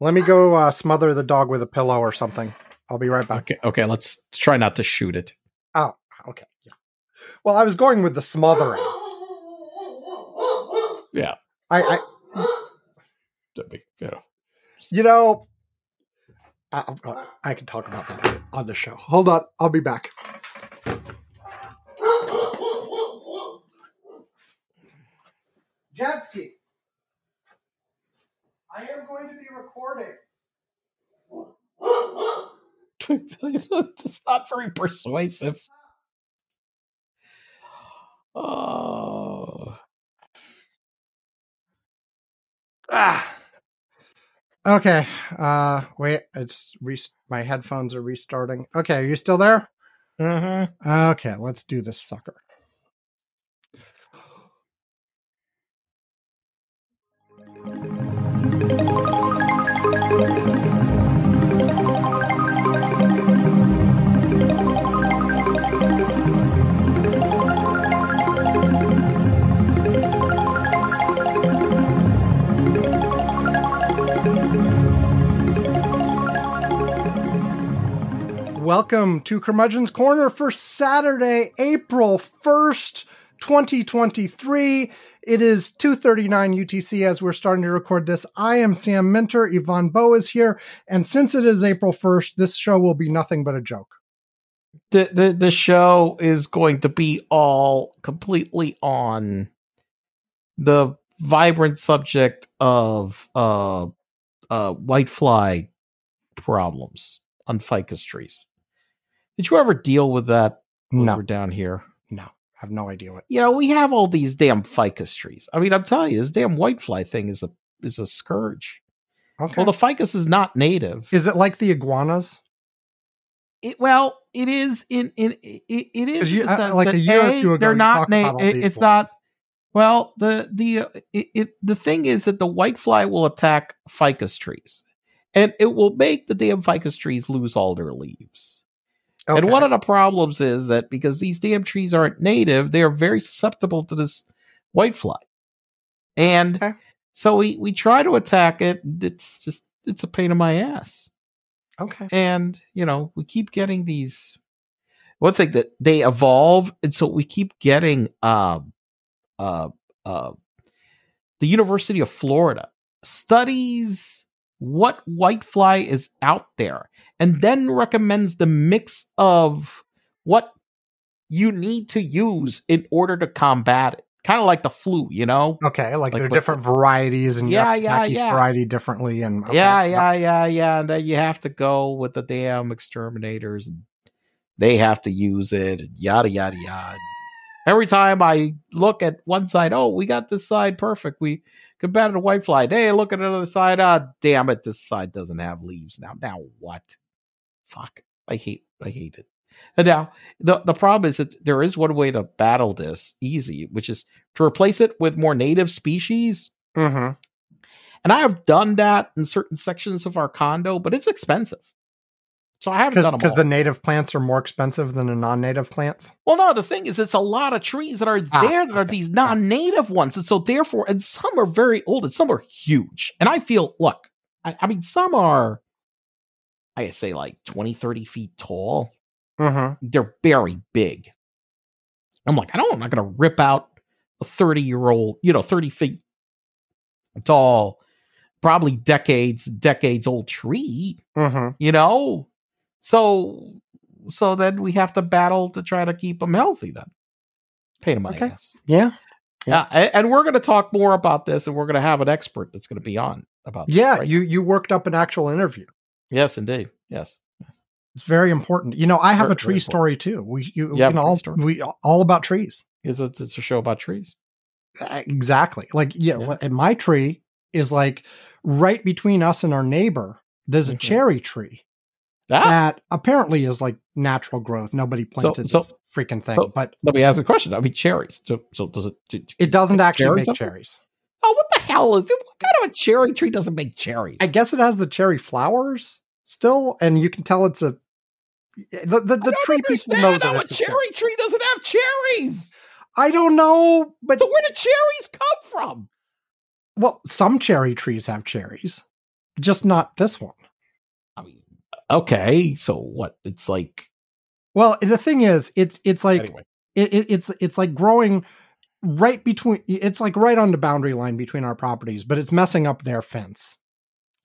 Let me go uh, smother the dog with a pillow or something. I'll be right back. Okay, okay, let's try not to shoot it. Oh, okay. Yeah. Well, I was going with the smothering. Yeah. I, I be, you know. you know, I, I- can talk about that on the show. Hold on, I'll be back. Jetsky, I am going to be recording. it's not very persuasive. Oh. Ah. Okay. Uh, wait. It's re- my headphones are restarting. Okay, are you still there? Mm-hmm. Okay, let's do this sucker. Welcome to Curmudgeon's Corner for Saturday, April 1st, 2023. It is 2:39 UTC as we're starting to record this. I am Sam Minter, Ivan Bow is here, and since it is April 1st, this show will be nothing but a joke. The, the the show is going to be all completely on the vibrant subject of uh uh whitefly problems on ficus trees. Did you ever deal with that No, over down here? no, I have no idea what. you know, we have all these damn ficus trees. I mean, I'm telling you, this damn whitefly thing is a is a scourge. Okay. Well, the ficus is not native. is it like the iguanas? It, well, it is in in it, it is you- the uh, like that, a year A, ago, They're not talked na- it- It's not. Well, the the uh, it, it the thing is that the whitefly will attack ficus trees, and it will make the damn ficus trees lose all their leaves. Okay. And one of the problems is that because these damn trees aren't native, they are very susceptible to this white fly. And Okay. so we, we try to attack it. It's just, it's a pain in my ass. okay. And, you know, we keep getting these. One thing that they evolve. And so we keep getting, um, uh, uh, the University of Florida studies what whitefly is out there and then recommends the mix of what you need to use in order to combat it. Kind of like the flu, you know? Okay, like, Like there are different varieties, and Yeah, yeah, yeah. variety differently, and okay, yeah, yeah, yeah, yeah. And then you have to go with the damn exterminators and they have to use it and yada, yada, yada. Every time I look at one side, oh, we got this side perfect. We combated a whitefly. Hey, look at another side. Ah, damn it, this side doesn't have leaves now. Now what? Fuck. I hate. I hate it. And now the the problem is that there is one way to battle this easy, which is to replace it with more native species. Mhm. And I have done that in certain sections of our condo, but it's expensive. So I haven't done them because the native plants are more expensive than the non-native plants. well, no, the thing is, it's a lot of trees that are Ah, there that are these non-native ones, and so therefore, and some are very old, and some are huge. And I feel, look, I, I mean, some are, I say, like 20, 30 feet tall. Mm-hmm. They're very big. I'm like, I don't, I'm not going to rip out a 30 year old, you know, 30 feet tall, probably decades, decades old tree Mm-hmm. you know so so then we have to battle to try to keep them healthy then pain in my Okay. ass Yeah. yeah a- and we're going to talk more about this and we're going to have an expert that's going to be on about this, Yeah. right? You you worked up an actual interview. yes indeed yes It's very important. You know, I have Very- a tree story too. We you, You know all, story? we all about trees. it's a, it's a show about trees Uh, Exactly. Like yeah, Yeah. and my tree is like right between us and our neighbor. There's a Mhm. cherry tree ah, that apparently is like natural growth. Nobody planted so- this freaking thing, so- but let me ask a question i mean cherries so, so does it do, it doesn't actually cherries make cherries. oh what the hell is it what kind of a cherry tree doesn't make cherries I guess it has the cherry flowers still, and you can tell it's a the the, the tree people know that how a a cherry. cherry tree doesn't have cherries I don't know, but so where do cherries come from well, some cherry trees have cherries. just not this one. Okay, so what? It's like Well, the thing is, it's it's like anyway. it, it, it's it's like growing right between. It's like right on the boundary line between our properties, but it's messing up their fence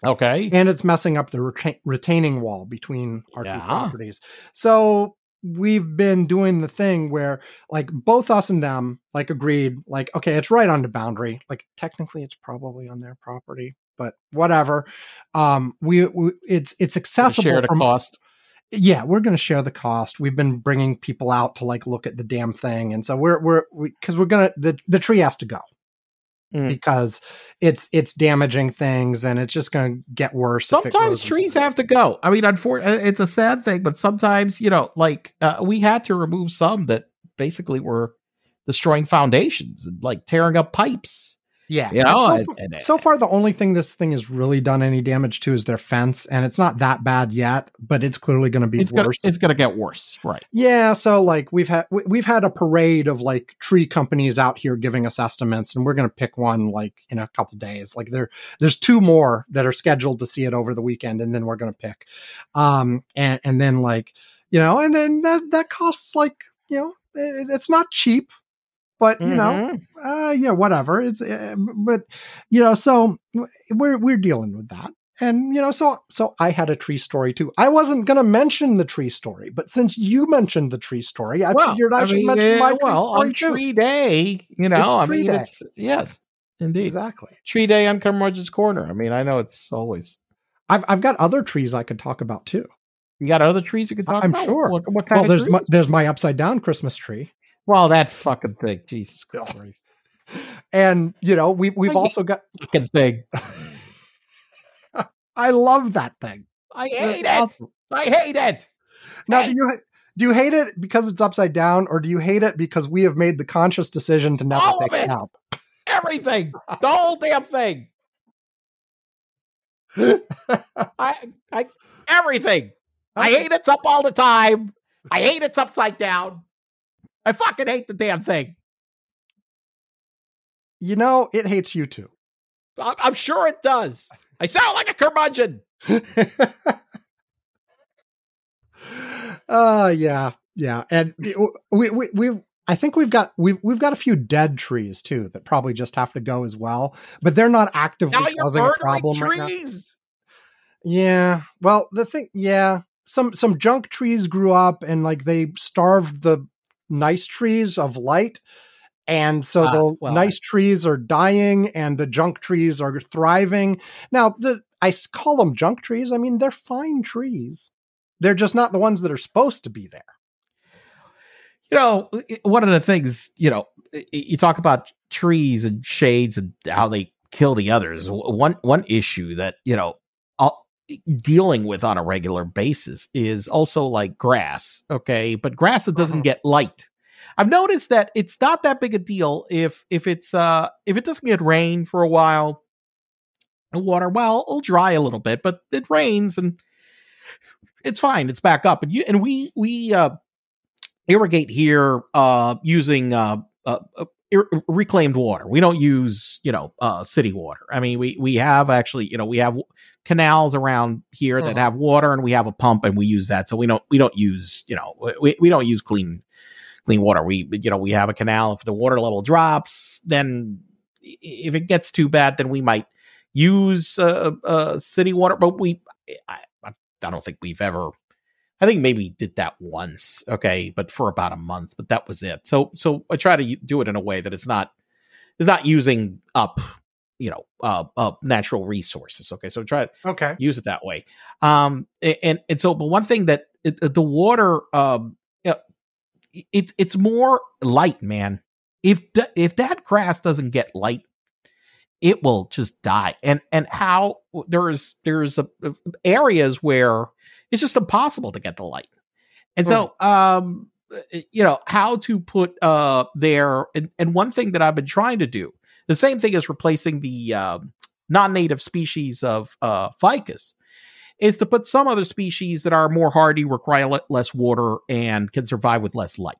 Okay, and it's messing up the retain, retaining wall between our two properties. So we've been doing the thing where like both us and them like agreed like okay it's right on the boundary like technically it's probably on their property but whatever um we, we it's it's accessible share the from cost. yeah we're going to share the cost we've been bringing people out to like look at the damn thing and so we're we're because we, are gonna the, the tree has to go Mm. because it's it's damaging things and it's just going to get worse Sometimes trees have to go. I mean, unfortunately, it's a sad thing, but sometimes you know, like uh, we had to remove some that basically were destroying foundations and like tearing up pipes. Yeah You know, so, and- far, and- so far the only thing this thing has really done any damage to is their fence and it's not that bad yet but it's clearly going to be it's gonna worse it's gonna get worse, right? Yeah, so like we've had we- we've had a parade of like tree companies out here giving us estimates, and we're gonna pick one like in a couple days. Like there there's two more that are scheduled to see it over the weekend, and then we're gonna pick. Um, and and then like you know, and then that that costs like you know it, it's not cheap, but you know Mhm. uh, yeah, whatever. It's uh, but you know, so we're we're dealing with that. And you know, so so I had a tree story too. I wasn't going to mention the tree story, but since you mentioned the tree story, I well, figured I, should mean, mention uh, my tree well story on too. Tree Day. You know, I Tree mean, Day. it's yes, indeed. Exactly. Tree Day on Curmudgeon's Corner. I mean, I know it's always. I've I've got other trees I could talk about too. You got other trees you could talk I'm about? sure. What, what kind Well, there's my, there's my upside down Christmas tree, well, that fucking thing. Jesus Christ. and you know we we've Oh, also got. fucking thing. I love that thing. I It's hate it. awesome. I hate it. Now, Hey. do you do you hate it because it's upside down, or do you hate it because we have made the conscious decision to never All take it it. out? Everything. The whole damn thing. I, I, everything. I hate it's up all the time. I hate it's upside down. I fucking hate the damn thing. You know, it hates you too. I- I'm sure it does. I sound like a curmudgeon. uh yeah, yeah. And we we we I think we've got we've we've got a few dead trees too that probably just have to go as well, but they're not actively Now causing a problem right now. Yeah. Well, the thing, yeah, some some junk trees grew up and like they starved the nice trees of light, and so Ah, the well, nice trees are dying and the junk trees are thriving. Now, the I call them junk trees. I mean, they're fine trees. They're just not the ones that are supposed to be there. you know, one of the things, you know, you talk about trees and shades and how they kill the others. One one issue that you know, dealing with on a regular basis is also like grass. Okay, but grass that doesn't Mhm. get light. I've noticed that it's not that big a deal if if it's uh if it doesn't get rain for a while. The water, well, it'll dry a little bit, but it rains and it's fine. It's back up, and you and we we uh irrigate here uh using uh, uh, uh ir- reclaimed water. We don't use you know uh city water. I mean we we have actually you know we have canals around here that Mhm. have water and we have a pump and we use that. So we don't we don't use you know we, we don't use clean clean water. We you know we have a canal. If the water level drops then if it gets too bad then we might use uh, uh city water but we I, I don't think we've ever I think maybe did that once, okay, but for about a month, but that was it. So so I try to do it in a way that it's not it's not using up, you know, uh, uh natural resources. Okay, so try to Okay. use it that way. Um, and and so, but one thing that it, the water, um, uh, it it's more light, man. If th- if that grass doesn't get light, it will just die. And and how there's there's a, areas where it's just impossible to get the light. And so, um, you know, how to put uh there, and, and one thing that I've been trying to do, the same thing as replacing the um, non-native species of uh, ficus, is to put some other species that are more hardy, require less water, and can survive with less light.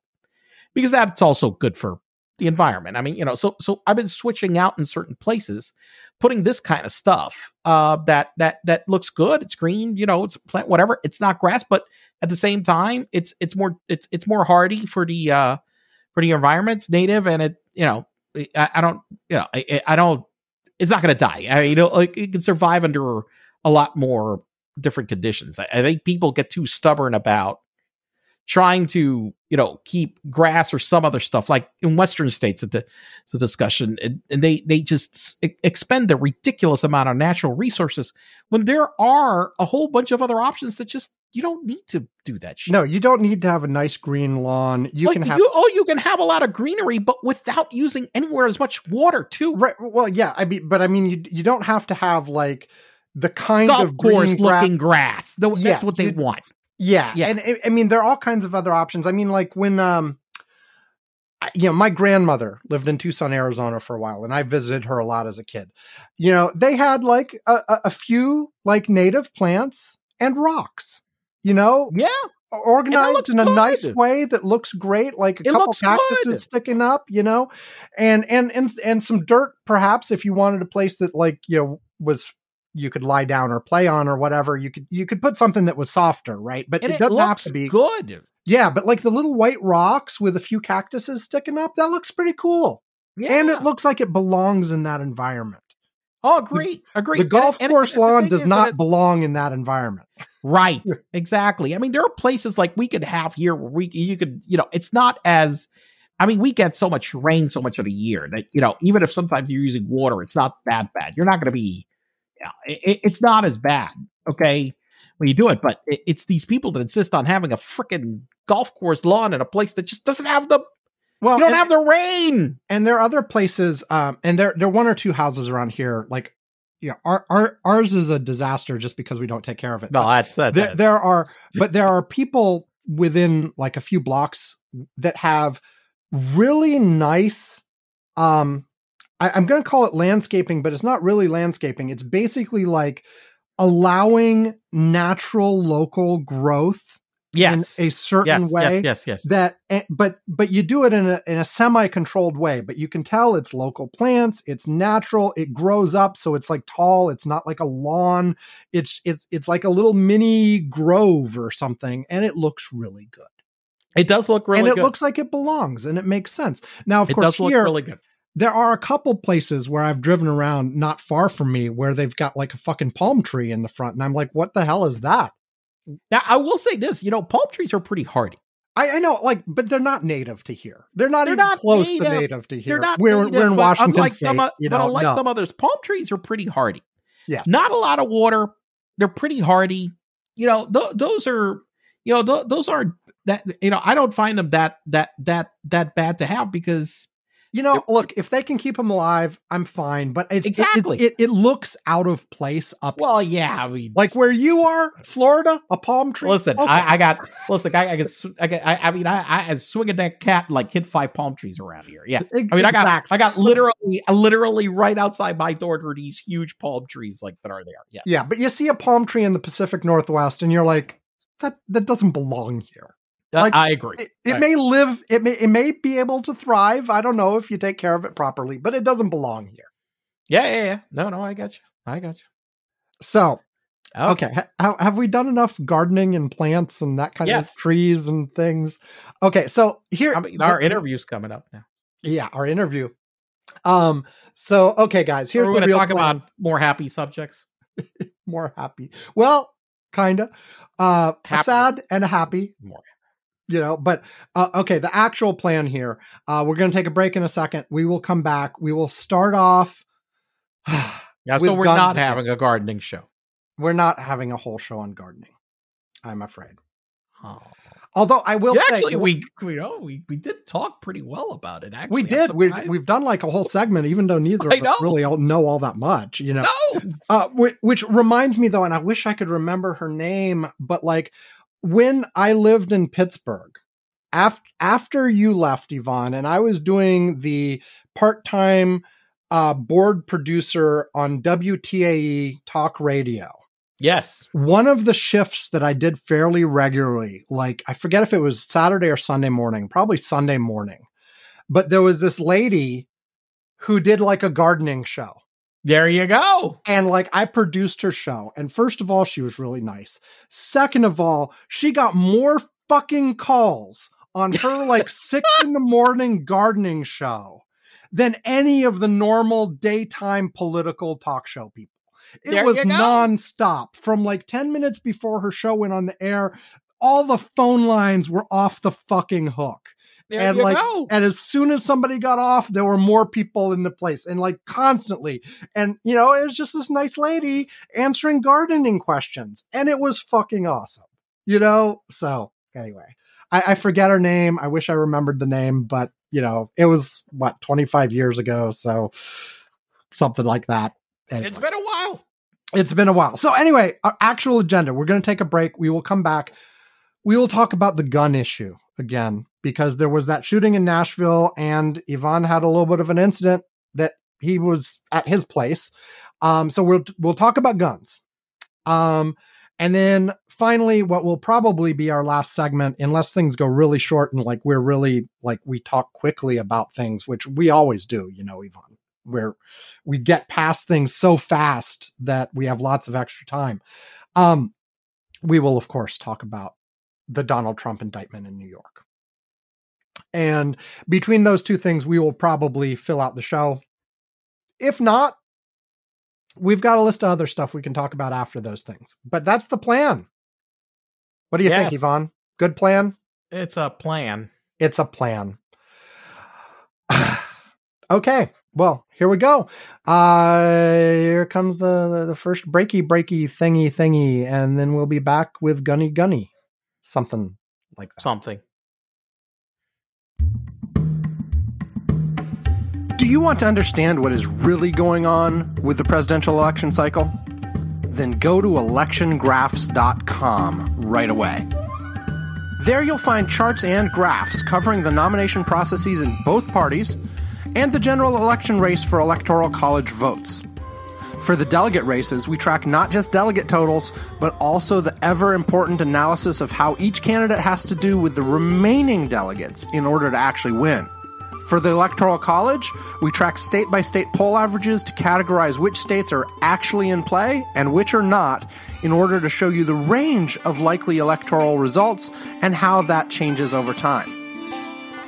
Because that's also good for the environment. I mean, you know, so so I've been switching out in certain places, putting this kind of stuff uh, that that that looks good. It's green, you know, it's plant whatever. It's not grass, but at the same time, it's it's more it's it's more hardy for the uh, for the environment's native, and it you know I, I don't you know I, I don't it's not going to die. I mean, you know, like it can survive under a lot more different conditions. I, I think people get too stubborn about trying to you know keep grass or some other stuff like in western states it's a, it's a discussion and, and they they just expend a ridiculous amount of natural resources when there are a whole bunch of other options that just you don't need to do that shit. No, you don't need to have a nice green lawn. You like, can have you, oh, you can have a lot of greenery, but without using anywhere as much water too. Right. Well, yeah. I mean, but I mean, you you don't have to have like the kind Golf of course looking grass. That's Yes, what they you- want. Yeah, Yeah. and I- mean there are all kinds of other options. I mean, like when um, you know, my grandmother lived in Tucson, Arizona for a while, and I visited her a lot as a kid. You know, they had like a, a, few like native plants and rocks. You know, Yeah, organized in a nice way that looks great, like a It couple cactuses good. sticking up, you know, and and and and some dirt, perhaps, if you wanted a place that like you know was you could lie down or play on or whatever. You could you could put something that was softer, right? But and it it, doesn't have to be. good. Yeah, but like the little white rocks with a few cactuses sticking up, that looks pretty cool, Yeah. and it looks like it belongs in that environment. oh, agree, agree. The golf and- course and lawn does not it- belong in that environment. Right. Exactly. I mean, there are places like we could have here where we you could, you know, it's not as I mean, we get so much rain so much of the year that, you know, even if sometimes you're using water, it's not that bad. You're not going to be, it, it's not as bad. Okay. When you do it, but it, it's these people that insist on having a freaking golf course lawn in a place that just doesn't have the, Well, you don't and- have the rain. and there are other places um and there there are one or two houses around here like yeah our, our ours is a disaster just because we don't take care of it No, But that's uh, there, there are but there are people within like a few blocks that have really nice um I, i'm going to call it landscaping but it's not really landscaping it's basically like allowing natural local growth yes. in a certain yes, way yes, yes, yes. that eh, but but you do it in a in a semi controlled way but you can tell it's local plants it's natural it grows up so it's like tall it's not like a lawn it's it's it's like a little mini grove or something and it looks really good It does look really good. and it good. looks like it belongs and it makes sense now of it course here really good. There are a couple places where i've driven around not far from me where they've got like a fucking palm tree in the front and i'm like what the hell is that Now, I will say this, you know, palm trees are pretty hardy. I, I know, like, but they're not native to here. They're not They're even not close native. to native to here. They're not we're, native, we're in Washington unlike State. some, you but know, unlike no. some others, palm trees are pretty hardy. yes. Not a lot of water. They're pretty hardy. You know, th- those are, you know, th- those are that. You know, I don't find them that that that that bad to have because you know, they're- look, if they can keep them alive, I'm fine. But it's, it- Exactly. it, it, it looks out of place up well, yeah, I mean, like where you are, Florida, a palm tree. Listen, Okay. I, I got listen. I, I, get, sw- I, get, I, I mean, I, I as swinging that cat like hit five palm trees around here. Yeah, I mean, I got. I got literally, literally right outside my door are these huge palm trees like that are there. Yeah, yeah, but you see a palm tree in the Pacific Northwest, and you're like, that that doesn't belong here. I- Like, I agree. It, it Right. may live, it may it may be able to thrive. I don't know if you take care of it properly, but it doesn't belong here. Yeah, yeah, yeah. No, no, I got you. I got you. So Okay. ha- ha- have we done enough gardening and plants and that kind Yes. of trees and things? Okay. So here, I mean, our the- interview's coming up now. yeah, our interview. Um. So okay, guys, here We're going to talk plan. about more happy subjects. more happy. Well, kinda. Uh, Happy. sad and happy. More. You know, but uh, okay. The actual plan here. Uh, we're going to take a break in a second. We will come back. We will start off. Yeah, so we're not having a gardening show. we're not having a whole show on gardening. I'm afraid. Oh. Although I will Yeah, say, actually, we we know we, we did talk pretty well about it. Actually, we did we, we've done like a whole segment, even though neither I of us really all know all that much. You know, no. uh, which, which reminds me though, and I wish I could remember her name, but like when I lived in Pittsburgh, after after you left, Ivan, and I was doing the part time uh, board producer on WTAE talk radio. Yes. One of the shifts that I did fairly regularly, like I forget if it was Saturday or Sunday morning, probably Sunday morning. but there was this lady who did like a gardening show. There you go. And like I produced her show. And first of all, she was really nice. Second of all, she got more fucking calls on her like six in the morning gardening show than any of the normal daytime political talk show people. It There was nonstop from like 10 minutes before her show went on the air. All the phone lines were off the fucking hook. There and like, go. and as soon as somebody got off, there were more people in the place and like constantly. And, you know, it was just this nice lady answering gardening questions. And it was fucking awesome, you know? So anyway, I, I forget her name. I wish I remembered the name, but, you know, it was what, 25 years ago. So something like that. Anyway It's been a while. it's been a while. So anyway, our actual agenda. We're going to take a break. We will come back. We will talk about the gun issue again because there was that shooting in Nashville, and Ivan had a little bit of an incident that he was at his place. Um, so we'll we'll talk about guns. Um, and then finally, what will probably be our last segment, unless things go really short and like we're really like we talk quickly about things, which we always do, you know, Ivan, where we get past things so fast that we have lots of extra time. Um, we will, of course, talk about the Donald Trump indictment in New York. And between those two things, we will probably fill out the show. If not, we've got a list of other stuff we can talk about after those things. But that's the plan. What do you think, Yes. Ivan? Good plan? It's a plan. It's a plan. okay. Well, here we go. Uh here comes the, the the first breaky breaky thingy thingy, and then we'll be back with gunny gunny. Something like that. Something. Do you want to understand what is really going on with the presidential election cycle? Then go to electiongraphs.com right away. There you'll find charts and graphs covering the nomination processes in both parties and the general election race for electoral college votes. For the delegate races, we track not just delegate totals, but also the ever important analysis of how each candidate has to do with the remaining delegates in order to actually win. For the Electoral College, we track state by state poll averages to categorize which states are actually in play and which are not in order to show you the range of likely electoral results and how that changes over time.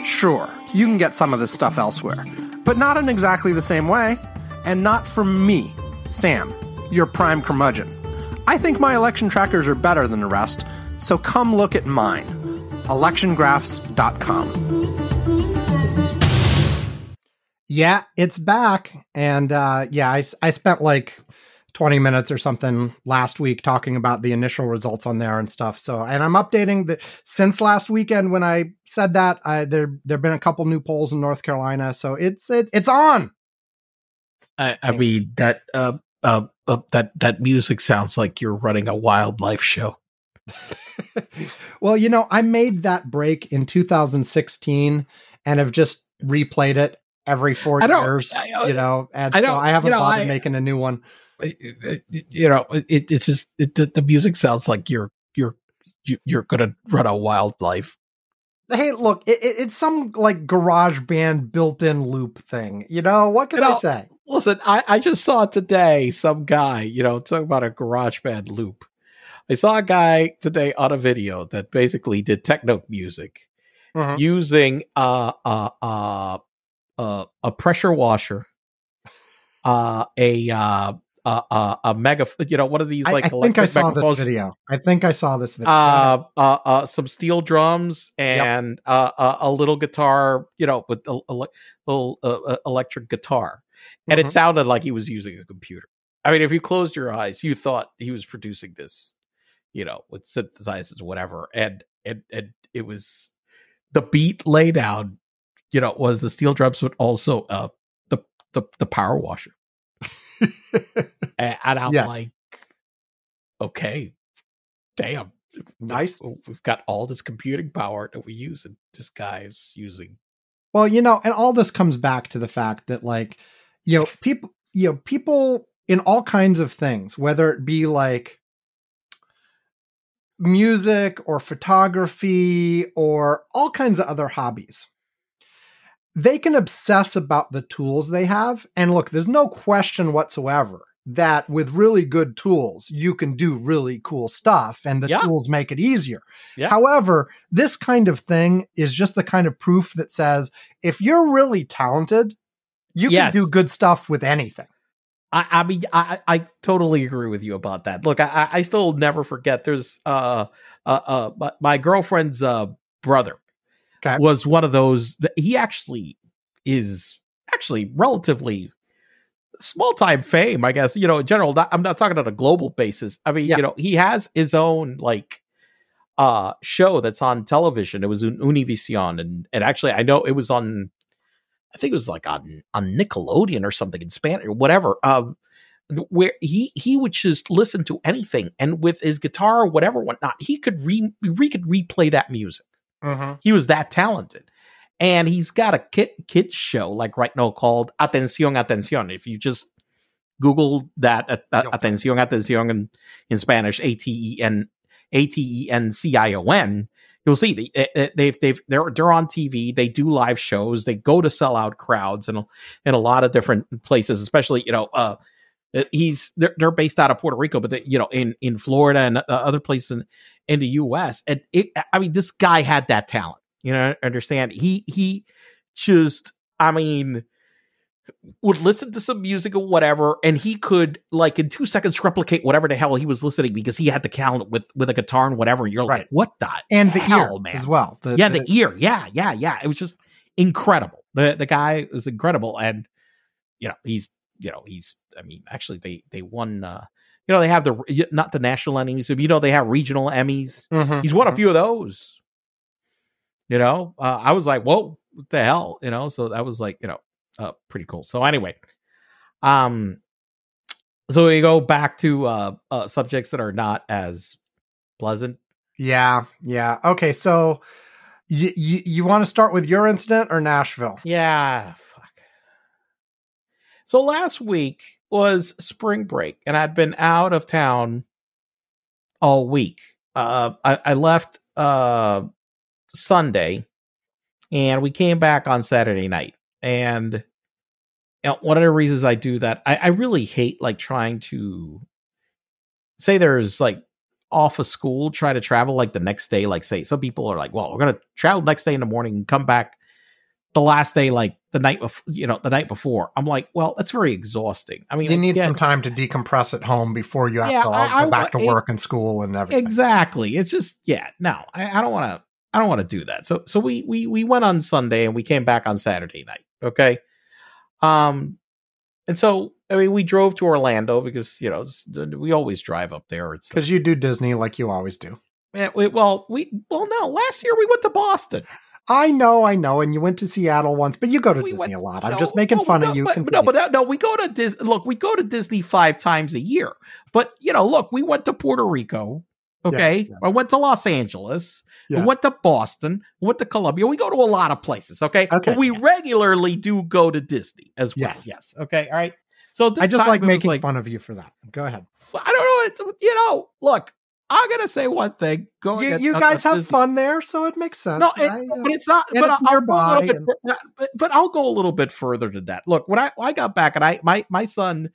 Sure, you can get some of this stuff elsewhere, but not in exactly the same way, and not from me, Sam, your prime curmudgeon. I think my election trackers are better than the rest, so come look at mine. electiongraphs.com. Yeah, it's back. And uh, yeah, I, I spent like 20 minutes or something last week talking about the initial results on there and stuff. So, and I'm updating the since last weekend when I said that I, there there've been a couple new polls in North Carolina, so it's it, it's on. I, I mean that uh, uh, uh that that music sounds like you're running a wildlife show. well, you know, I made that break in 2016 and have just replayed it every four years. I- I- you know, and I so don't- I haven't you know, bothered I- making a new one. You know, it, it's just it, the, the music sounds like you're you're you- you're gonna run a wildlife. Hey, look, it, it, it's some like garage band built-in loop thing. You know what can You I say? Listen, I, I just saw today some guy, you know, talking about a garage band loop. I saw a guy today on a video that basically did techno music Mhm. using uh, uh, uh, uh, a pressure washer, uh, a uh, uh, uh, a mega, you know, one of these like I think I saw megaphones, this video. I think I saw this video. uh, uh, uh, some steel drums and uh, uh, a little guitar, you know, with a, a li- little uh, electric guitar, and Mhm. it sounded like he was using a computer. I mean, if you closed your eyes, you thought he was producing this, you know, with synthesizers, whatever, and and and it was the beat lay down, you know, was the steel drums, but also uh the the the power washer, and, and I'm Yes. like, okay, damn, nice. we've got all this computing power that we use, and this guy's using. Well, you know, and all this comes back to the fact that like, you know, people, you know, people in all kinds of things, whether it be like music or photography or all kinds of other hobbies, they can obsess about the tools they have. And look, there's no question whatsoever that with really good tools, you can do really cool stuff and the Yeah. tools make it easier. Yeah. However, this kind of thing is just the kind of proof that says if you're really talented, you Yes. can do good stuff with anything. I, I mean, I, I totally agree with you about that. Look, I, I- still never forget. There's uh, uh, uh my, my girlfriend's uh brother Okay. was one of those. That he actually is actually relatively small time fame, I guess. You know, in general. Not, I'm not talking on a global basis. I mean, Yeah. you know, he has his own like uh show that's on television. It was on Univision, and and actually, I know it was on. I think it was like on on Nickelodeon or something in Spanish or whatever. Um, where he he would just listen to anything, and with his guitar or whatever whatnot, he could re he could replay that music. He was that talented. And he's got a kid kids show like right now called Atención Atención. If you just Google that uh, uh. Atención Atención in, in Spanish, A T E N A T E N C I O N, you'll see they, they- they've they've they're they're on TV. They do live shows. They go to sell out crowds and in a lot of different places, especially you know. uh uh, He's they're, they're based out of Puerto Rico, but they, you know in in Florida and uh, other places in, in the U.S. And it, I mean, this guy had that talent. You know, understand? He he just, I mean, would listen to some music or whatever, and he could like in two seconds replicate whatever the hell he was listening because he had the talent with with a guitar and whatever. And you're like, what the And the hell, ear man? as well. The- yeah, the ear. Yeah, yeah, yeah. It was just incredible. The the guy was incredible, and you know he's you know he's. I mean, actually, they they won. uh You know, they have the not the national Emmys, but you know they have regional Emmys. Mhm. He's won a few of those. You know, uh, I was like, whoa, what the hell? You know, so that was like, you know, uh, pretty cool. So anyway, um, so we go back to uh, uh subjects that are not as pleasant. Yeah, yeah. Okay, so you you, you want to start with your incident or Nashville? Yeah, fuck. So last week was spring break, and I'd been out of town all week. Uh, I, I left uh Sunday, and we came back on Saturday night. And know, one of the reasons I do that, I, I really hate like trying to say there's like off of school, try to travel like the next day. Like, say, some people are like, well, we're gonna travel next day in the morning and come back the last day, like the night before, you know, the night before. I'm like, well, that's very exhausting. I mean, You need some time to decompress at home before you have Yeah, to all I- go back to it- work and school and everything. Exactly. It's just yeah. No, I, I don't want to. I don't want to do that. So so we we we went on Sunday and we came back on Saturday night. Okay. Um, and so I mean we drove to Orlando because you know we always drive up there. It's Because you do Disney like you always do. yeah, we, well we well no last year we went to Boston. I know, I know, and you went to Seattle once, but you go to We Disney went- a lot. I'm No, just making no, fun no, of you. But, no, but uh, no, we go to Disney. Look, we go to Disney five times a year. But you know, look, we went to Puerto Rico. Okay, yeah. I went to Los Angeles. Yeah. We went to Boston. We went to Columbia. We go to a lot of places. Okay, Okay, but we yeah. regularly do go to Disney as well. Yes. Yes. Okay. All right. So this I just like making like, fun of you for that. Go ahead. I don't know. It's you know, look, I'm gonna say one thing. Going You, you guys have Disney- fun there, so it makes sense. no, I, uh, but it's not. but it's I'll, go a little bit. but, but I'll go a little bit further than that. Look, when I when I got back and I my my son,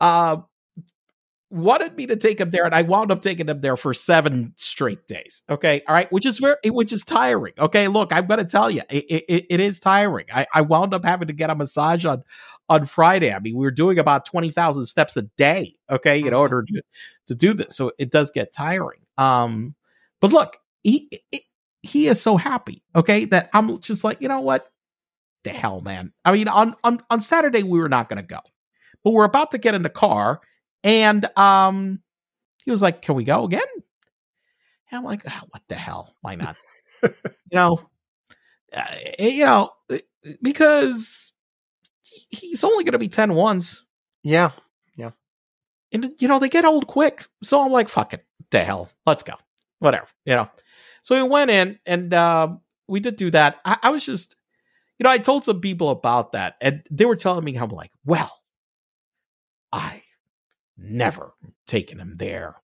uh, wanted me to take him there, and I wound up taking him there for seven straight days. Okay, all right, which is very which is tiring. Okay, look, I'm gonna tell you, it, it, it is tiring. I, I wound up having to get a massage on on Friday. I mean, we were doing about twenty thousand steps a day. Okay, in order to to do this, so it does get tiring. Um, but look, he he is so happy. Okay, that I'm just like, you know what? The hell, man. I mean, on on on Saturday we were not going to go, but we're about to get in the car, and um, he was like, "Can we go again?" And I'm like, "Ah, "What the hell? Why not?" you know, uh, you know, because he's only going to be ten once, yeah. Yeah. And you know they get old quick. So I'm like, "Fuck it, the hell, let's go." Whatever, you know. So we went in, and uh, we did do that. I, I was just, you know, I told some people about that, and they were telling me how I'm like, well, I never taken him there.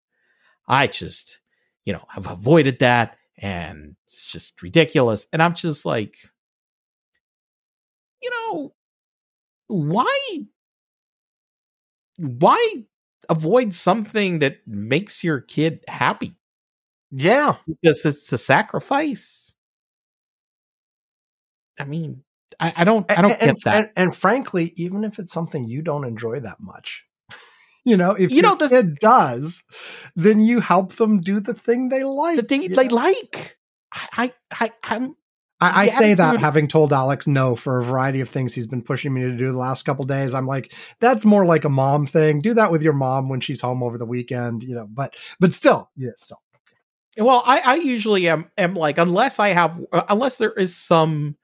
I just, you know, have avoided that, and it's just ridiculous. And I'm just like, you know, why why avoid something that makes your kid happy? Yeah. Because it's a sacrifice. I mean, I, I don't I don't and, get that. And, and, frankly, even if it's something you don't enjoy that much, you know, if You your know, the- kid does, then you help them do the thing they like. the thing they know? like. I I I I'm I, I say that having told Alex no for a variety of things he's been pushing me to do the last couple days. I'm like, that's more like a mom thing. Do that with your mom when she's home over the weekend, you know. But but still, yeah, still. Well, I, I usually am am like unless I have uh, unless there is some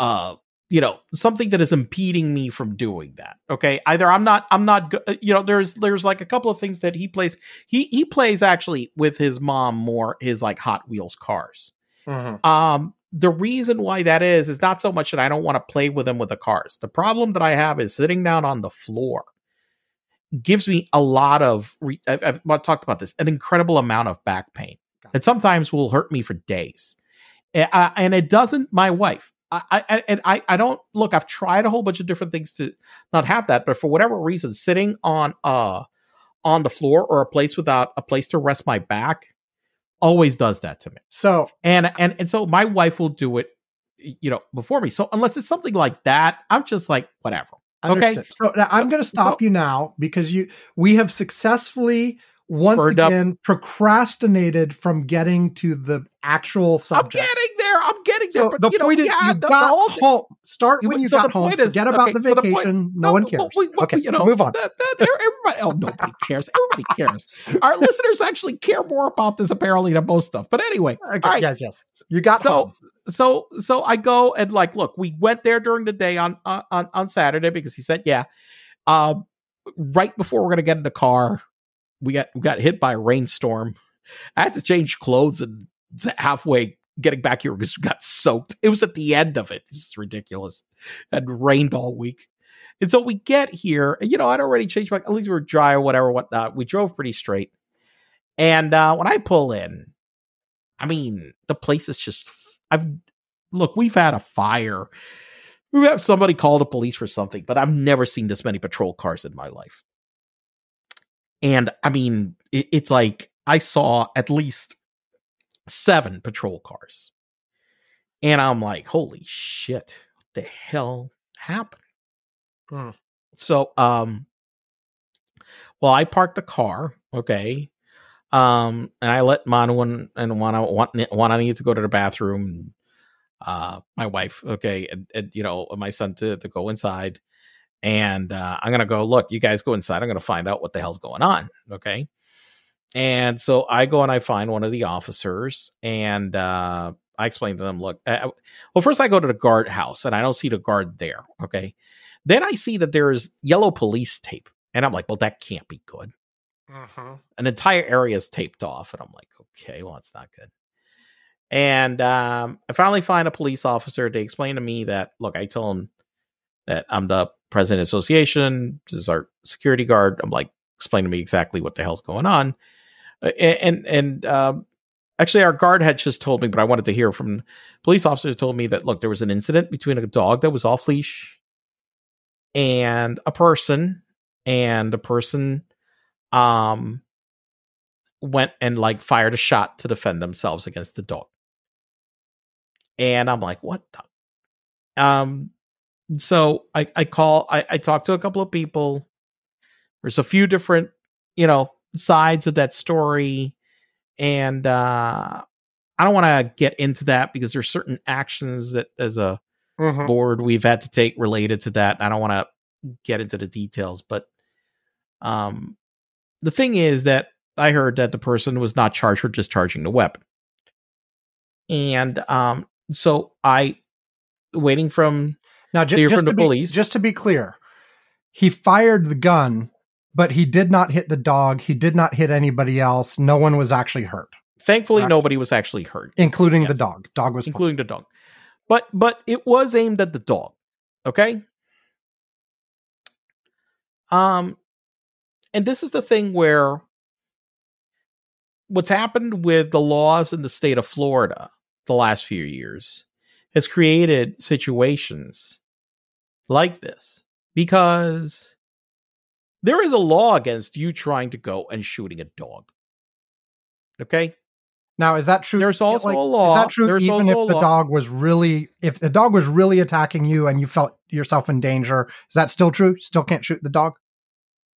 uh you know something that is impeding me from doing that. Okay, either I'm not I'm not you know there's there's like a couple of things that he plays he he plays actually with his mom more his like Hot Wheels cars. Um the reason why that is is not so much that I don't want to play with him with the cars. The problem that I have is sitting down on the floor gives me a lot of re- I've, I've talked about this an incredible amount of back pain that sometimes will hurt me for days and it doesn't my wife I, I and I I don't look I've tried a whole bunch of different things to not have that but for whatever reason sitting on uh on the floor or a place without a place to rest my back always does that to me So and and and so my wife will do it you know before me so unless it's something like that i'm just like whatever Okay. So now I'm going to stop So- you now because you we have successfully once Burned up. again procrastinated from getting to the actual i'm subject. getting there i'm getting there but the you know, point is, yeah, you the- the got whole home. Start when you so got the home. point is- Forget about okay, the so the point- vacation. no, one cares. we- but okay, you know, move on. that- that- everybody, oh, nobody cares. Everybody cares. Our listeners actually care more about this apparently than most stuff. But anyway, Okay, all right. Yes, yes. You got so home. so so I go and like, look, we went there during the day on on on Saturday because he said, yeah. Um, right before we're gonna get in the car, we got we got hit by a rainstorm. I had to change clothes and halfway getting back here because we got soaked. It was at the end of it. It's ridiculous. It rained all week. And so we get here, you know, I'd already changed my, at least we were dry or whatever, whatnot. We drove pretty straight. And uh, when I pull in, I mean, the place is just, I've, look, we've had a fire. We have somebody call the police for something, but I've never seen this many patrol cars in my life. And I mean, it, it's like I saw at least seven patrol cars. And I'm like, holy shit, what the hell happened? Hmm. So, um, well, I parked the car, okay. Um, and I let Manu and, and Juana, Juana, needed to go to the bathroom. Uh, my wife, okay, and, and you know, my son to, to go inside. And uh, I'm gonna go, look, you guys go inside. I'm gonna find out what the hell's going on. Okay. And so I go and I find one of the officers, and uh, I explain to them, look, uh, well, first I go to the guard house and I don't see the guard there. Okay. Then I see that there is yellow police tape. And I'm like, well, that can't be good. An entire area is taped off. And I'm like, okay, well, that's not good. And um, I finally find a police officer. They explain to me that, look, I tell them that I'm the president of the association. This is our security guard. I'm like, explain to me exactly what the hell's going on. Uh, And, and, um, actually, our guard had just told me, but I wanted to hear from police officers. told me that, look, there was an incident between a dog that was off leash and a person and the person um went and like fired a shot to defend themselves against the dog and i'm like what the um so i i call i i talked to a couple of people there's a few different you know sides of that story and uh i don't want to get into that because there's certain actions that as a Mhm. board we've had to take related to that. I don't want to get into the details, but um, the thing is that I heard that the person was not charged for discharging the weapon, and um, so I waiting from Now, ju- just from to the be, police? just to be clear, he fired the gun, but he did not hit the dog. He did not hit anybody else. No one was actually hurt, thankfully Right. nobody was actually hurt, including the dog. Dog was fine. including the dog, but but it was aimed at the dog. Okay. Um, and this is the thing where what's happened with the laws in the state of Florida the last few years has created situations like this because there is a law against you trying to go and shooting a dog. Okay? Now, is that true? There's also like, a law. Is that true There's even if the dog was really, if the dog was really attacking you and you felt yourself in danger? Is that still true? Still can't shoot the dog?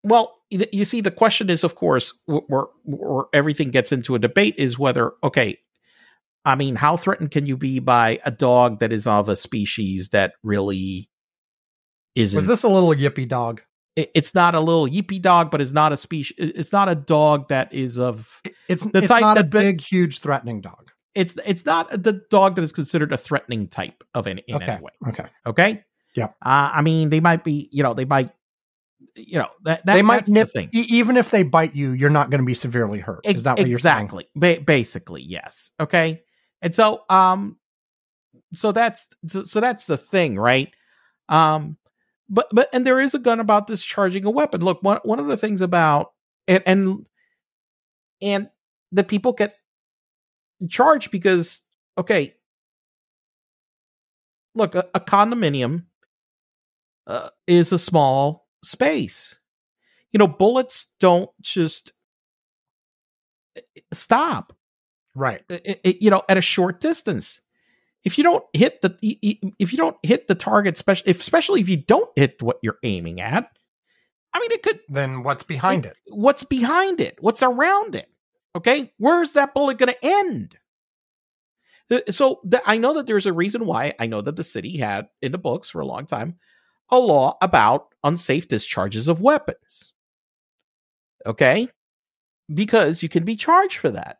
Well, you see, the question is, of course, where, where, where everything gets into a debate is whether, okay, I mean, how threatened can you be by a dog that is of a species that really isn't? Was this a little yippy dog? It- it's not a little yippy dog, but it's not a species. It's not a dog that is of. It's, The it's type not a that- but- big, huge, threatening dog. It's it's not the dog that is considered a threatening type of any in Okay. any way. Okay. Okay. Yep. Uh, I mean, they might be. You know, they might. You know that, that they might that's the e- even if they bite you, you're not going to be severely hurt. Is that what you're saying? exactly ba- basically yes okay and so um so that's so, so that's the thing right um but but and there is a gun about discharging a weapon. Look one one of the things about and and and the people get charged because okay. Look a, a condominium uh, is a small space. You know bullets don't just eh, eh, stop. Right. i- i- you know at a short distance if you don't hit the if you don't hit the target especially if, especially if you don't hit what you're aiming at i mean it could Then what's behind it? what's behind it what's around it okay? Where's that bullet going to end so the, i know that there's a reason why i know that the city had in the books for a long time a law about unsafe discharges of weapons okay? Because you can be charged for that.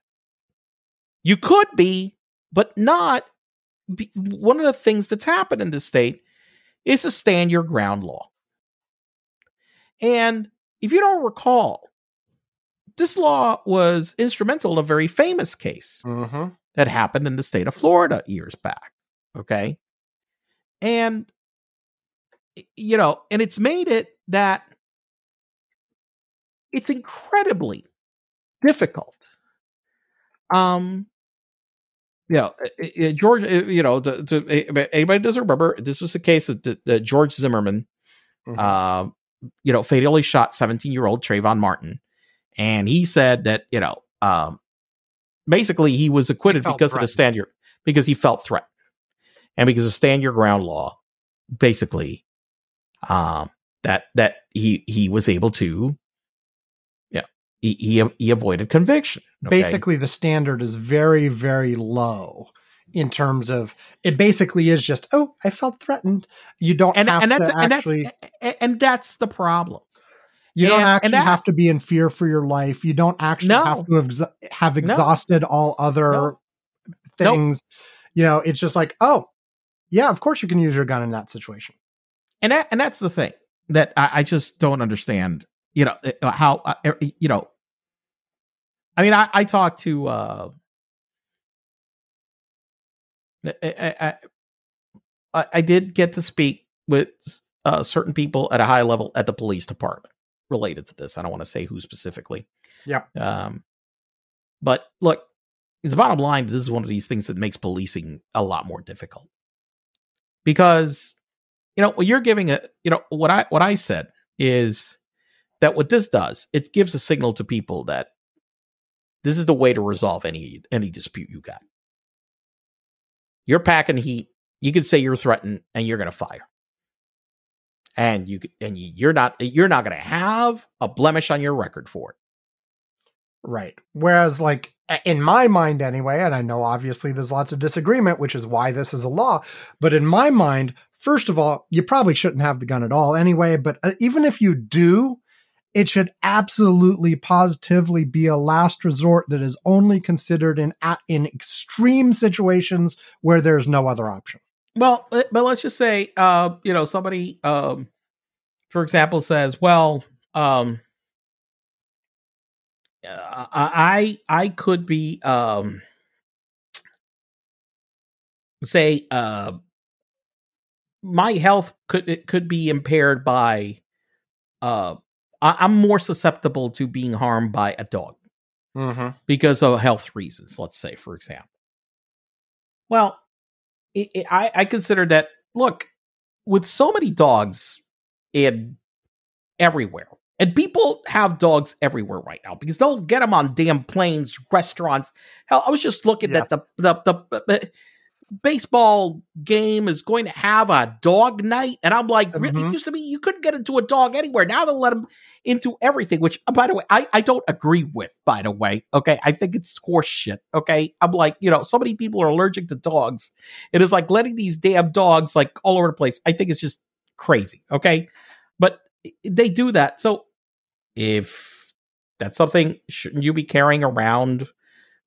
You could be but not be, one of the things that's happened in the state is a stand your ground law and if you don't recall this law was instrumental in a very famous case Mm-hmm. that happened in the state of Florida years back. Okay. And, you know, and it's made it that it's incredibly difficult. Um, uh, uh, George, uh, you know, to, to uh, anybody doesn't remember, this was the case that, that, George Zimmerman, Mhm. um, you know, fatally shot 17 year old Trayvon Martin. And he said that, you know, um, basically he was acquitted felt because of the stand your, because he felt threatened and because of stand your ground law, basically, um, that, that he, he was able to, yeah, he, he, he avoided conviction. okay? Basically, the standard is very, very low in terms of it. Basically, is just oh, I felt threatened. You don't and, have and that's, to and actually. that's, and, and that's the problem. you don't and- actually and that- have to be in fear for your life. You don't actually No. have to have, have exhausted all other No. things. You know, it's just like oh, yeah, of course you can use your gun in that situation. and that and that's the thing that I, I just don't understand. You know uh, how uh, you know. I mean, I, I talked to. uh I, I, I, I did get to speak with uh, certain people at a high level at the police department related to this. I don't want to say who specifically. Yep. Um, but look, the bottom line this is one of these things that makes policing a lot more difficult because you know you're giving a you know what i what i said is that what this does it gives a signal to people that this is the way to resolve any any dispute you got you're packing heat you can say you're threatened and you're going to fire and you and you're not you're not going to have a blemish on your record for it Right. Whereas, like, in my mind anyway, and I know obviously there's lots of disagreement, which is why this is a law, but in my mind, first of all, you probably shouldn't have the gun at all anyway. But uh, even if you do, it should absolutely positively be a last resort that is only considered in in extreme situations where there's no other option. Well, uh, but let's just say, uh, you know, somebody, um, for example, says, "Well, um, uh, I I could be, um, say, uh, my health could it could be impaired by, uh, I, I'm more susceptible to being harmed by a dog." Mm-hmm. because of health reasons, let's say, for example. Well, it, it, I, I consider that, look, with so many dogs in everywhere, and people have dogs everywhere right now because they'll get them on damn planes, restaurants. Hell, I was just looking Yes. at the the, the the baseball game is going to have a dog night, and I'm like, really? Mhm. It used to be you couldn't get into a dog anywhere. Now they'll let them into everything. Which, uh, by the way, I I don't agree with. By the way, okay, I think it's horse shit. Okay, I'm like, you know, so many people are allergic to dogs. It is like letting these damn dogs like all over the place. I think it's just crazy. Okay, but they do that. So if that's something, shouldn't you be carrying around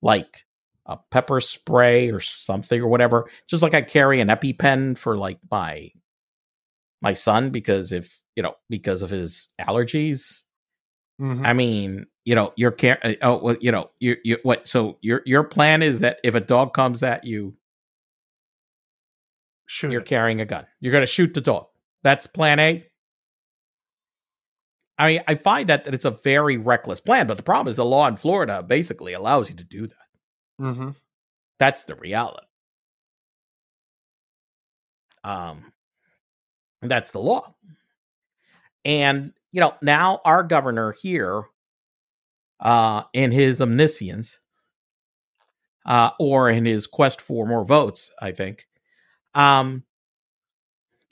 like a pepper spray or something or whatever? Just like I carry an EpiPen for like my my son because if you know because of his allergies. Mhm. I mean, you know, your care. uh, Oh, well, you know, you you what? So your your plan is that if a dog comes at you, Shoot you're it. carrying a gun. You're going to shoot the dog. That's plan A. I mean, I find that, that it's a very reckless plan, but the problem is the law in Florida basically allows you to do that. Mhm. That's the reality. Um, that's the law. And you know, now our governor here, uh, in his omniscience, uh, or in his quest for more votes, I think, um,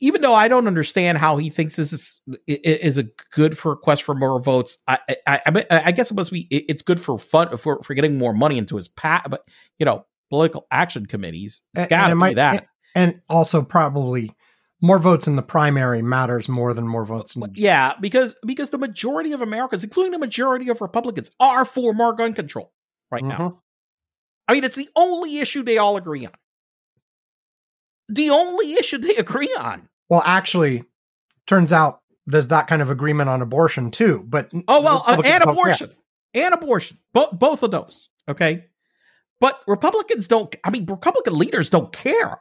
even though I don't understand how he thinks this is is a good for a quest for more votes, I I, I, I guess it must be it's good for fun for for getting more money into his PAC, but you know, political action committees. And- It's got to be might- that. And also probably more votes in the primary matters more than more votes in Yeah, because because the majority of Americans, including the majority of Republicans, are for more gun control right now. Mhm. I mean, it's the only issue they all agree on. The only issue they agree on. Well, actually, turns out there's that kind of agreement on abortion too. But Oh well, uh, and abortion, and abortion, both both of those. Okay, but Republicans don't. I mean, Republican leaders don't care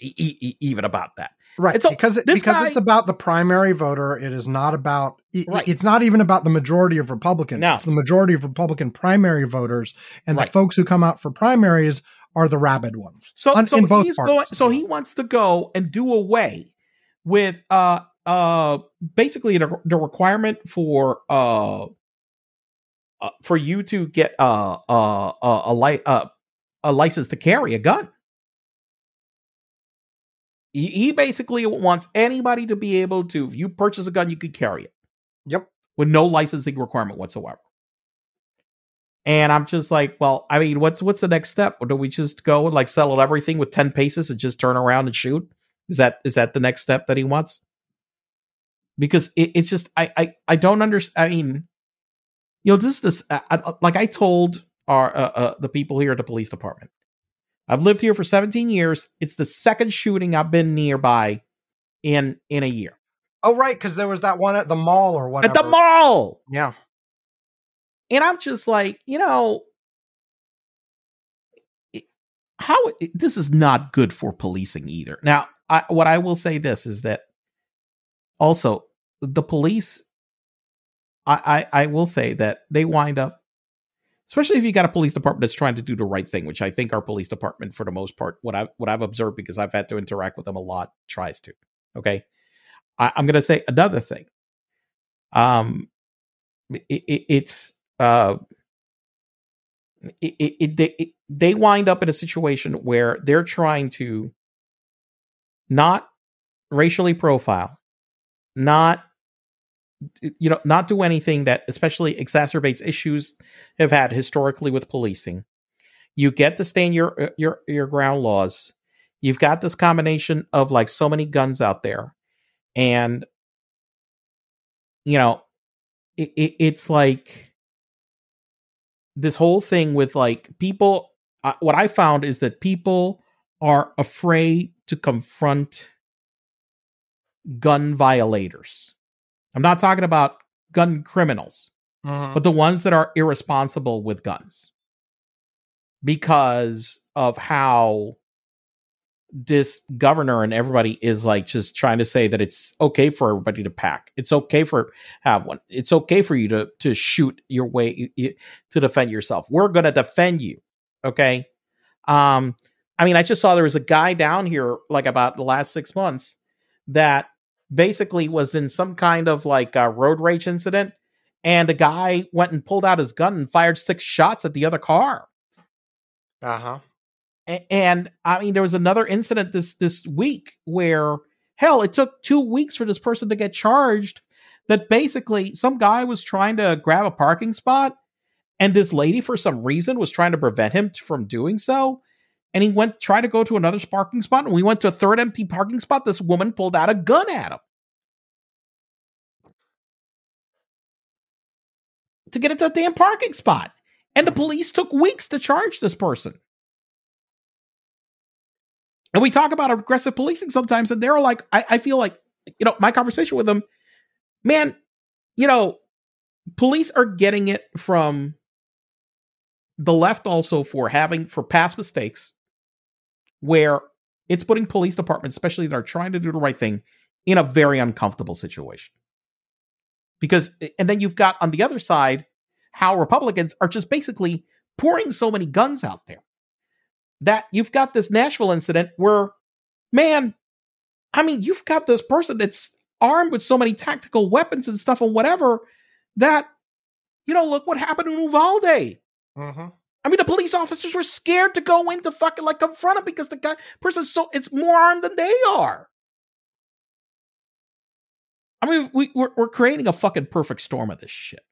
e- e- even about that. right? And so because it, because guy- it's about the primary voter. It is not about. it- Right. It's not even about the majority of Republicans. No. It's the majority of Republican primary voters, and Right. the folks who come out for primaries are the rabid ones. So, On- so in both he's parties. going. So he wants to go and do away with uh uh basically the, the requirement for uh, uh for you to get uh uh uh, a li- uh a license to carry a gun. He, he basically wants anybody to be able to, if you purchase a gun, you could carry it Yep. with no licensing requirement whatsoever. And I'm just like, well, I mean, what's what's the next step? Or do we just go and like settle everything with ten paces and just turn around and shoot? Is that is that the next step that he wants? Because it, it's just I I I don't understand. I mean, you know, this is this I, I- like I told our uh, uh, the people here at the police department. I've lived here for 17 years. It's the second shooting I've been nearby in in a year Oh, right, because there was that one at the mall or whatever. at the mall. Yeah. And I'm just like, you know, how this is not good for policing either. Now, I, what I will say this is that also the police, I, I, I will say that they wind up, especially if you got a police department that's trying to do the right thing, which I think our police department, for the most part, what I what I've observed because I've had to interact with them a lot, tries to. Okay, I, I'm going to say another thing. Um, it, it, it's uh it, it, it, they, they wind up in a situation where they're trying to not racially profile not you know not do anything that especially exacerbates issues have had historically with policing. You get to stand your your your ground laws. You've got this combination of like so many guns out there. And you know it, it's like this whole thing with like people uh, what i found is that people are afraid to confront gun violators i'm not talking about gun criminals Mhm. but the ones that are irresponsible with guns because of how this governor and everybody is like just trying to say that it's okay for everybody to pack it's okay for have one it's okay for you to to shoot your way to defend yourself we're going to defend you okay um i mean i just saw there was a guy down here like about the last six months that basically was in some kind of like a road rage incident, and the guy went and pulled out his gun and fired six shots at the other car. Uh huh. A- And I mean, there was another incident this this week where hell, it took two weeks for this person to get charged. That basically some guy was trying to grab a parking spot, and this lady, for some reason, was trying to prevent him from doing so. And he went try to go to another parking spot, and we went to a third empty parking spot. This woman pulled out a gun at him to get into a damn parking spot, and the police took weeks to charge this person. And we talk about aggressive policing sometimes, and they're like, I, I feel like, you know, my conversation with them, man, you know, police are getting it from the left also for having for past mistakes where it's putting police departments, especially that are trying to do the right thing, in a very uncomfortable situation. Because, and then you've got on the other side how Republicans are just basically pouring so many guns out there that you've got this Nashville incident where, man, I mean, you've got this person that's armed with so many tactical weapons and stuff and whatever that, you know, look what happened in Uvalde. Mm-hmm. I mean, the police officers were scared to go in to fucking like confront him because the guy person's so it's more armed than they are. I mean, we, we're we're creating a fucking perfect storm of this shit.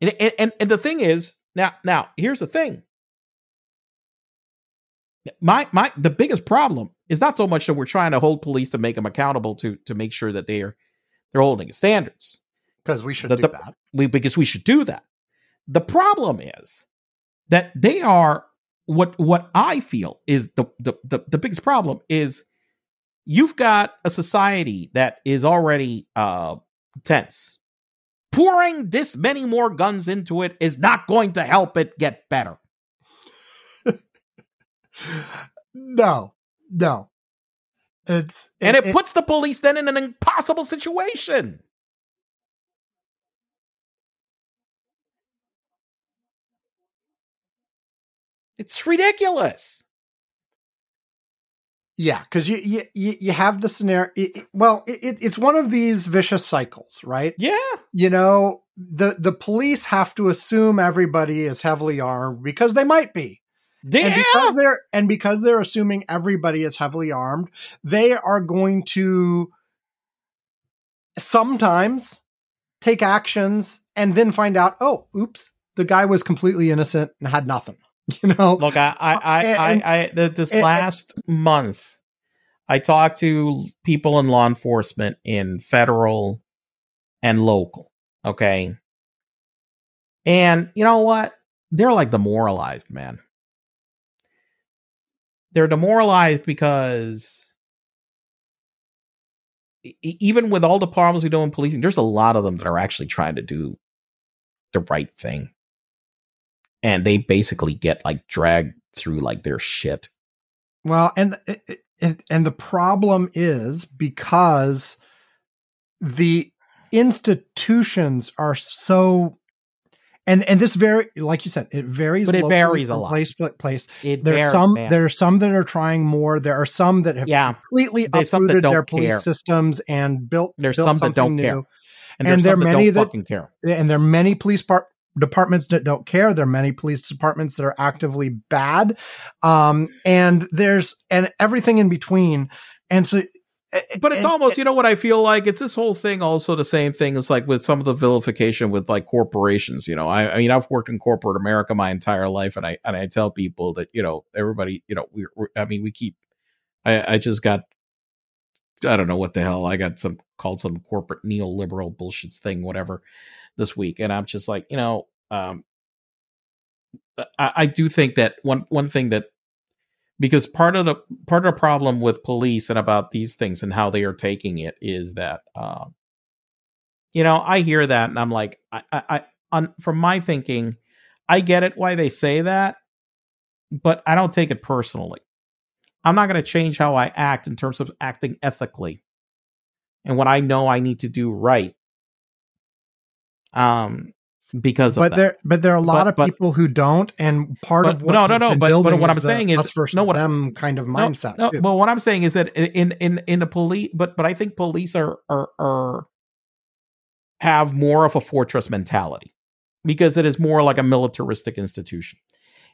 And and and, and the thing is now now here's the thing. My my the biggest problem is not so much that we're trying to hold police to make them accountable to to make sure that they're they're holding standards because we should The- do the- that. we because we should do that. The problem is that they are what what I feel is the the the, the biggest problem is you've got a society that is already uh tense. Pouring this many more guns into it is not going to help it get better. No, no. It's And it, puts the police then in an impossible situation. It's ridiculous. Yeah, because you, you you have the scenario. It, it- well, it, it- it's one of these vicious cycles, right? Yeah. You know, the the police have to assume everybody is heavily armed because they might be, and because they're and because they're assuming everybody is heavily armed, they are going to sometimes take actions and then find out, oh, oops, the guy was completely innocent and had nothing. You know, Look, I, I, uh, I, And- I, I th- this and- last month, I talked to people in law enforcement in federal and local. Okay. And you know what? They're like demoralized, man. They're demoralized because even with all the problems we do in policing, there's a lot of them that are actually trying to do the right thing. And they basically get like dragged through like their shit. Well, and eh, eh, and and the problem is because the institutions are so and and this very like you said it varies But it locally varies a lot. place place It there are some man. there are some that are trying more there are some that have yeah, completely There's some that uprooted don't their police care. systems and built There's built some that don't something care. new. and, and there are that many that- fucking care. and there are many police par- departments that don't care there are many police departments that are actively bad um and there's and everything in between and so But it's and- almost, you know what I feel like? It's this whole thing also the same thing as like with some of the vilification with like corporations, you know. I, I mean, I've worked in corporate America my entire life and I and I tell people that, you know, everybody, you know, we're, we're I mean, we keep I, I just got I don't know what the hell. I got some called some corporate neoliberal bullshit thing, whatever, this week. And I'm just like, you know, um I, I do think that one one thing that because part of the part of the problem with police and about these things and how they are taking it is that uh, you know I hear that and I'm like I I, I on from my thinking I get it why they say that but I don't take it personally. I'm not going to change how I act in terms of acting ethically and when I know I need to do right. Um because of but that. there but there are a lot But- of but- people who don't and part But- of what no, no, no, but- but what I'm saying is- versus no, what- them kind of mindset No, too. but what I'm saying is that in in in the police, but but I think police are are are have more of a fortress mentality because it is more like a militaristic institution,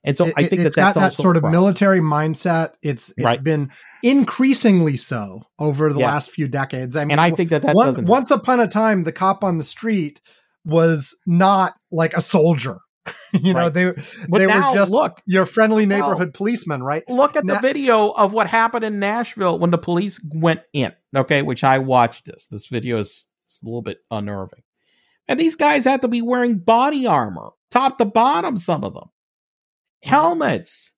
and so It- I think that that's that sort of military mindset it's it's Right. been increasingly so over the Yeah. last few decades i mean and I think that that one- doesn't. once upon a time the cop on the street was not like a soldier you know Right. they but they now were just look your friendly neighborhood policeman right look at Now- the video of what happened in Nashville when the police went in. Okay, which I watched this. This video is, is a little bit unnerving, and these guys had to be wearing body armor, top to bottom. Some of them, helmets,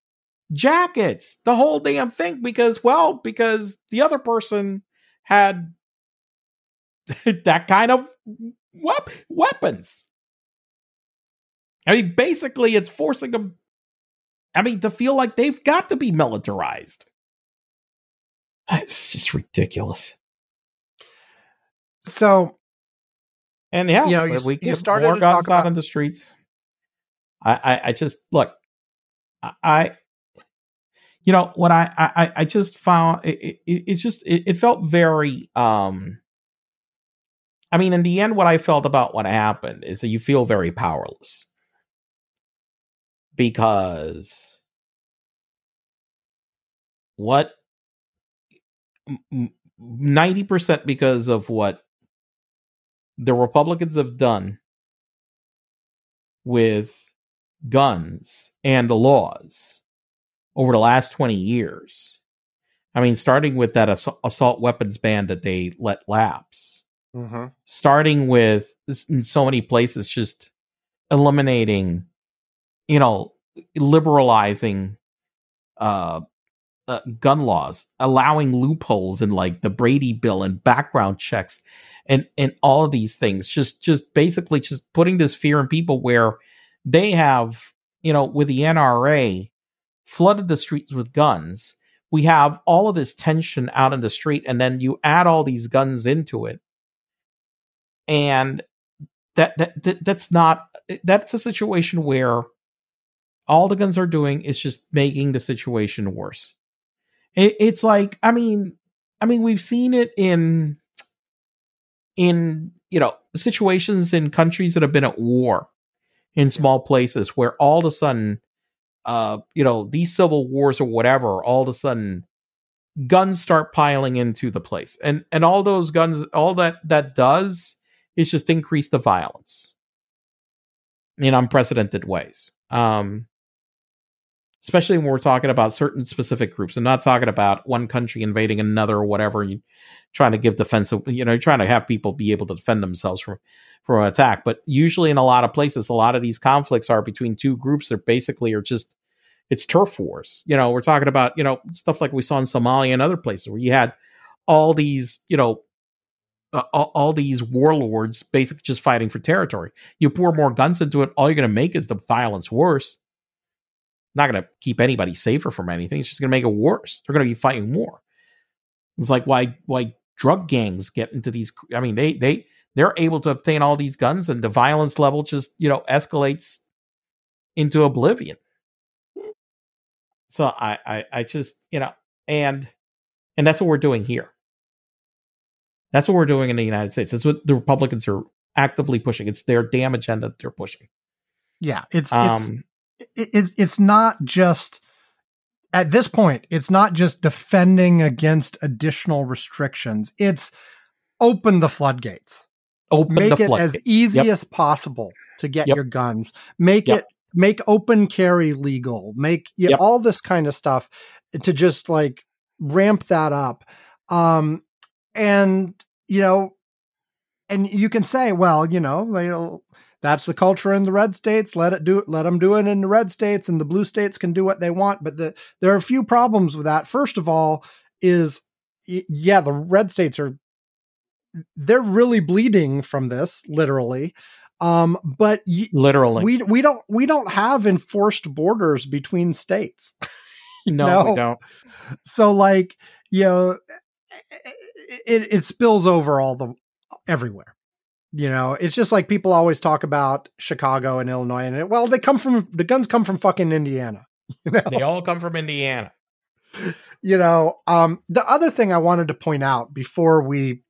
jackets, the whole damn thing. Because well, because the other person had that kind of wep- weapons. I mean, basically, it's forcing them. I mean, to feel like they've got to be militarized. It's just ridiculous. so And yeah, You know, you- we you can get started more to guns talk out about- in the streets. I, I, I just look. I, I, you know, what I, I, I just found it, it, it's just it, it felt very. um I mean, in the end, what I felt about what happened is that you feel very powerless because what ninety percent because of what the Republicans have done with guns and the laws over the last 20 years. I mean, starting with that ass- assault weapons ban that they let lapse, Mm-hmm. starting with in so many places just eliminating, you know, liberalizing uh, uh, gun laws, allowing loopholes in like the Brady bill and background checks and and all of these things. Just just basically just putting this fear in people where they have you know with the NRA flooded the streets with guns. We have all of this tension out in the street and then you add all these guns into it and that that, that that's not that's a situation where all the guns are doing is just making the situation worse. It, it's like i mean i mean we've seen it in in you know situations in countries that have been at war in small places where all of a sudden uh you know these civil wars or whatever all of a sudden guns start piling into the place. And and all those guns all that that does is just increase the violence in unprecedented ways. Um especially when we're talking about certain specific groups. And not talking about one country invading another or whatever you trying to give defensive you know trying to have people be able to defend themselves from from an attack. But usually in a lot of places a lot of these conflicts are between two groups that basically are just it's turf wars. You know we're talking about you know stuff like we saw in somalia and other places where you had all these you know uh, all, all these warlords basically just fighting for territory. You pour more guns into it all you're going to make is the violence worse. Not going to keep anybody safer from anything it's just going to make it worse. They're going to be fighting more. It's like why why drug gangs get into these i mean they they they're able to obtain all these guns and the violence level just you know escalates into oblivion. So i i, I just you know and and that's what we're doing here that's what we're doing in the united states. That's what the republicans are actively pushing. It's their damn agenda that they're pushing. Yeah it's it's um it, it, it's not just at this point it's not just defending against additional restrictions. It's open the floodgates. Open make the it as easy Yep. as possible to get Yep. your guns. Make Yep. it make open carry legal. Make yeah, Yep. all this kind of stuff to just like ramp that up. Um and you know and you can say well you know they'll that's the culture in the red states let it do it let them do it in the red states and the blue states can do what they want but the there are a few problems with that. First of all is yeah the red states are they're really bleeding from this literally um but y- literally. we we don't we don't have enforced borders between states. No, no. we don't. So like you know it, it spills over all the everywhere You know, it's just like people always talk about Chicago and Illinois, and it, well, they come from the guns come from fucking Indiana. You know, They all come from Indiana. you know. Um, the other thing I wanted to point out before we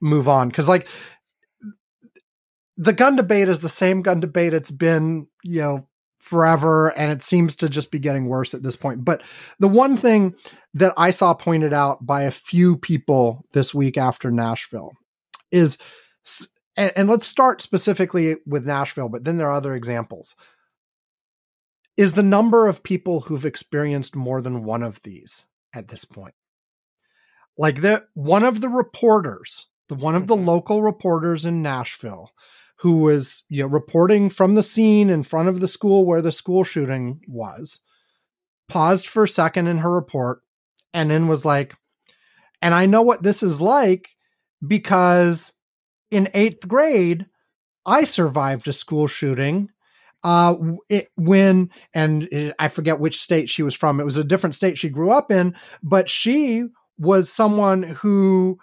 move on, because like the gun debate is the same gun debate it's been, you know, forever, and it seems to just be getting worse at this point. But the one thing that I saw pointed out by a few people this week after Nashville is, and, and let's start specifically with Nashville, but then there are other examples. Is the number of people who've experienced more than one of these at this point? Like the one of the reporters, the one of the Mhm. local reporters in Nashville, who was you know reporting from the scene in front of the school where the school shooting was, paused for a second in her report and then was like, and I know what this is like because in eighth grade, I survived a school shooting. Uh, it, when, and uh, I forget which state she was from. It was a different state she grew up in, but she was someone who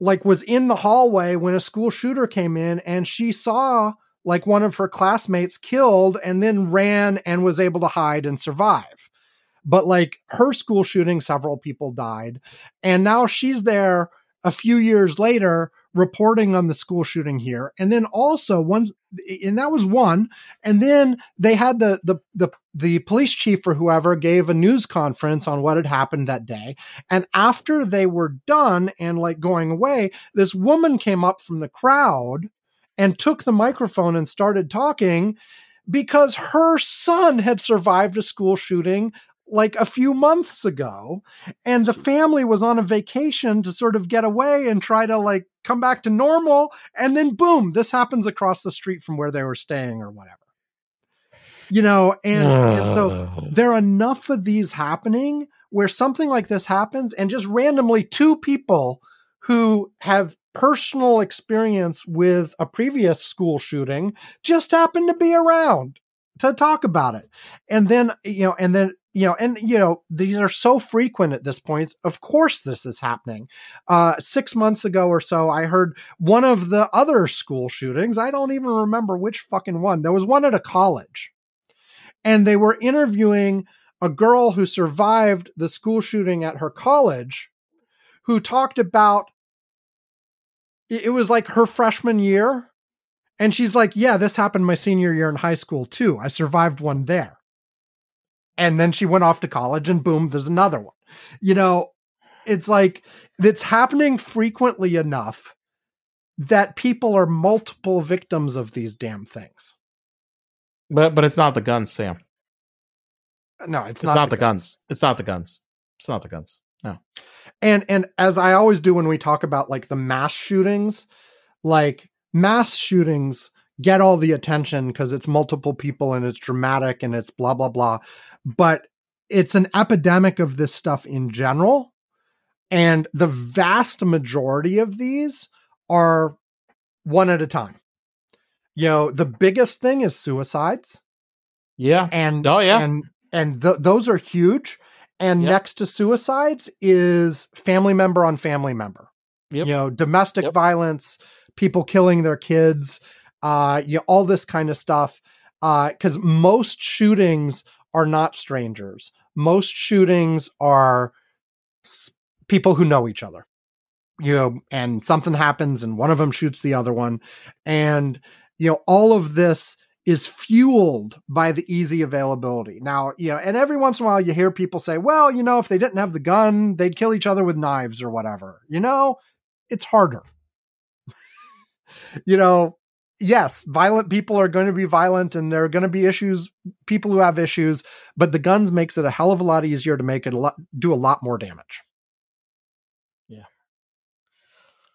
like was in the hallway when a school shooter came in and she saw like one of her classmates killed and then ran and was able to hide and survive. But like her school shooting, several people died. And now she's there a few years later reporting on the school shooting here. And then also one and that was one. And then they had the the the the police chief or whoever gave a news conference on what had happened that day. And after they were done and like going away, this woman came up from the crowd and took the microphone and started talking because her son had survived a school shooting like a few months ago and the hmm. family was on a vacation to sort of get away and try to like come back to normal and then boom this happens across the street from where they were staying or whatever. You know and, and so there are enough of these happening where something like this happens and just randomly two people who have personal experience with a previous school shooting just happen to be around to talk about it. And then you know and then you know and you know these are so frequent at this point. Of course this is happening. Uh 6 months ago or so i heard one of the other school shootings. I don't even remember which fucking one. There was one at a college. And they were interviewing a girl who survived the school shooting at her college who talked about it was like her freshman year. And she's like yeah this happened my senior year in high school too. I survived one there and then she went off to college and boom there's another one you know it's like it's happening frequently enough that people are multiple victims of these damn things But but it's not the guns, Sam. no it's, It's, not, not, the the guns. It's not the guns. It's not the guns. No. and and as i always do when we talk about like the mass shootings like mass shootings get all the attention because it's multiple people and it's dramatic and it's blah blah blah but it's an epidemic of this stuff in general and the vast majority of these are one at a time you know the biggest thing is suicides Yeah. and Oh, yeah. and and th- those are huge and Yep. next to suicides is family member on family member Yep. you know domestic Yep. violence people killing their kids uh you know, all this kind of stuff uh because most shootings are not strangers. Most shootings are people who know each other. You know and something happens and one of them shoots the other one. And you know all of this is fueled by the easy availability. Now you know and every once in a while you hear people say well you know if they didn't have the gun they'd kill each other with knives or whatever. You know it's harder. You know yes violent people are going to be violent and there are going to be issues people who have issues but the guns makes it a hell of a lot easier to make it a lot do a lot more damage. Yeah.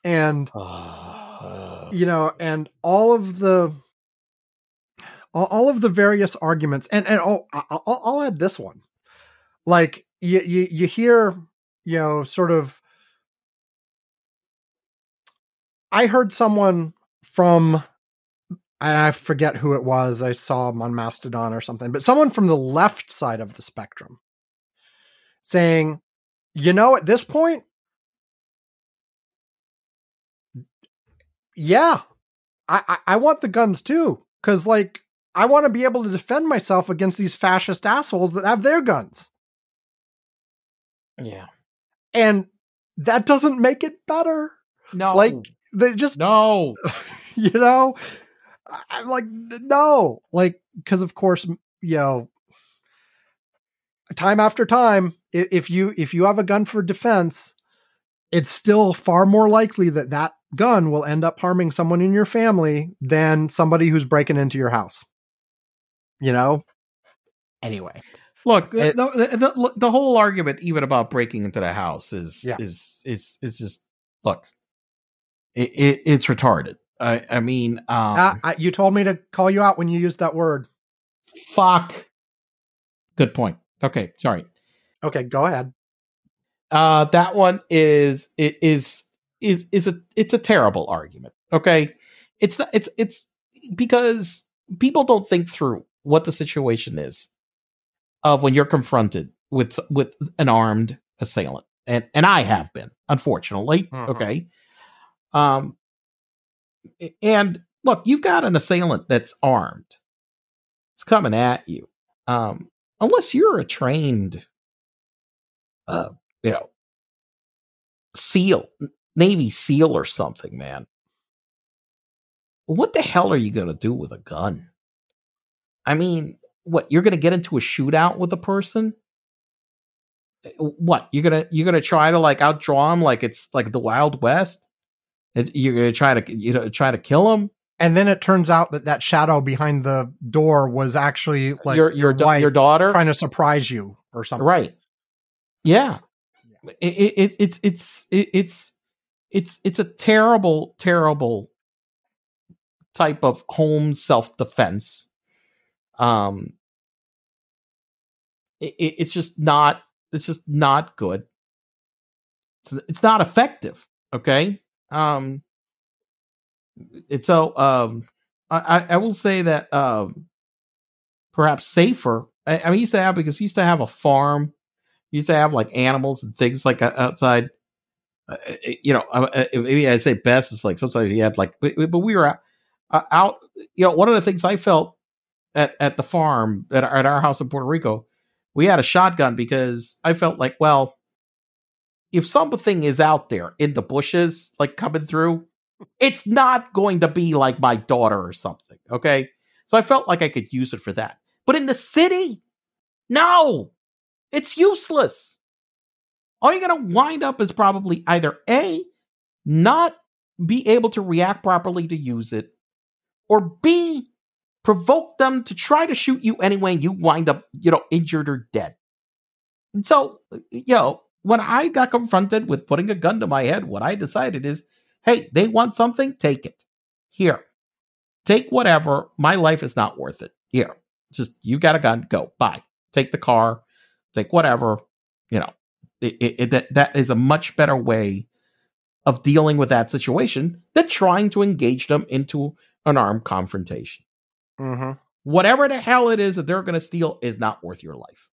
and Uh, you know and all of the all, all of the various arguments and and oh I'll, I'll add this one. Like you, you you hear you know sort of i heard someone from i forget who it was i saw him on mastodon or something but someone from the left side of the spectrum saying you know at this point yeah I, I, I want the guns too, because like I want to be able to defend myself against these fascist assholes that have their guns. Yeah. And that doesn't make it better. No. Like they just no. you know i'm like no like because of course you know time after time if you if you have a gun for defense it's still far more likely that that gun will end up harming someone in your family than somebody who's breaking into your house you know anyway Look, the, It- the, the, the whole argument, even about breaking into the house, is Yeah. is is is just look. It, it, it's retarded. I, I mean, um, Ah, I, you told me to call you out when you used that word fuck. Good point. Okay, sorry. okay go ahead Uh, that one is it is is is a it's a terrible argument. Okay, it's not it's it's because people don't think through what the situation is of when you're confronted with with an armed assailant, and and I have been unfortunately. Mhm. Okay, um, and look, you've got an assailant that's armed. It's coming at you. Um, unless you're a trained, uh, you know, SEAL, Navy SEAL or something, man. What the hell are you going to do with a gun? I mean, what, you're going to get into a shootout with a person? What, you're to you're to try to like outdraw him like it's like the Wild West? It- You're going to try to you know try to kill him? and then it turns out that that shadow behind the door was actually like your your wife your daughter? trying to surprise you or something Right. Yeah. It, it, it it's it's it, it's it's it's a terrible terrible type of home self defense. Um it- it's just not it's just not good. It's it's not effective, okay? Um it's so um I I- I will say that um perhaps safer. I, I used to have because used to have a farm used to have like animals and things like uh, outside. Uh, you know, uh, uh, maybe I say best. It's like sometimes you had like, but, but we were out, uh, out. You know, one of the things I felt at at the farm at, at our house in Puerto Rico, we had a shotgun because I felt like, well, if something is out there in the bushes, like coming through, it's not going to be like my daughter or something. Okay, so I felt like I could use it for that. But in the city, no, it's useless. All you're going to wind up is probably either A, not be able to react properly to use it, or B, provoke them to try to shoot you anyway and you wind up, you know, injured or dead. And so, you know, when I got confronted with putting a gun to my head, what I decided is, hey, they want something, take it. Here. Take whatever. My life is not worth it. Here. Just you got a gun, go. Bye. Take the car take whatever you know it, it, it- that that is a much better way of dealing with that situation than trying to engage them into an armed confrontation mm-hmm. whatever the hell it is that they're going to steal is not worth your life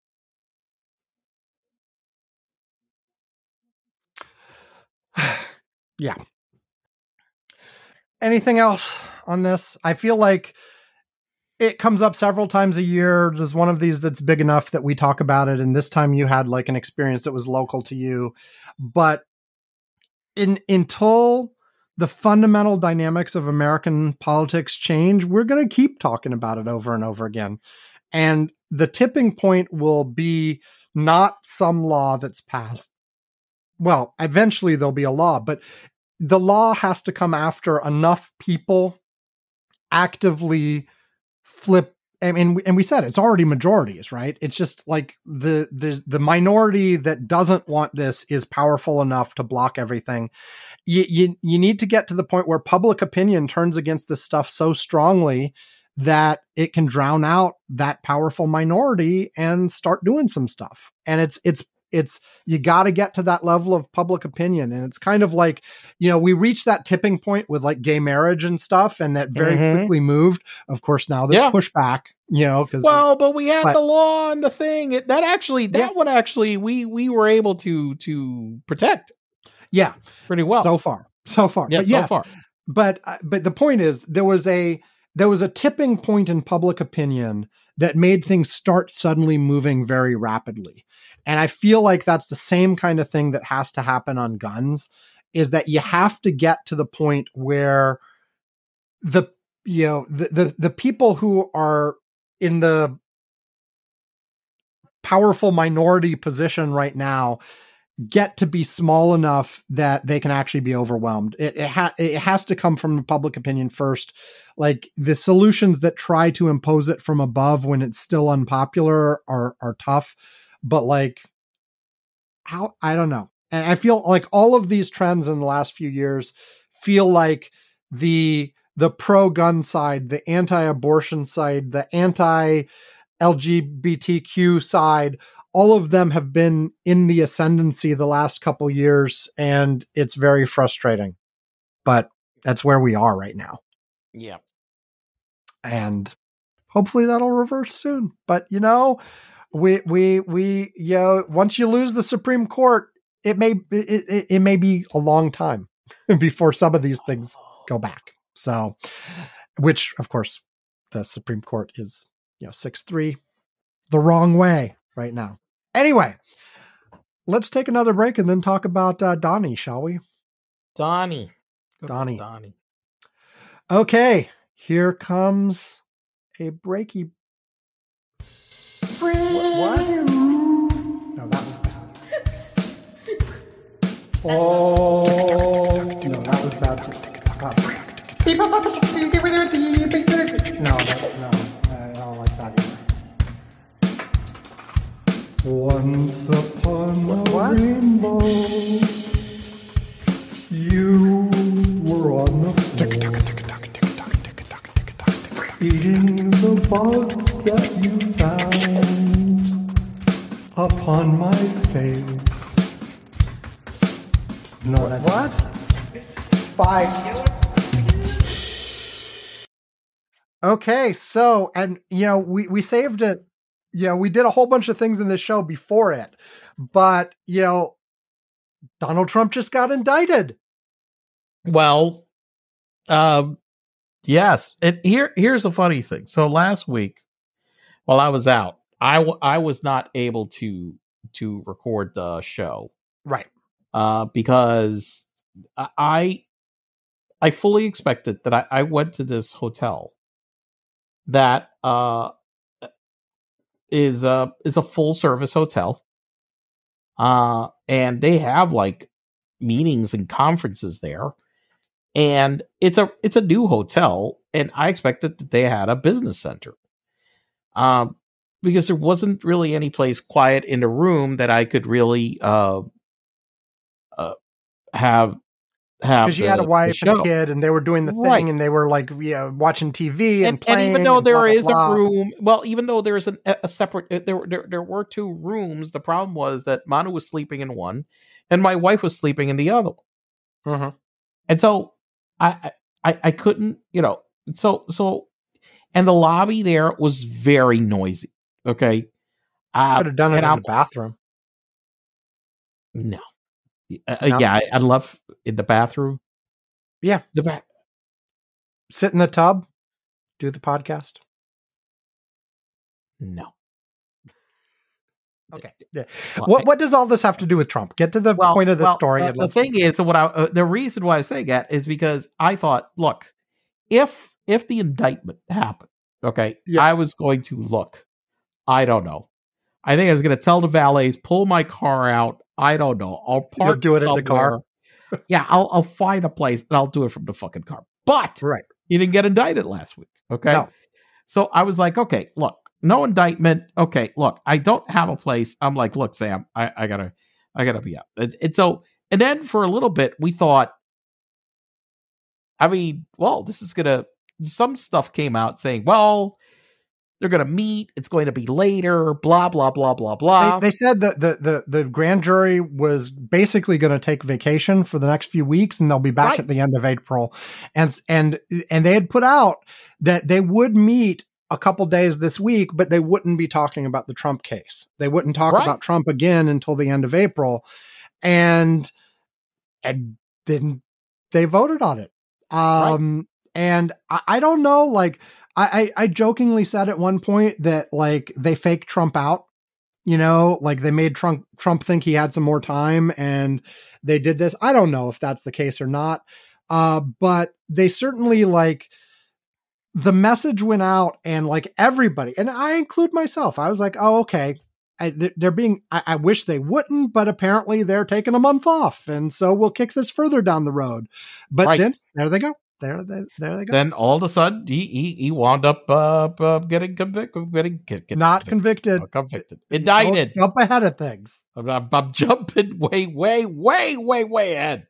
yeah. Anything else on this? I feel like it comes up several times a year. There's one of these that's big enough that we talk about it. And this time you had like an experience that was local to you. But in until the fundamental dynamics of American politics change, we're going to keep talking about it over and over again. And the tipping point will be not some law that's passed. Well, eventually there'll be a law, but the law has to come after enough people actively flip I mean, and we said it's already majorities, right? It's just like the the the minority that doesn't want this is powerful enough to block everything. You you you need to get to the point where public opinion turns against this stuff so strongly that it can drown out that powerful minority and start doing some stuff. And it's it's it's you got to get to that level of public opinion and it's kind of like you know we reached that tipping point with like gay marriage and stuff and that very Mhm. quickly moved of course now there's Yeah. pushback you know because well but we had but- the law and the thing it, that actually that Yeah. one actually we we were able to to protect yeah pretty well so far so far yeah but so yes far but uh, but the point is there was a there was a tipping point in public opinion that made things start suddenly moving very rapidly. And I feel like that's the same kind of thing that has to happen on guns is that you have to get to the point where the you know the the, the people who are in the powerful minority position right now get to be small enough that they can actually be overwhelmed. It it, ha- it has to come from public opinion first. Like the solutions that try to impose it from above when it's still unpopular are are tough, but like how I don't know. And I feel like all of these trends in the last few years feel like the the pro gun side, the anti abortion side, the anti LGBTQ side all of them have been in the ascendancy the last couple years and it's very frustrating but that's where we are right now Yeah. and hopefully that'll reverse soon but you know we we we you know once you lose the supreme court it may it, it, it may be a long time before some of these things go back so which of course the supreme court is you know 6-3 the wrong way right now Anyway, let's take another break and then talk about uh, Donnie, shall we? Donnie. Donnie. Donnie. Okay, here comes a breaky. What? No, that was bad. Oh, no, that was bad. No, that, no, I don't like that either. Once upon a What? rainbow, you were on the floor, eating the bugs that you found upon my face. No, that's What? Bye. Okay, so and you know we we saved it. You know we did a whole bunch of things in this show before it, but you know Donald Trump just got indicted. Well, um, yes. And here, here's a funny thing. So last week, while I was out, I w- I was not able to to record the show Right. uh, because I I fully expected that I, I went to this hotel that uh, is a is a full service hotel, uh, and they have like meetings and conferences there, and it's a it's a new hotel, and I expected that they had a business center, um, because there wasn't really any place quiet in the room that I could really uh, uh have have Because you had a wife and a kid, and they were doing the Right. thing, and they were like know, watching TV and, and, and even though and there blah, is blah. a room, well, even though there's an, a separate, uh, there, there there were two rooms. The problem was that Manu was sleeping in one, and my wife was sleeping in the other. Mhm. And so I, I I couldn't, you know, so so, and the lobby there was very noisy. Okay, I could have done it in and the bathroom. no, Uh, No? yeah, I, I love in the bathroom. Yeah. the back. Sit in the tub, do the podcast. No. Okay. Yeah. Well, What what does all this have to do with Trump? Get to the well, point of the well, story. uh, the thing is, what I uh, the reason why I say that is because I thought, look, if if the indictment happened, okay, Yes. I was going to look. I don't know. I think I was going to tell the valets pull my car out. I don't know. I'll You'll park do it in the car? yeah, I'll I'll find a place and I'll do it from the fucking car. But right. he didn't get indicted last week. Okay. No. So I was like, okay, look, no indictment. Okay, look, I don't have a place. I'm like, look, Sam, I, I gotta, I gotta be up. And, and so, and then for a little bit, we thought, I mean, well, this is gonna. Some stuff came out saying, well, they're gonna meet. It's going to be later. Blah blah blah blah blah. They, they said that the, the, the grand jury was basically going to take vacation for the next few weeks, and they'll be back Right. at the end of April. And and and they had put out that they would meet a couple days this week, but they wouldn't be talking about the Trump case. They wouldn't talk Right. about Trump again until the end of April, and and then they voted on it. Um, and I, I don't know, like I, I I jokingly said at one point that like they faked Trump out. You know, like they made Trump Trump think he had some more time, and they did this. I don't know if that's the case or not. Uh, but they certainly like the message went out and like everybody and i include myself i was like oh okay I, they're being I, I, wish they wouldn't but apparently they're taking a month off and so we'll kick this further down the road but right. then there they go there they there they go. Then all of a sudden he he, he wound up uh, uh getting convicted getting get, get, not convicted. uh, convicted. Indicted. jump ahead of things. I'm, I'm, jumping way way way way way ahead.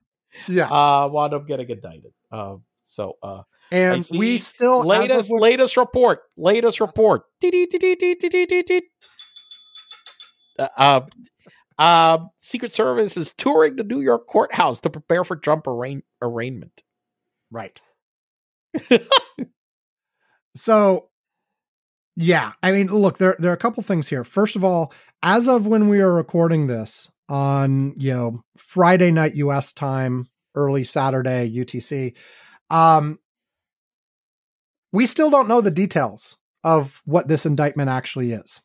Yeah. Uh wound up getting indicted. Uh so uh and we still latest latest report. Latest report. Uh, uh, uh, Secret Service is touring the New York courthouse to prepare for Trump arraign- arraignment. Right. so, yeah, I mean, look, there there are a couple things here. First of all, as of when we are recording this on you know Friday night U.S. time, early Saturday UTC, um, we still don't know the details of what this indictment actually is.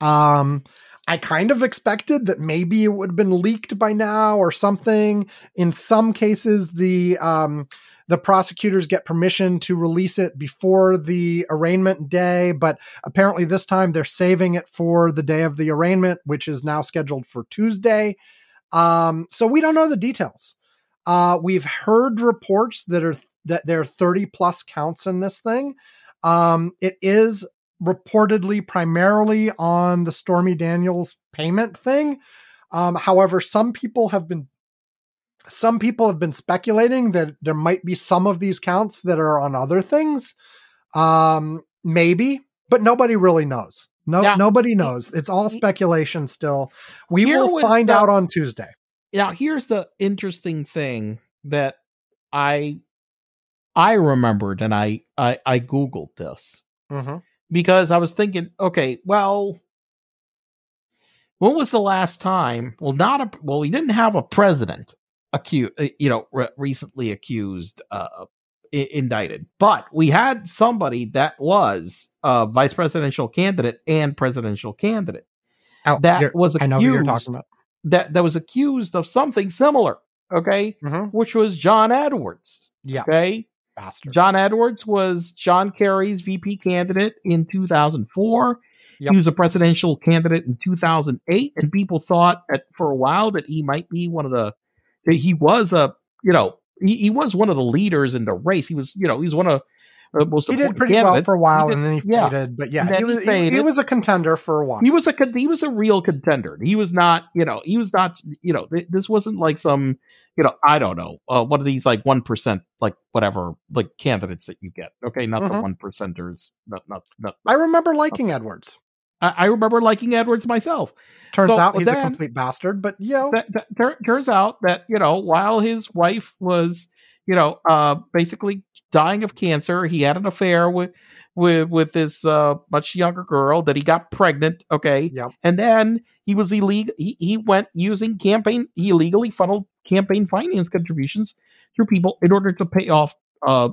Um, I kind of expected that maybe it would have been leaked by now or something. In some cases, the um, the prosecutors get permission to release it before the arraignment day, but apparently this time they're saving it for the day of the arraignment, which is now scheduled for Tuesday. Um, so we don't know the details. Uh, we've heard reports that are that there are 30 plus counts in this thing. Um, it is reportedly primarily on the Stormy Daniels payment thing. Um, however, some people have been some people have been speculating that there might be some of these counts that are on other things. Um, maybe, but nobody really knows. No, now, nobody knows. It's all speculation still. We will find the, out on Tuesday. Now, here's the interesting thing that I I remembered and I I, I googled this mm-hmm. because I was thinking, okay, well, when was the last time? Well, not a well, we didn't have a president accused, uh, you know, re- recently accused, uh, I- indicted, but we had somebody that was a vice presidential candidate and presidential candidate oh, that was accused. I know you're talking about. That that was accused of something similar. Okay, mm-hmm. which was John Edwards. Yeah. Okay. Bastard. John Edwards was John Kerry's VP candidate in 2004. Yep. He was a presidential candidate in 2008, and people thought that for a while that he might be one of the. That he was a, you know, he, he was one of the leaders in the race. He was, you know, he's one of uh, most he did pretty well for a while, did, and then he yeah. faded. But yeah, he was, he, he, was a contender for a while. He was a he was a real contender. He was not, you know, he was not, you know, this wasn't like some, you know, I don't know, uh, one of these like one percent, like whatever, like candidates that you get. Okay, not mm-hmm. the one percenters. Not, not, not, I remember liking Edwards. I, I, remember liking Edwards myself. Turns so, out he's then, a complete bastard, but you know, that, that, turns out that you know, while his wife was you know, uh, basically dying of cancer. He had an affair with with with this uh, much younger girl that he got pregnant. Okay, yeah, and then he was illegal. He he went using campaign. He illegally funneled campaign finance contributions through people in order to pay off uh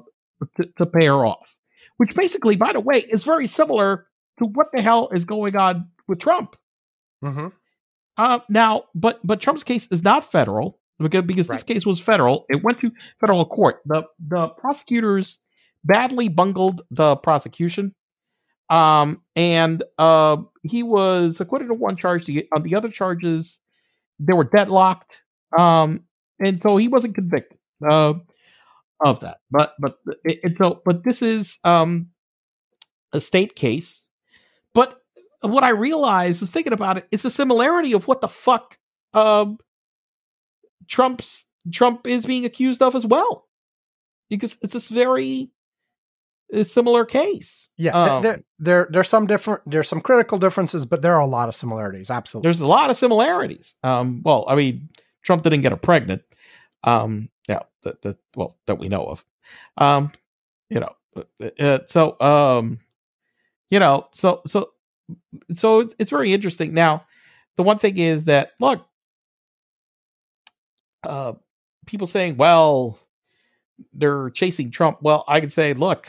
to, to pay her off. Which basically, by the way, is very similar to what the hell is going on with Trump. Mm-hmm. Uh, now, but but Trump's case is not federal because, because right. this case was federal. It went to federal court. The the prosecutors badly bungled the prosecution. Um, and uh, he was acquitted of one charge. The, on the other charges, they were deadlocked. Um, and so he wasn't convicted uh, of that. But but it, it, so but this is um a state case. But what I realized was thinking about it, it's a similarity of what the fuck um Trump's Trump is being accused of as well, because it's this very uh, similar case. Yeah, um, there, there there's some different there's some critical differences, but there are a lot of similarities. Absolutely, there's a lot of similarities. Um, well, I mean, Trump didn't get her pregnant. Um, yeah, that, that well that we know of. Um, you know, uh, uh so um, you know, so so so it's, it's very interesting. Now, the one thing is that look, uh, people saying, well, they're chasing Trump. Well, I can say, look,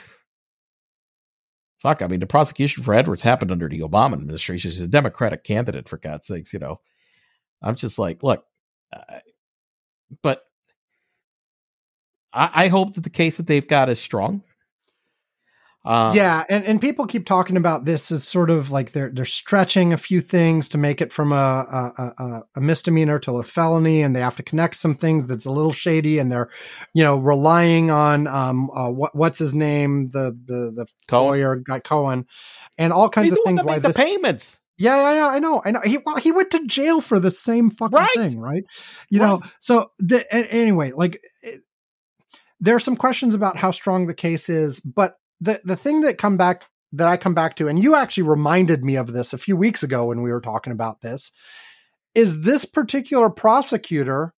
fuck. I mean, the prosecution for Edwards happened under the Obama administration. She's a Democratic candidate, for God's sakes. You know, I'm just like, look, uh, but I, I hope that the case that they've got is strong. Um, yeah, and, and people keep talking about this as sort of like they're they're stretching a few things to make it from a a, a a, misdemeanor to a felony, and they have to connect some things that's a little shady, and they're you know relying on um uh, what what's his name the the the Cohen. lawyer guy Cohen, and all kinds He's of things. Why the this, payments? Yeah, I know, I know, I know. He well, he went to jail for the same fucking right. thing, right? You right. know, so the, anyway, like. It, there are some questions about how strong the case is, but the the thing that come back that I come back to, and you actually reminded me of this a few weeks ago when we were talking about this, is this particular prosecutor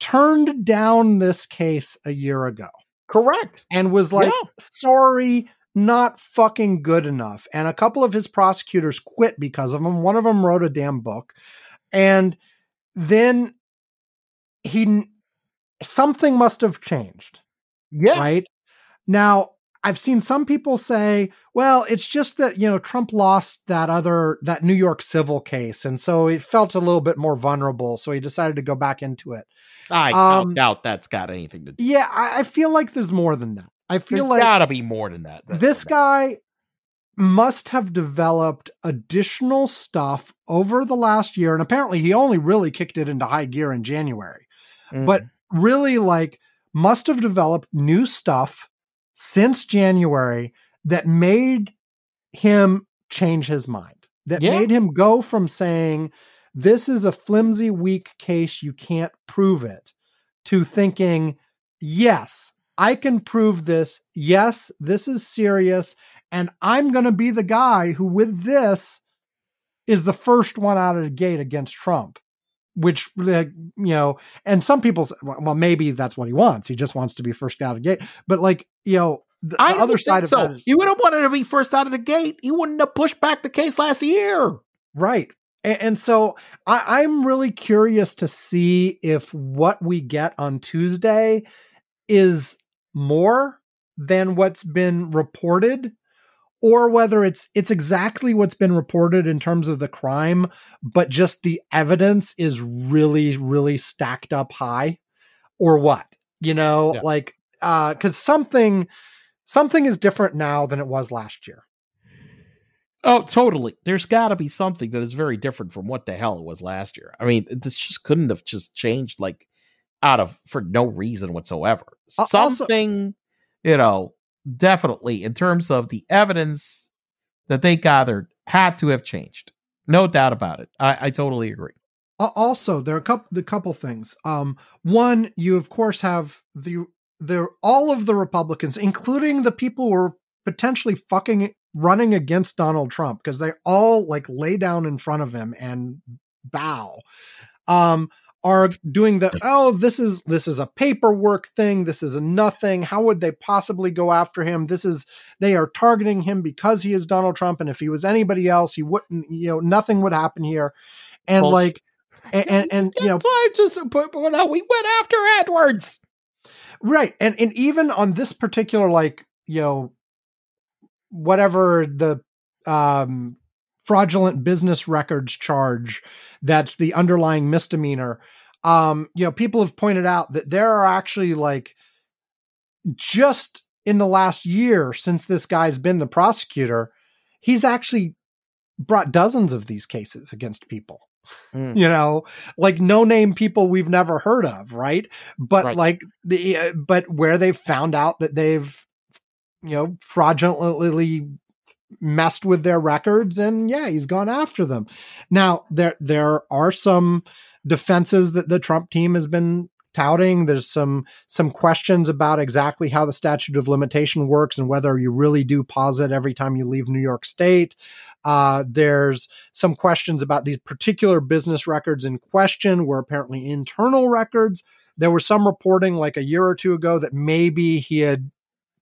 turned down this case a year ago. Correct. And was like, yeah. sorry, not fucking good enough. And a couple of his prosecutors quit because of him. One of them wrote a damn book. And then he, something must have changed. Yeah. Right. Now, I've seen some people say, well, it's just that, you know, Trump lost that other, that New York civil case. And so it felt a little bit more vulnerable. So he decided to go back into it. I um, doubt that's got anything to do. Yeah. I, I, feel like there's more than that. I feel there's like gotta be more than that. this guy must have developed additional stuff over the last year. And apparently he only really kicked it into high gear in January, mm. but really like must have developed new stuff since January that made him change his mind, that yeah. made him go from saying, this is a flimsy, weak case, you can't prove it, to thinking, yes, I can prove this. Yes, this is serious. And I'm going to be the guy who, with this, is the first one out of the gate against Trump which you know and some people say, well maybe that's what he wants. He just wants to be first out of the gate. But like you know the, the other side of so. that is, he would have wanted to be first out of the gate. He wouldn't have pushed back the case last year. Right. And, and so I, i'm really curious to see if what we get on tuesday is more than what's been reported or whether it's it's exactly what's been reported in terms of the crime but just the evidence is really really stacked up high or what you know? Yeah. like uh cuz something something is different now than it was last year. Oh totally. There's got to be something that is very different from what the hell it was last year. I mean this just couldn't have just changed like out of for no reason whatsoever. Something also, you know definitely in terms of the evidence that they gathered had to have changed. No doubt about it. I, I totally agree. Also, there are a couple the couple things. Um, one, you of course have the the all of the Republicans, including the people who are potentially fucking running against Donald Trump, because they all like lay down in front of him and bow. Um, are doing the oh this is this is a paperwork thing. This is a nothing. How would they possibly go after him? This is they are targeting him because he is Donald Trump. And if he was anybody else he wouldn't you know nothing would happen here. And like and and, and you know why just but no we went after Edwards. Right. And and even on this particular like you know whatever the um fraudulent business records charge that's the underlying misdemeanor um you know people have pointed out that there are actually like just in the last year since this guy's been the prosecutor he's actually brought dozens of these cases against people mm. you know like no name people we've never heard of right but right. like the uh, but where they've found out that they've you know fraudulently messed with their records and yeah he's gone after them. Now there there are some defenses that the trump team has been touting. There's some some questions about exactly how the statute of limitation works and whether you really do pause it every time you leave new york state. Uh, there's some questions about these particular business records in question were apparently internal records. There was some reporting like a year or two ago that maybe he had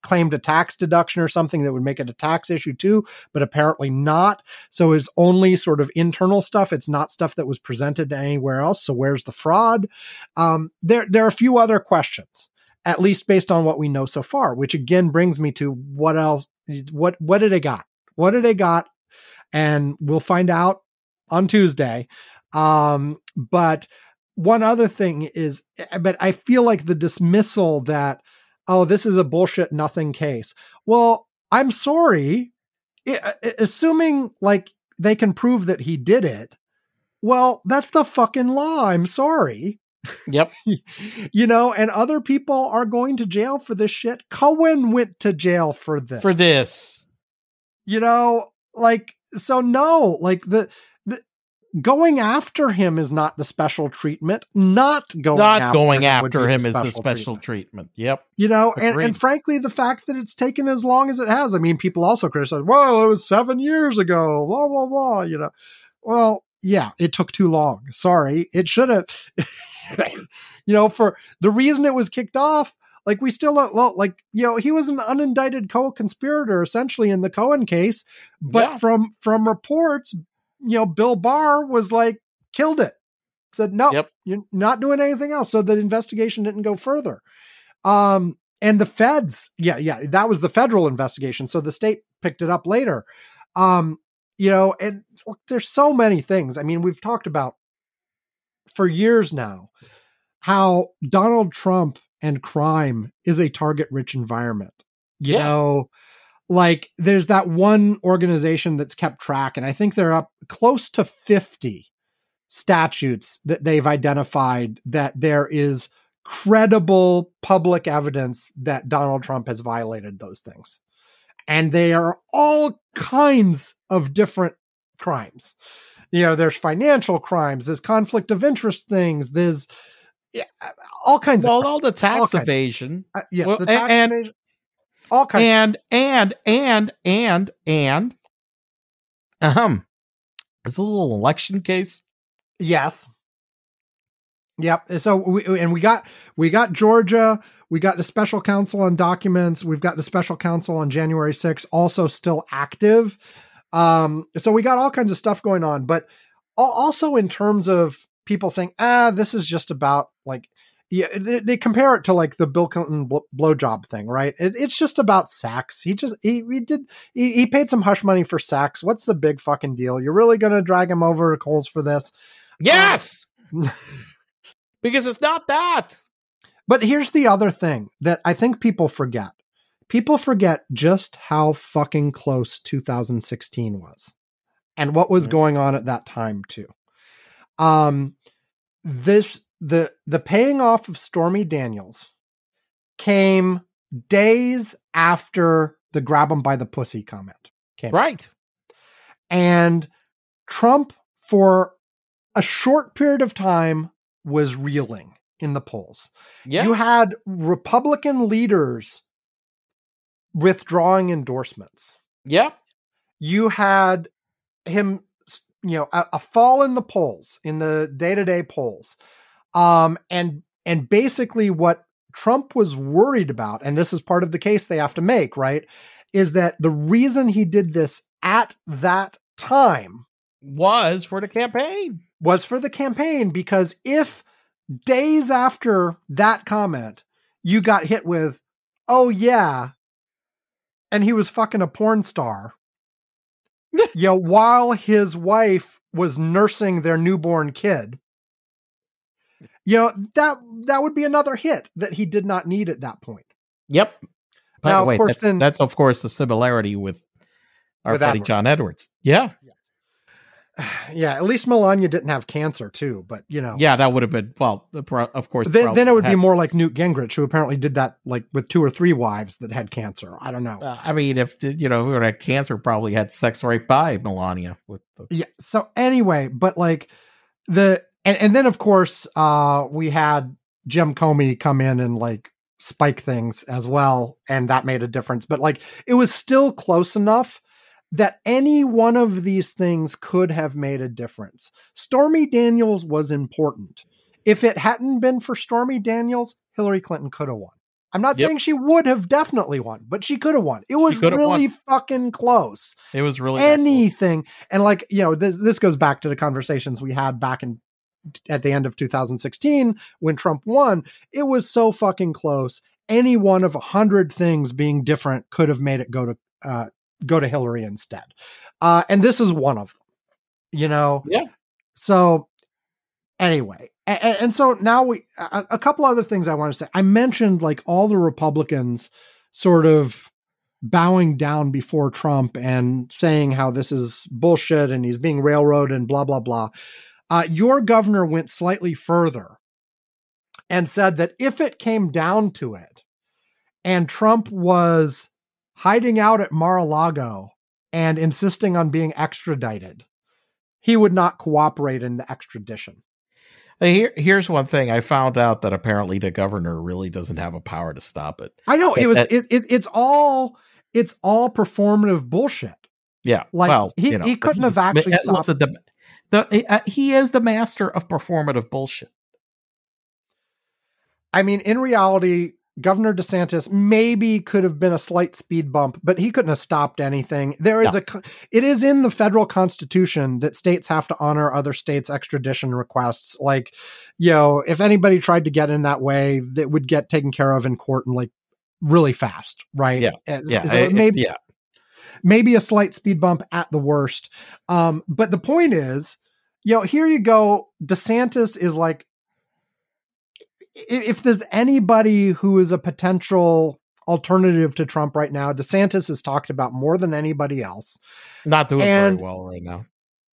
claimed a tax deduction or something that would make it a tax issue too, but apparently not. So it's only sort of internal stuff. It's not stuff that was presented anywhere else. So where's the fraud? Um, there, there are a few other questions. at least based on what we know so far, which again brings me to what else what what did they got? What did they got? And we'll find out on Tuesday. Um, but one other thing is, but I feel like the dismissal that, oh, this is a bullshit nothing case. Well, I'm sorry. I- uh, assuming like they can prove that he did it, well, that's the fucking law. I'm sorry. Yep. you know, and other people are going to jail for this shit. Cohen went to jail for this. For this. You know, like so no, like the the going after him is not the special treatment. Not going Not after going him after him is the special treatment. treatment. Yep. You know, and, and frankly, the fact that it's taken as long as it has, I mean, people also criticize, well, it was seven years ago, blah, blah, blah, you know. Well, yeah, it took too long. Sorry. It should have, you know, for the reason it was kicked off, like we still don't, well, like, you know, he was an unindicted co-conspirator essentially in the Cohen case, but Yeah. from, from reports, you know, Bill Barr was like, killed it. Said, no, Yep. you're not doing anything else. So the investigation didn't go further. Um, and the feds, yeah, yeah, that was the federal investigation. So the state picked it up later. Um, you know, and look, there's so many things. I mean, we've talked about for years now how Donald Trump and crime is a target rich environment. You Yeah. know, like there's that one organization that's kept track, and I think they're up close to 50 statutes that they've identified that there is credible public evidence that Donald Trump has violated those things. And they are all kinds of different crimes. You know, there's financial crimes, there's conflict of interest things, there's yeah, all kinds Well, of all the tax All evasion. uh, yeah, well, the tax and- evasion, all kinds. And and and and and um there's a little election case. Yes. Yep. So we and we got we got Georgia, we got the special counsel on documents, we've got the special counsel on January 6th also still active. Um so we got all kinds of stuff going on, but also in terms of people saying, "Ah, this is just about like yeah, they, they compare it to like the Bill Clinton bl- blowjob thing, right? It, it's just about sex. He just he, he did he, he paid some hush money for sex. What's the big fucking deal? You're really gonna drag him over the coals for this? Yes. because it's not that. But here's the other thing that I think people forget. People forget just how fucking close 2016 was and what was Mhm. going on at that time too. Um this the the paying off of Stormy Daniels came days after the grab him by the pussy comment came. Right. And Trump for a short period of time was reeling in the polls. Yeah. You had Republican leaders withdrawing endorsements. yeah. You had him, you know, a, a fall in the polls, in the day to day polls. Um, and, and basically what Trump was worried about, and this is part of the case they have to make, right? Is that the reason he did this at that time Was for the campaign. was for the campaign because if days after that comment you got hit with oh yeah and he was fucking a porn star you know while his wife was nursing their newborn kid you know that that would be another hit that he did not need at that point Yep. By Now, the of course, that's, then- that's of course the similarity with our With buddy Edwards. John Edwards. Yeah. yeah at least melania didn't have cancer too but you know Yeah, that would have been well, of course. then, then it would be more like newt gingrich who apparently did that like with two or three wives that had cancer i don't know Uh, I mean, if you know, who had cancer, probably had sex right by Melania with the yeah so anyway but like the and, and then of course uh we had jim comey come in and like spike things as well and that made a difference. But like it was still close enough that any one of these things could have made a difference. Stormy daniels was important. If it hadn't been for stormy daniels hillary clinton could have won. I'm not Yep. saying she would have definitely won but she could have won. It was have won. really fucking close. It was really anything. And like you know this this goes back to the conversations we had back in at the end of 2016 when Trump won it was so fucking close any one of a hundred things being different could have made it go to uh, go to Hillary instead. Uh, and this is one of them. You know. Yeah. So anyway, and, and so now we a, a couple other things I want to say. I mentioned like all the Republicans sort of bowing down before Trump and saying how this is bullshit and he's being railroaded and blah blah blah. Uh, your governor went slightly further and said that if it came down to it, and Trump was hiding out at Mar-a-Lago and insisting on being extradited, he would not cooperate in the extradition. Here, here's one thing I found out that apparently the governor really doesn't have a power to stop it. I know it was it, it it's all it's all performative bullshit. Yeah, Like, well, he- you know, he couldn't have actually uh, stopped- listen, the, the, uh, he is the master of performative bullshit. I mean, in reality, Governor DeSantis maybe could have been a slight speed bump, but he couldn't have stopped anything. There is No. a it is in the federal constitution that states have to honor other states' extradition requests. Like, you know, if anybody tried to get in that way, that would get taken care of in court and like really fast, right? Yeah. As- Yeah, so it- maybe yeah. Maybe a slight speed bump at the worst. Um, but the point is, you know, here you go. DeSantis is like, if there's anybody who is a potential alternative to Trump right now, DeSantis is talked about more than anybody else. Not doing And- very well right now.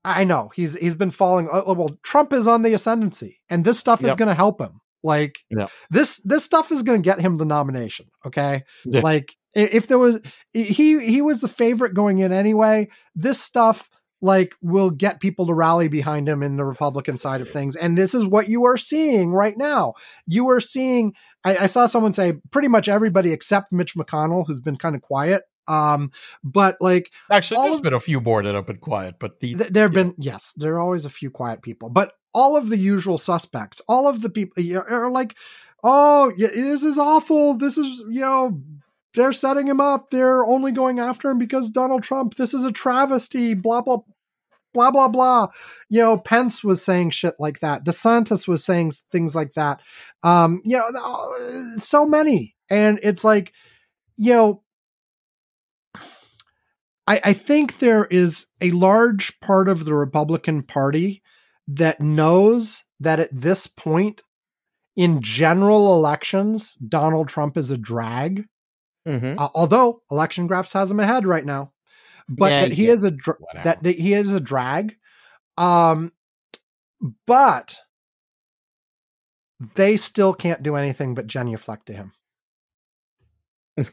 I know he's he's been falling. oh, Well, Trump is on the ascendancy, and this stuff is going to help him. Like Yep. this this stuff is going to get him the nomination. Okay, Yeah. like if there was he he was the favorite going in anyway. This stuff like will get people to rally behind him in the Republican side of things, and this is what you are seeing right now. You are seeing. I, I saw someone say pretty much everybody except Mitch McConnell, who's been kind of quiet. Um, but like Actually, all there's of- been a few more that have been quiet, but these, Th- there have yeah. been yes, there are always a few quiet people, but all of the usual suspects, all of the people are like, oh, this is awful. This is you know, they're setting him up. They're only going after him because Donald Trump. This is a travesty. Blah blah blah blah blah. You know, Pence was saying shit like that. DeSantis was saying things like that. Um, you know, uh, so many, and it's like, you know. I, I think there is a large part of the Republican Party that knows that at this point in general elections, Donald Trump is a drag. Mhm. Uh, although election graphs has him ahead right now, but Yeah, that he yeah, is a that he is a drag. Um, but they still can't do anything but genuflect to him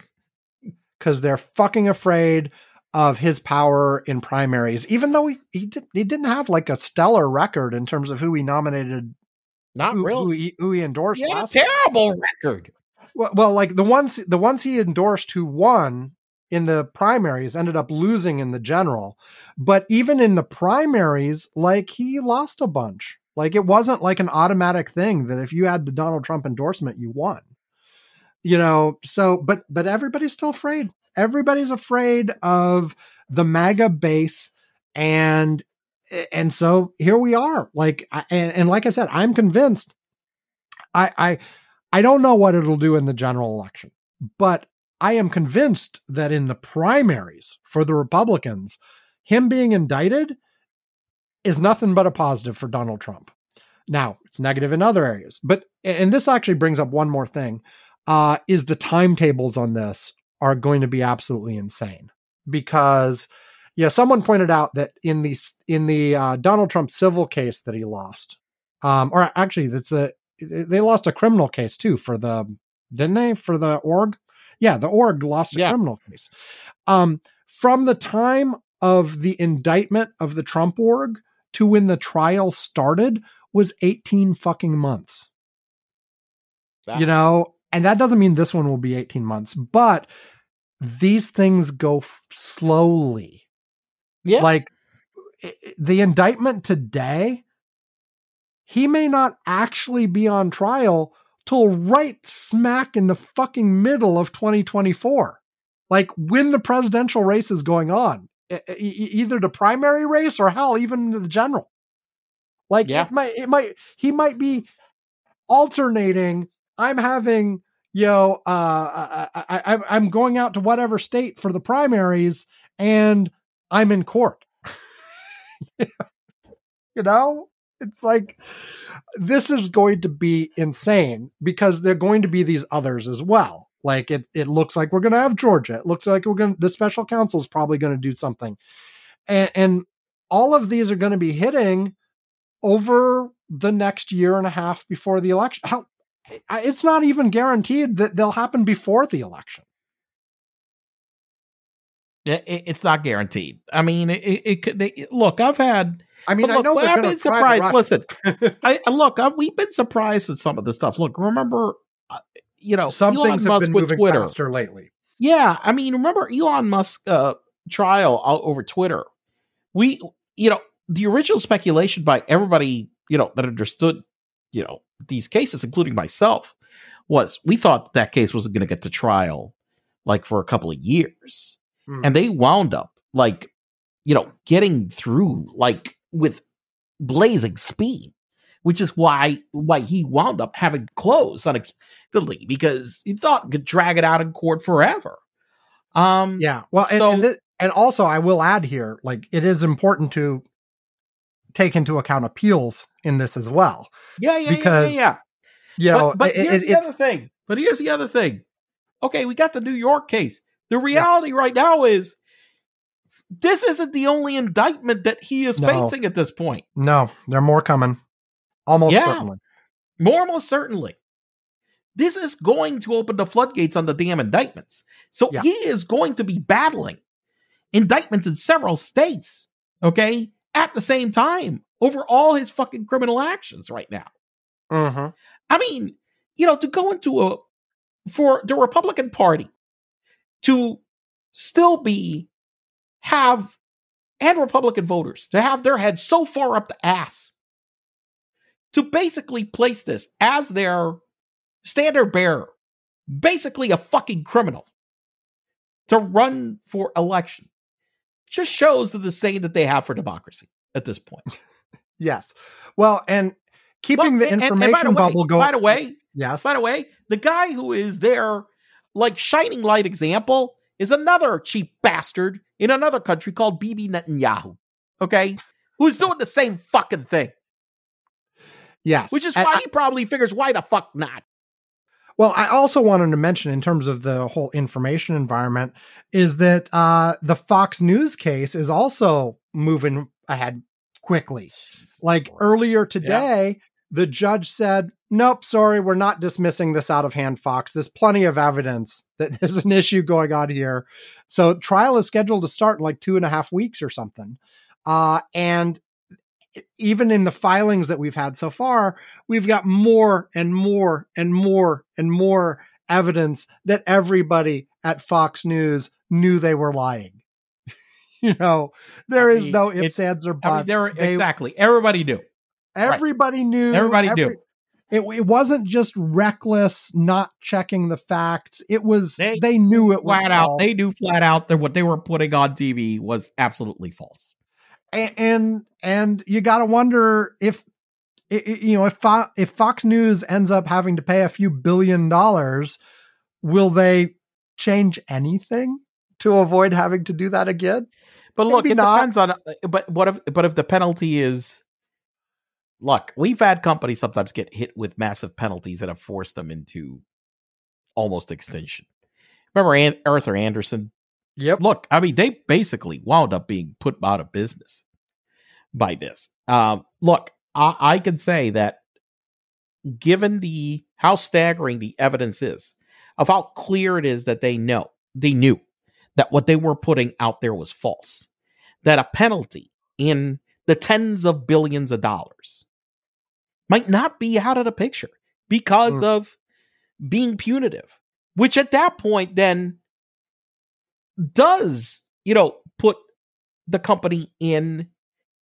because they're fucking afraid of his power in primaries. Even though he he, did, he didn't have like a stellar record in terms of who he nominated, Not who, really. who he who he endorsed. He had a last terrible record. well, well, like the ones the ones he endorsed who won in the primaries ended up losing in the general. But even in the primaries, like he lost a bunch. Like it wasn't like an automatic thing that if you had the Donald Trump endorsement, you won. You know, so but but everybody's still afraid. Everybody's afraid of the MAGA base and and so here we are. Like and, and like I said, I'm convinced I I I don't know what it'll do in the general election, but I am convinced that in the primaries for the Republicans, him being indicted is nothing but a positive for Donald Trump. Now, it's negative in other areas, but and this actually brings up one more thing. Uh, is the timetables on this are going to be absolutely insane. Because yeah, someone pointed out that in the in the uh, Donald Trump civil case that he lost, um, or actually that's the they lost a criminal case too for the didn't they? For the org? Yeah the org lost a Yeah. criminal case. Um from the time of the indictment of the trump org to when the trial started was 18 fucking months. You know and that doesn't mean this one will be 18 months but these things go f- slowly Yeah. like the indictment today he may not actually be on trial till right smack in the fucking middle of 2024 like when the presidential race is going on e- either the primary race or hell even the general like Yeah. it might it might he might be alternating i'm having yo, uh, I, I, I'm going out to whatever state for the primaries, and I'm in court. you know, it's like this is going to be insane because there are going to be these others as well. Like it, it looks like we're going to have Georgia. It looks like we're going. to The special counsel is probably going to do something, and, and all of these are going to be hitting over the next year and a half before the election. How it's not even guaranteed that they'll happen before the election. It, it's not guaranteed. I mean, it, it could. They, look, I've had. I mean, look, I know I've been surprised. Listen, I look. I, we've been surprised with some of the stuff. Look, remember, uh, you know, some Elon things Musk have been with moving Twitter. faster lately. Yeah, I mean, remember Elon Musk uh, trial over Twitter? We, you know, the original speculation by everybody, you know, that understood, you know, these cases, including myself, was we thought that case wasn't going to get to trial like for a couple of years, Hmm. and they wound up like, you know, getting through like with blazing speed. Which is why why he wound up having closed unexpectedly because he thought he could drag it out in court forever. Um, Yeah. Well, and, So- and, thi- and also I will add here, like it is important to take into account appeals in this as well. yeah, yeah, Because, yeah, yeah. You know, But, but it- here's it- the it's other thing. But here's the other thing. Okay, we got the New York case. The reality right now is this isn't the only indictment that he is No. facing at this point. no, there are more coming. Almost Yeah. certainly. More most certainly. This is going to open the floodgates on the damn indictments. So Yeah. he is going to be battling indictments in several states, okay, at the same time over all his fucking criminal actions right now. Mm-hmm. I mean, you know, to go into a for the Republican Party to still be have and Republican voters to have their heads so far up the ass to basically place this as their standard bearer, basically a fucking criminal, to run for election, just shows the disdain that they have for democracy at this point. Yes. Well, and keeping Well, the and- and- information and by the way- bubble going. By the way, yes. by the way, the guy who is their like shining light example is another cheap bastard in another country called Bibi Netanyahu. Okay, who's doing the same fucking thing, Yes. which is And why I- he probably figures why the fuck not. Well, I also wanted to mention in terms of the whole information environment is that uh, the Fox News case is also moving ahead quickly. Like earlier today, the judge said, Nope, sorry, we're not dismissing this out of hand, Fox. There's plenty of evidence that there's an issue going on here. So trial is scheduled to start in like two and a half weeks or something. Uh, and even in the filings that we've had so far, we've got more and more and more and more evidence that everybody at Fox News knew they were lying. you know, there I is no ifs, ands, or I mean, buts. there They- exactly. Everybody knew. Everybody knew. Everybody knew. It, it wasn't just reckless not checking the facts. It was they, They knew it was Flat out, false. they knew flat out that what they were putting on TV was absolutely false. And and, and you got to wonder if you know if Fo- if Fox News ends up having to pay a few billion dollars, will they change anything to avoid having to do that again? But look, Maybe it not. depends on. Uh, but what if? But if the penalty is, look, we've had companies sometimes get hit with massive penalties that have forced them into almost extinction. Remember An- Arthur Andersen? Yep. Look, I mean, they basically wound up being put out of business by this. Um, look, I, I can say that given the how staggering the evidence is of how clear it is that they know they knew that what they were putting out there was false that a penalty in the tens of billions of dollars might not be out of the picture because Mm. of being punitive which at that point then does you know put the company in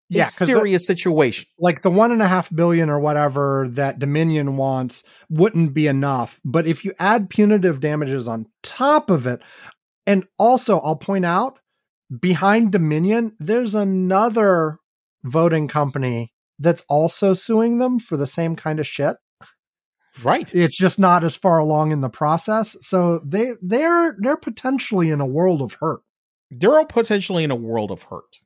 Yeah, a 'cause the- serious situation like the one and a half billion or whatever that Dominion wants wouldn't be enough. But if you add punitive damages on top of it, and also I'll point out behind Dominion, there's another voting company that's also suing them for the same kind of shit. Right. It's just not as far along in the process. So they they're they're potentially in a world of hurt. They're potentially in a world of hurt.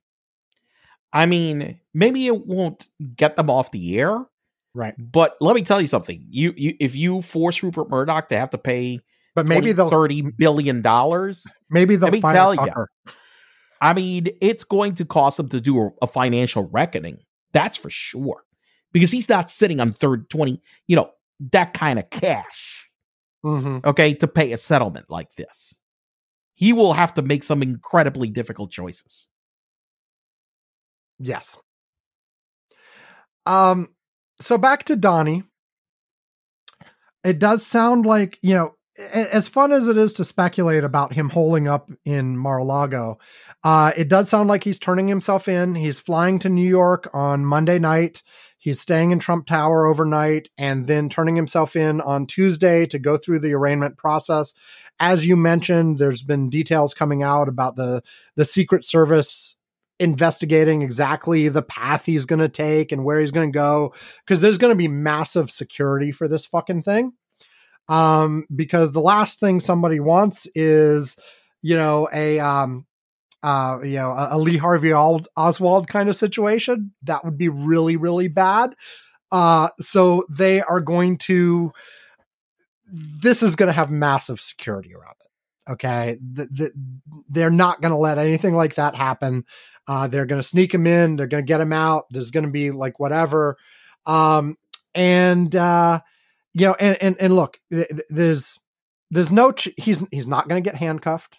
I mean, maybe it won't get them off the air, Right. but let me tell you something. You, you if you force Rupert Murdoch to have to pay But maybe they'll thirty billion dollars, maybe they'll let me tell. Tucker. I mean, it's going to cost them to do a, a financial reckoning. That's for sure. Because he's not sitting on third 20, you know, that kind of cash, Mhm. okay, to pay a settlement like this. He will have to make some incredibly difficult choices. Yes. Um so back to Donnie. It does sound like, you know, as fun as it is to speculate about him holding up in Mar-a-Lago, uh, it does sound like he's turning himself in. He's flying to New York on Monday night. He's staying in Trump Tower overnight and then turning himself in on Tuesday to go through the arraignment process. As you mentioned, there's been details coming out about the the Secret Service investigating exactly the path he's going to take and where he's going to go because there's going to be massive security for this fucking thing um because the last thing somebody wants is you know a um uh you know a, a lee harvey oswald kind of situation that would be really really bad uh so they are going to this is going to have massive security around it okay the, the, they're not going to let anything like that happen uh, they're going to sneak him in. They're going to get him out. There's going to be like whatever. Um, and, uh, you know, and, and, and look, th- th- there's, there's no, ch- he's, he's not going to get handcuffed.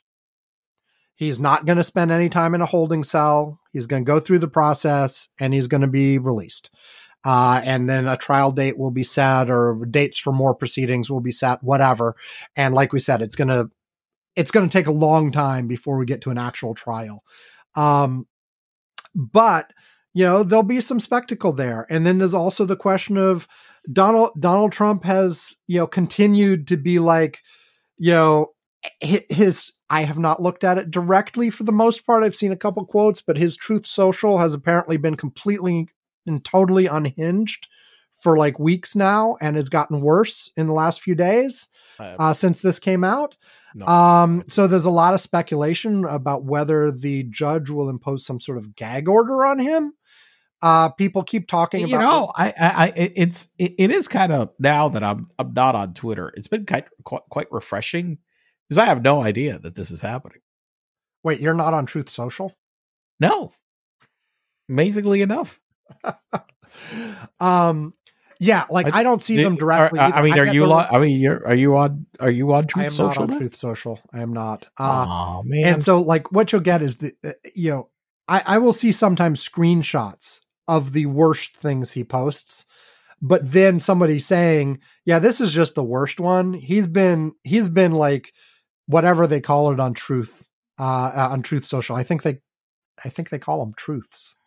He's not going to spend any time in a holding cell. He's going to go through the process and he's going to be released. Uh, and then a trial date will be set or dates for more proceedings will be set, whatever. And like we said, it's going to, it's going to take a long time before we get to an actual trial. Um, but you know there'll be some spectacle there and then there's also the question of donald donald trump has you know continued to be like you know his i have not looked at it directly for the most part i've seen a couple quotes but his truth social has apparently been completely and totally unhinged for like weeks now and has gotten worse in the last few days uh, since this came out No. um, so there's a lot of speculation about whether the judge will impose some sort of gag order on him. Uh, people keep talking you about know, I, I, I it's, it, it is kind of now that I'm, I'm not on Twitter. It's been quite, quite refreshing because I have no idea that this is happening. Wait, you're not on Truth Social? No, amazingly enough. um, yeah, like I, I- don't see them directly. Are- I mean, I are you? Lo- I mean, you're. Are you on? Are you on I Truth am Social? not on? Truth Social. I am not. Uh, oh man! and so like what you'll get is the uh, you know I, I will see sometimes screenshots of the worst things he posts but then somebody saying yeah this is just the worst one he's been he's been like whatever they call it on truth uh uh, on truth social i think they i think they call them truths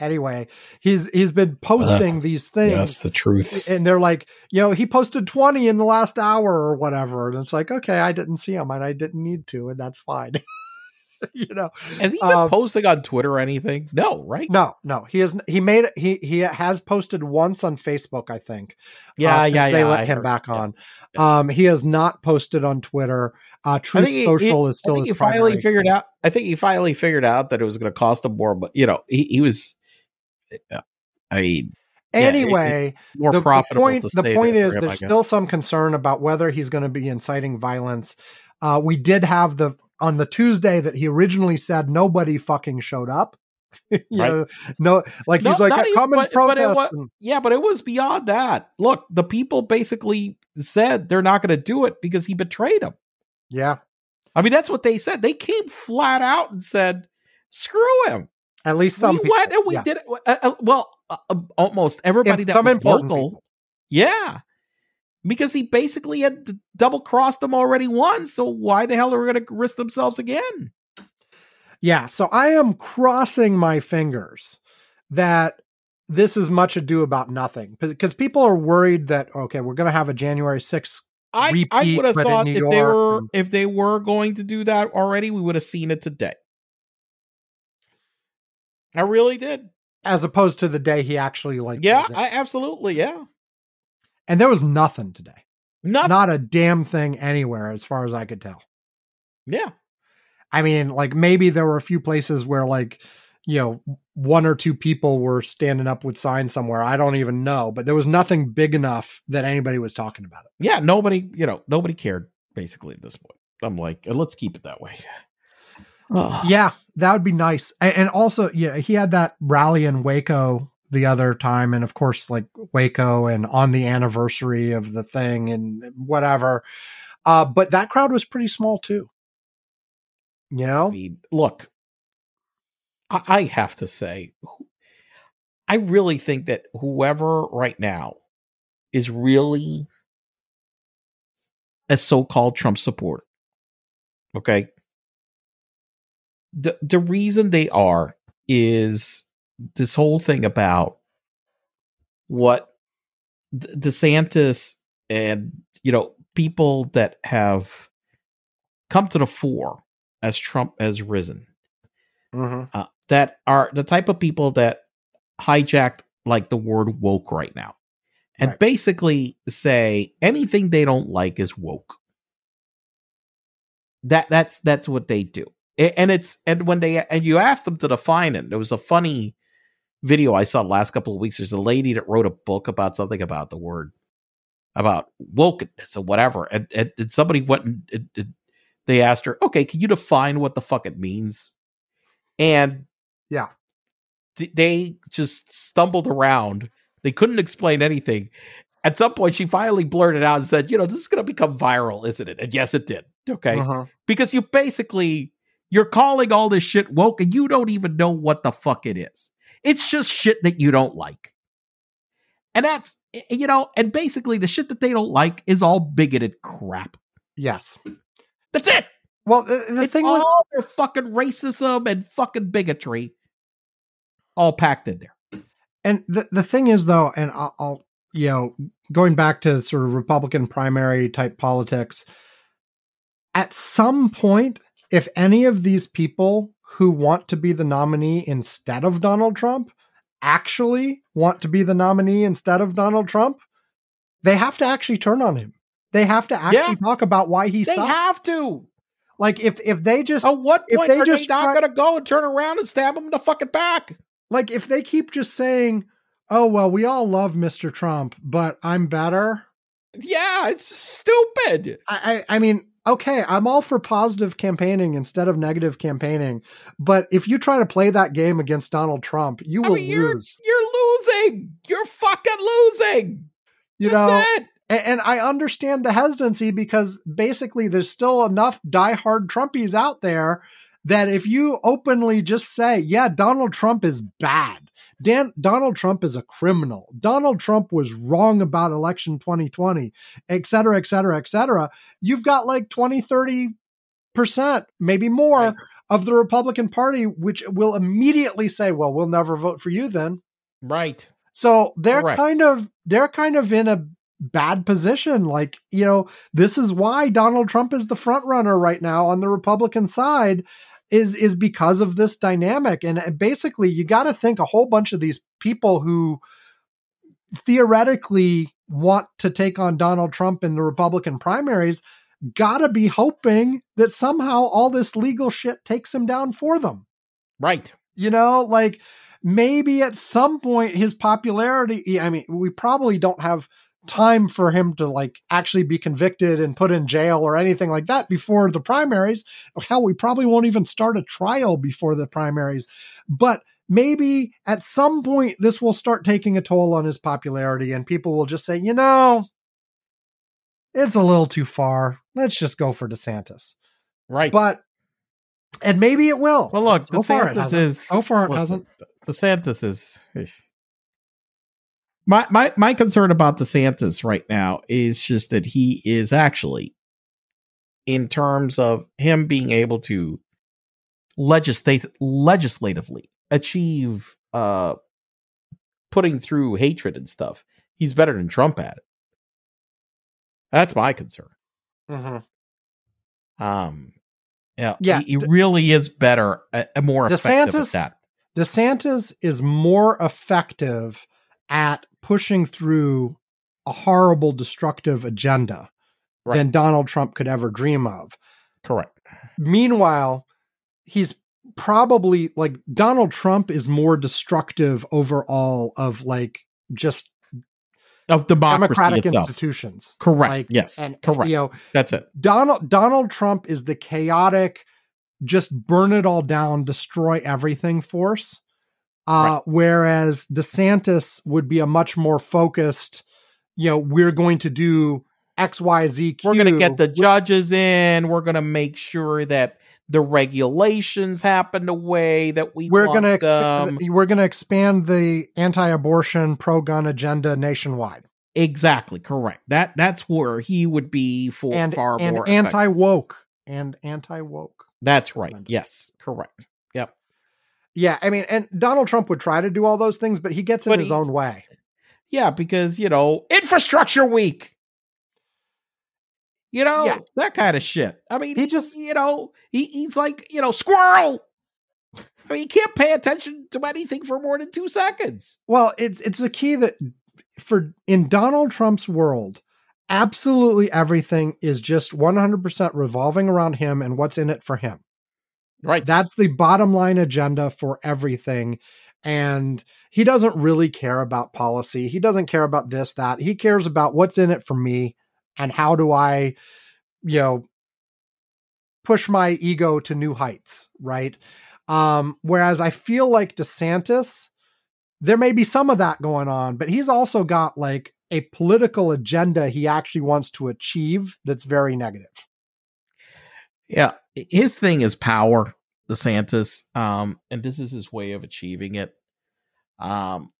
anyway he's he's been posting these things yes, the truth. and they're like, you know, he posted 20 in the last hour or whatever. And it's like, okay, I didn't see him and I didn't need to, and that's fine. you know, Has he been um, posting on Twitter or anything? No, right? no, no, he is, he made, he, he has posted once on Facebook, I think. Yeah, uh, since yeah, They yeah. let I him heard. back Yeah. on. Um, he has not posted on Twitter. Uh, Truth he- Social is still. I think he finally primary. figured out. I think he finally figured out that it was going to cost him more. But you know, he, he was. I mean, yeah, Anyway, more the, the profitable. point, to the point is him, there's still some concern about whether he's going to be inciting violence. Uh, we did have the on the Tuesday that he originally said nobody fucking showed up. you Right. know, no, like No, he's like "Yeah, even- and but- but protest. wa- and- Yeah, but it was beyond that. Look, the people basically said they're not going to do it because he betrayed them. Yeah, I mean, that's what they said. They came flat out and said, "Screw him." at least some we people. went and we yeah. did it. Uh, uh, well, uh, uh, almost everybody Im- that some was people. yeah, because he basically had double crossed them already once. So why the hell are we going to risk themselves again? Yeah, so I am crossing my fingers that this is much ado about nothing because people are worried that okay, we're going to have a January 6th I, I would have thought if they were and- if they were going to do that already, we would have seen it today. I really did. as opposed to the day he actually like Yeah. I absolutely yeah. And there was nothing today. Not, Not a damn thing anywhere as far as I could tell. yeah. I mean, like maybe there were a few places where like, you know, one or two people were standing up with signs somewhere. I don't even know, but there was nothing big enough that anybody was talking about it. Yeah. Nobody, you know, nobody cared basically at this point. I'm like, uh, let's keep it that way. Ugh. Yeah, that would be nice. And, and also, yeah, he had that rally in Waco the other time, and of course, like Waco and on the anniversary of the thing and whatever. Uh, but that crowd was pretty small too. You I know? mean, look, I, I have to say, I really think that whoever right now is really a so-called Trump supporter, okay, the the reason they are is this whole thing about what DeSantis and you know people that have come to the fore as Trump has risen Mm-hmm. uh, that are the type of people that hijacked like the word woke right now and Right. basically say anything they don't like is woke. That that's that's what they do. And it's and when they and you ask them to define it there was a funny video i saw last couple of weeks. There's a lady that wrote a book about something about the word about wokeness or whatever and, and, and somebody went and it, it, they asked her okay can you define what the fuck it means? And Yeah. th- they just stumbled around. They couldn't explain anything. At some point she finally blurted out and said you know this is going to become viral isn't it? And yes it did okay? Uh-huh. because you basically you're calling all this shit woke and you don't even know what the fuck it is. It's just shit that you don't like. And that's you know and basically the shit that they don't like is all bigoted crap. Yes. that's it Well, the, the it's thing all was, their fucking racism and fucking bigotry all packed in there and the the thing is though, and I'll, I'll you know going back to sort of Republican primary type politics. At some point, if any of these people who want to be the nominee instead of Donald Trump actually want to be the nominee instead of Donald Trump, they have to actually turn on him. They have to actually Yeah. talk about why he they sucks. have to like if if they just at what If point they are just they not try- going to go and turn around and stab him in the fucking back like if they keep just saying, "Oh well, we all love Mr. Trump, but I'm better." yeah it's stupid I, I I mean, okay, I'm all for positive campaigning instead of negative campaigning, but if you try to play that game against Donald Trump, you I will mean, you're lose. you're losing. You're fucking losing. You That's know, it. And, and I understand the hesitancy because basically there's still enough diehard Trumpies out there that if you openly just say, "Yeah, Donald Trump is bad," Dan, Donald Trump is a criminal. Donald Trump was wrong about election 2020, et cetera, et cetera, et cetera. You've got like 20, 30%, maybe more Right. of the Republican Party, which will immediately say, well, we'll never vote for you then. Right. So they're Correct. kind of they're kind of in a bad position. Like, you know, this is why Donald Trump is the front runner right now on the Republican side is is because of this dynamic. And uh, basically you got to think a whole bunch of these people who theoretically want to take on Donald Trump in the Republican primaries got to be hoping that somehow all this legal shit takes him down for them. Right. You know, like maybe at some point his popularity, I mean, we probably don't have time for him to like actually be convicted and put in jail or anything like that before the primaries. Hell, we probably won't even start a trial before the primaries. But maybe at some point this will start taking a toll on his popularity and people will just say, you know, it's a little too far. Let's just go for DeSantis. Right. But and maybe it will. well, look, so far it DeSantis hasn't. is So far it listen, DeSantis is. My my my concern about DeSantis right now is just that he is actually, in terms of him being able to legislate legislatively achieve uh putting through hatred and stuff, he's better than Trump at it. That's my concern. Mhm. Um, yeah, Yeah, he, he really is better, uh, more effective DeSantis- at that. DeSantis is more effective at pushing through a horrible, destructive agenda Right. than Donald Trump could ever dream of. Correct. Meanwhile, he's probably like Donald Trump is more destructive overall of like just Of democracy democratic itself. institutions. Correct. Like, yes. And correct. you know, That's it. Donald Donald Trump is the chaotic, just burn it all down, destroy everything force. Uh, whereas DeSantis would be a much more focused, you know, we're going to do X, Y, Z. We're going to get the judges in. We're going to make sure that the regulations happen the way that we we're going to exp- we're going to expand the anti-abortion pro-gun agenda nationwide exactly correct. That that's where he would be for and far and more effective. anti-woke and anti-woke. That's right. Yes, correct. Yeah, I mean, and Donald Trump would try to do all those things, but he gets in But his own way. Yeah, because you know, infrastructure week. You know, Yeah. that kind of shit. I mean, He just, you know, he, he's like, you know, squirrel. I mean, you can't pay attention to anything for more than two seconds. Well, it's it's the key that for in Donald Trump's world, absolutely everything is just 100% revolving around him and what's in it for him. Right. That's the bottom line agenda for everything. And he doesn't really care about policy. He doesn't care about this, that. He cares about what's in it for me and how do I, you know, push my ego to new heights, right? Um, whereas I feel like DeSantis, there may be some of that going on, but he's also got like a political agenda he actually wants to achieve that's very negative. Yeah, his thing is power, DeSantis, um, and this is his way of achieving it. Um,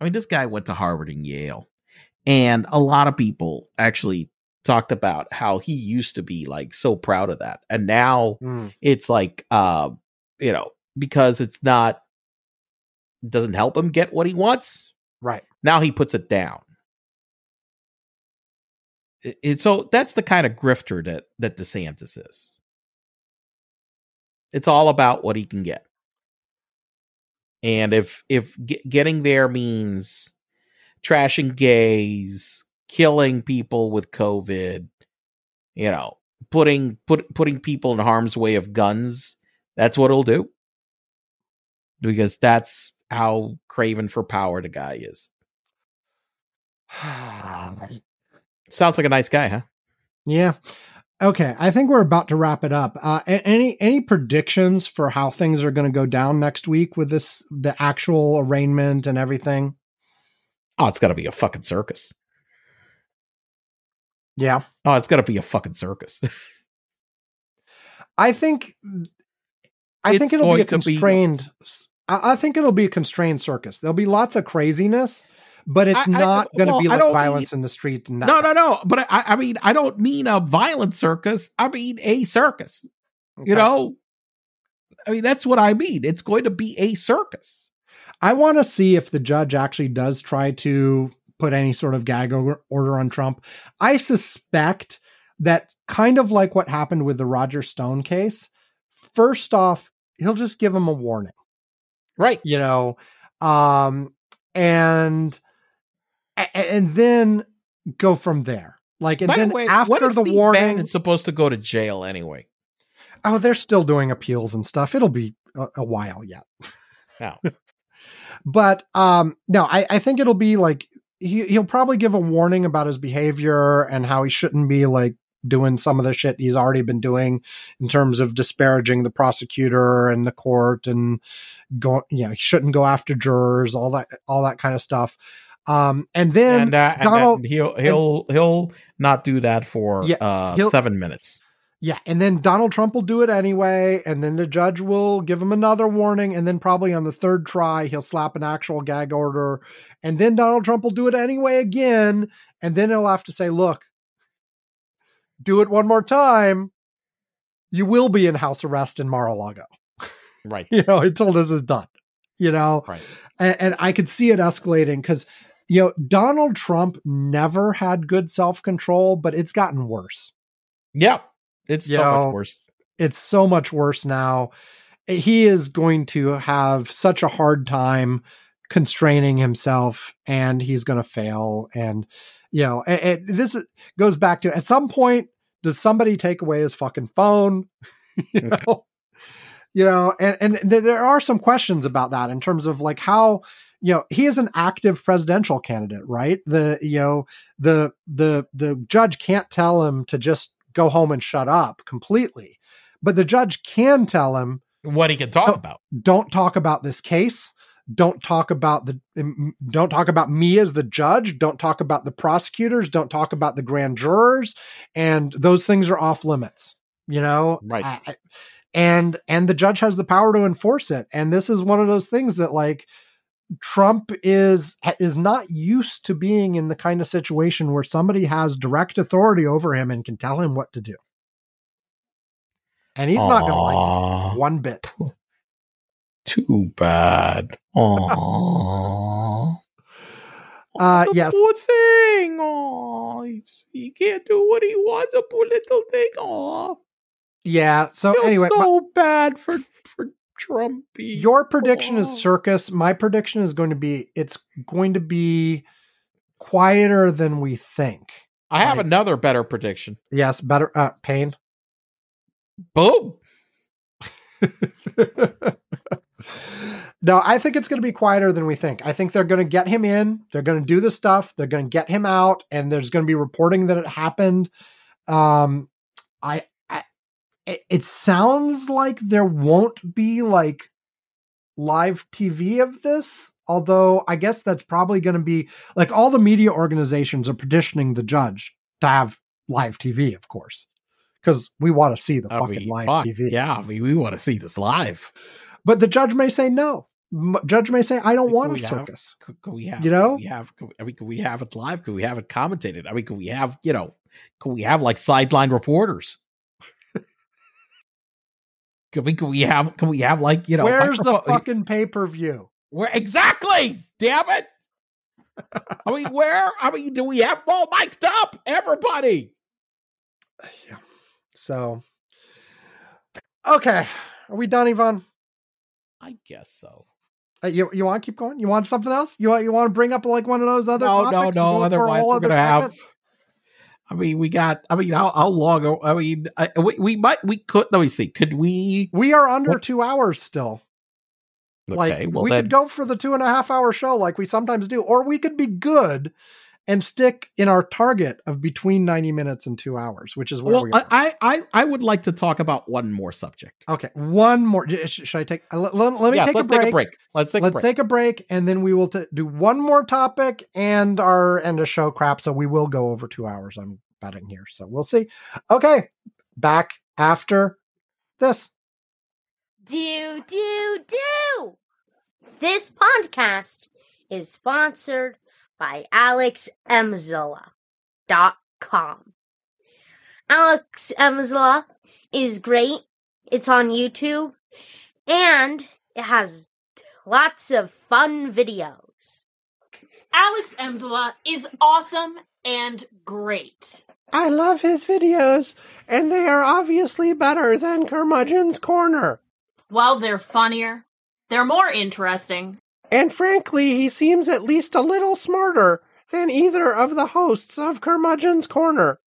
I mean, this guy went to Harvard and Yale, and a lot of people actually talked about how he used to be like so proud of that, and now it's like, uh, you know, because it's not doesn't help him get what he wants. Right. Now he puts it down. It- it- so that's the kind of grifter that that DeSantis is. It's all about what he can get. And if if ge- getting there means trashing gays, killing people with COVID, you know, putting put putting people in harm's way of guns, that's what he'll do. Because that's how craven for power the guy is. Sounds like a nice guy, huh? Yeah. Okay, I think we're about to wrap it up. Uh, any any predictions for how things are going to go down next week with this the actual arraignment and everything? Oh, it's got to be a fucking circus. Yeah, Oh, it's got to be a fucking circus. I think I It's think it'll be a going to be- constrained. I, I think it'll be a constrained circus. There'll be lots of craziness, but it's I- not going to well, be like violence in the street. No, no, no. But I, I mean, I don't mean a violent circus. I mean a circus. You know, I mean that's what I mean. It's going to be a circus. I want to see if the judge actually does try to put any sort of gag order on Trump. I suspect that kind of like what happened with the Roger Stone case, first off, he'll just give him a warning, Right. you know, um, and a- and then go from there. Like, and By then the way, after the Steve warning, Bannon supposed to go to jail anyway? oh, they're still doing appeals and stuff. It'll be a, a while yet. No. but um no i i think it'll be like he, he'll probably give a warning about his behavior and how he shouldn't be like doing some of the shit he's already been doing in terms of disparaging the prosecutor and the court and go you know he shouldn't go after jurors all that all that kind of stuff um and then and, uh, and Donald- then he'll he'll he'll not do that for Yeah, uh, seven minutes. Yeah, and then Donald Trump will do it anyway, and then the judge will give him another warning, and then probably on the third try he'll slap an actual gag order, and then Donald Trump will do it anyway again, and then he'll have to say, "Look, do it one more time, you will be in house arrest in Mar-a-Lago." Right. You know, until this is done. You know, Right. and, and I could see it escalating because you know Donald Trump never had good self control, but it's gotten worse. Yep. It's You so know, much worse. it's so much worse now. He is going to have such a hard time constraining himself and he's going to fail and You know, and, and this goes back to at some point, does somebody take away his fucking phone? you know, you know, and and th- there are some questions about that in terms of like how you know he is an active presidential candidate, right? The you know the the the judge can't tell him to just go home and shut up completely, but the judge can tell him What he can talk Oh. about. don't talk about this case don't talk about the mm, don't talk about me as the judge don't talk about the prosecutors don't talk about the grand jurors and those things are off limits you know Right. I- and and the judge has the power to enforce it and this is one of those things that like Trump is is not used to being in the kind of situation where somebody has direct authority over him and can tell him what to do. And he's not going to like it one bit. Too bad. Aww. Uh, the yes. Poor thing. Aw, he's, he can't do what he wants. A poor little thing. Aw. Yeah. So Feels anyway, my- so bad for for Trumpy. your prediction is circus. My prediction is going to be it's going to be quieter than we think. I have like- another better prediction. Yes, better uh pain. Boom. no, I think it's going to be quieter than we think. I think they're going to get him in, they're going to do the stuff, they're going to get him out and there's going to be reporting that it happened. Um I, I it, it sounds like there won't be like live TV of this, although I guess that's probably going to be like all the media organizations are petitioning the judge to have live TV, of course. Because we want to see the I fucking mean, live fuck, TV. Yeah, I mean, we want to see this live. But the judge may say no. M- judge may say, I don't want a we have- circus. Could, could we have? You know? We have? Could, I mean, could we have it live? Could we have it commentated? I mean, could we have? You know, could we have like sideline reporters? Could we? Could we have? Could we have like you know? Where's the fucking pay per view? Where exactly? Damn it! I mean, where? I mean, do we have all mic'd up? Everybody. Yeah. So, okay. Are we done, Ivan? I guess so. Uh, you you want to keep going? You want something else? You want you want to bring up like one of those other No, no, no. go for a Otherwise, we're other gonna have. I mean, we got. I mean, how, how long? I mean, I, we, we might. We could. Let me see. Could we? We are under What- two hours still. Like Okay. Well, we then. could go for the two and a half hour show like we sometimes do, or we could be good and stick in our target of between 90 minutes and two hours, which is where Well, we are. I, I I would like to talk about one more subject. okay, one more. sh- Should I take? uh, Let, let- let me Yes, take, a break. let's break. take a break. Let's take Let's a break. take a break, and then we will t- do one more topic and our end of show crap. So we will go over two hours. I'm betting here, so we'll see. Okay, back after this. Do, do, do! This podcast is sponsored by AlexMxela.com. Alex Mxela is great. It's on YouTube and it has lots of fun videos. Alex Mxela is awesome and great. I love his videos, and they are obviously better than Curmudgeon's Corner. While they're funnier, they're more interesting. And frankly, he seems at least a little smarter than either of the hosts of Curmudgeon's Corner.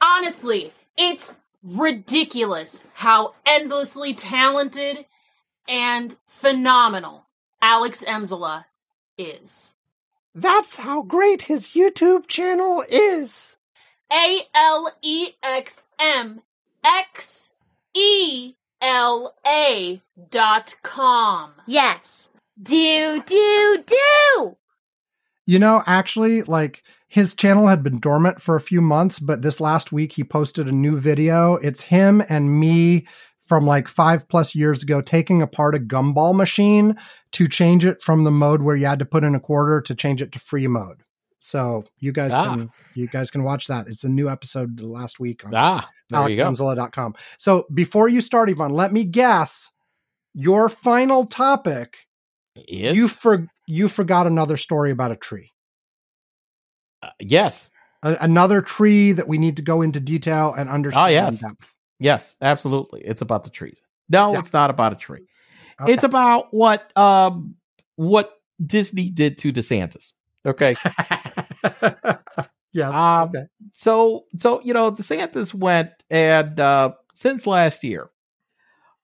Honestly, it's ridiculous how endlessly talented and phenomenal Alex Mxela is. That's how great his YouTube channel is. A L E X M X E L A dot com. Yes. Do, do, do! You know, actually, like his channel had been dormant for a few months, but this last week he posted a new video. It's him and me from like five plus years ago taking apart a gumball machine to change it from the mode where you had to put in a quarter to change it to free mode. So you guys Ah. can you guys can watch that. It's a new episode last week on Ah, there you So before you start, Ivan, let me guess your final topic. It- You for you forgot another story about a tree. uh, yes, A- another tree that we need to go into detail and understand. Ah, yes. depth. yes, absolutely. It's about the trees. No, Yeah. it's not about a tree. Okay. It's about what um what Disney did to DeSantis. Okay. Yes. Um, okay. so so you know DeSantis went and uh since last year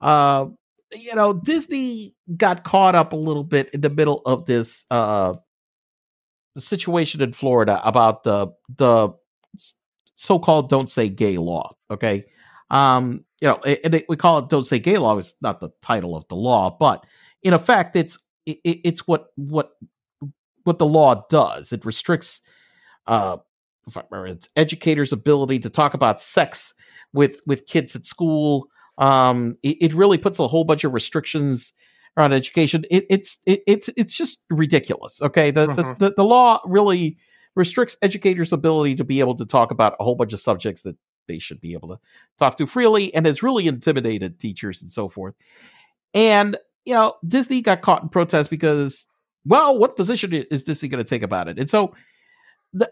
uh you know Disney got caught up a little bit in the middle of this uh situation in Florida about the the so-called don't say gay law okay um you know and it, we call it don't say gay law it's not the title of the law but in effect it's it, it's what what what the law does it restricts uh if I remember, it's educators' ability to talk about sex with with kids at school. Um, it, it really puts a whole bunch of restrictions around education. It, it's it, it's it's just ridiculous. Okay, the, Mhm. the the the law really restricts educators' ability to be able to talk about a whole bunch of subjects that they should be able to talk to freely, and has really intimidated teachers and so forth. And you know, Disney got caught in protest because, well, what position is Disney going to take about it? And so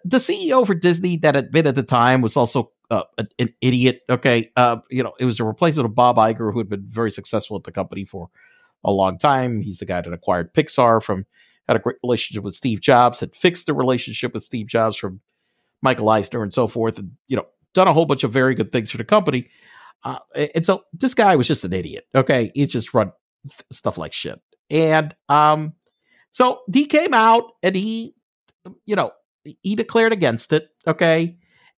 the, CEO for Disney that had been at the time was also uh, an, an idiot. Okay, uh, you know, it was a replacement of Bob Iger, who had been very successful at the company for a long time. He's the guy that acquired Pixar from had a great relationship with Steve Jobs, had fixed the relationship with Steve Jobs from Michael Eisner and so forth, and you know, done a whole bunch of very good things for the company. Uh, and so this guy was just an idiot. Okay, he's just run th- stuff like shit, and um, so he came out and he, you know, he declared against it. Okay.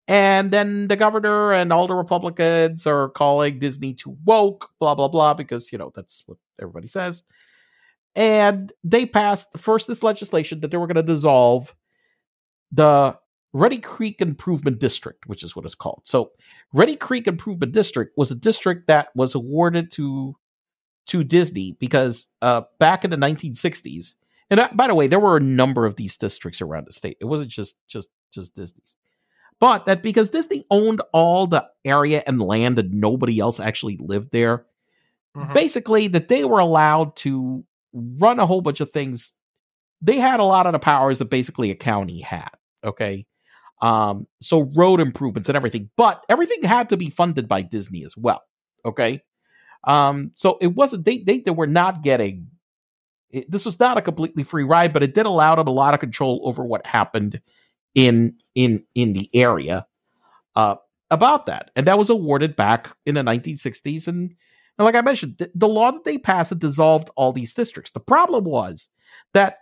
And then the governor and all the Republicans are calling Disney too woke, blah, blah, blah, because, you know, that's what everybody says. And they passed first this legislation that they were going to dissolve the Reedy Creek Improvement District, which is what it's called. So, Reedy Creek Improvement District was a district that was awarded to to Disney because uh, back in the 1960s, and uh, by the way, there were a number of these districts around the state. It wasn't just just just Disney's, but that because Disney owned all the area and land that nobody else actually lived there, Mhm. basically that they were allowed to run a whole bunch of things. They had a lot of the powers that basically a county had. Okay. Um, so road improvements and everything, but everything had to be funded by Disney as well. Okay. Um, so it wasn't they they, they were not getting it, this was not a completely free ride, but it did allow them a lot of control over what happened in in in the area uh, about that, and that was awarded back in the 1960s. And, and like I mentioned, th- the law that they passed had dissolved all these districts. The problem was that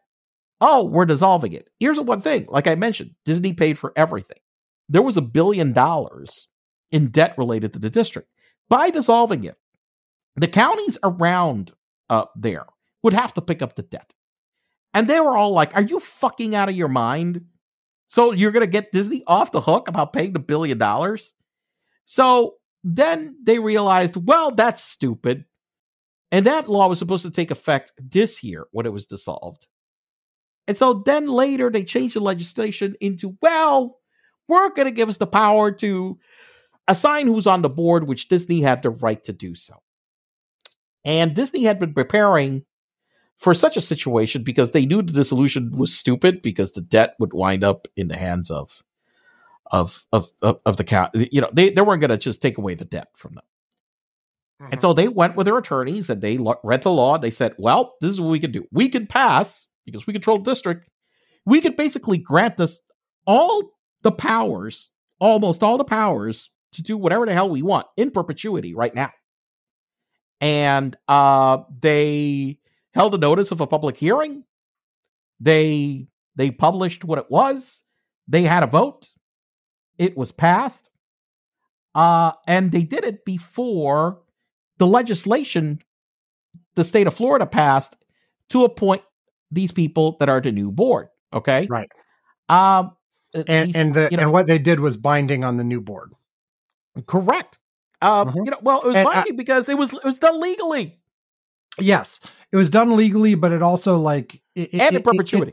oh, we're dissolving it. Here's one thing: like I mentioned, Disney paid for everything. There was a billion dollars in debt related to the district by dissolving it. The counties around uh, there would have to pick up the debt. And they were all like, Are you fucking out of your mind? So you're going to get Disney off the hook about paying the billion dollars? So then they realized, well, that's stupid. And that law was supposed to take effect this year when it was dissolved. And so then later they changed the legislation into, well, we're going to give us the power to assign who's on the board, which Disney had the right to do so. And Disney had been preparing for such a situation because they knew the dissolution was stupid because the debt would wind up in the hands of of of of, of the count. You know, they they weren't going to just take away the debt from them. And so they went with their attorneys and they lo- read the law. And They said, "Well, this is what we can do. We can pass because we control the district. We could basically grant us all the powers, almost all the powers to do whatever the hell we want in perpetuity right now." And uh, they held a notice of a public hearing. They they published what it was. They had a vote. It was passed. Uh, and they did it before the legislation the state of Florida passed to appoint these people that are the new board. Okay. Right. Um and these- and the you know- and what they did was binding on the new board. correct. Um, Mhm. you know, well, it was And I- binding because it was it was done legally Yes, it was done legally, but it also like it, it- and in it- it- perpetuity.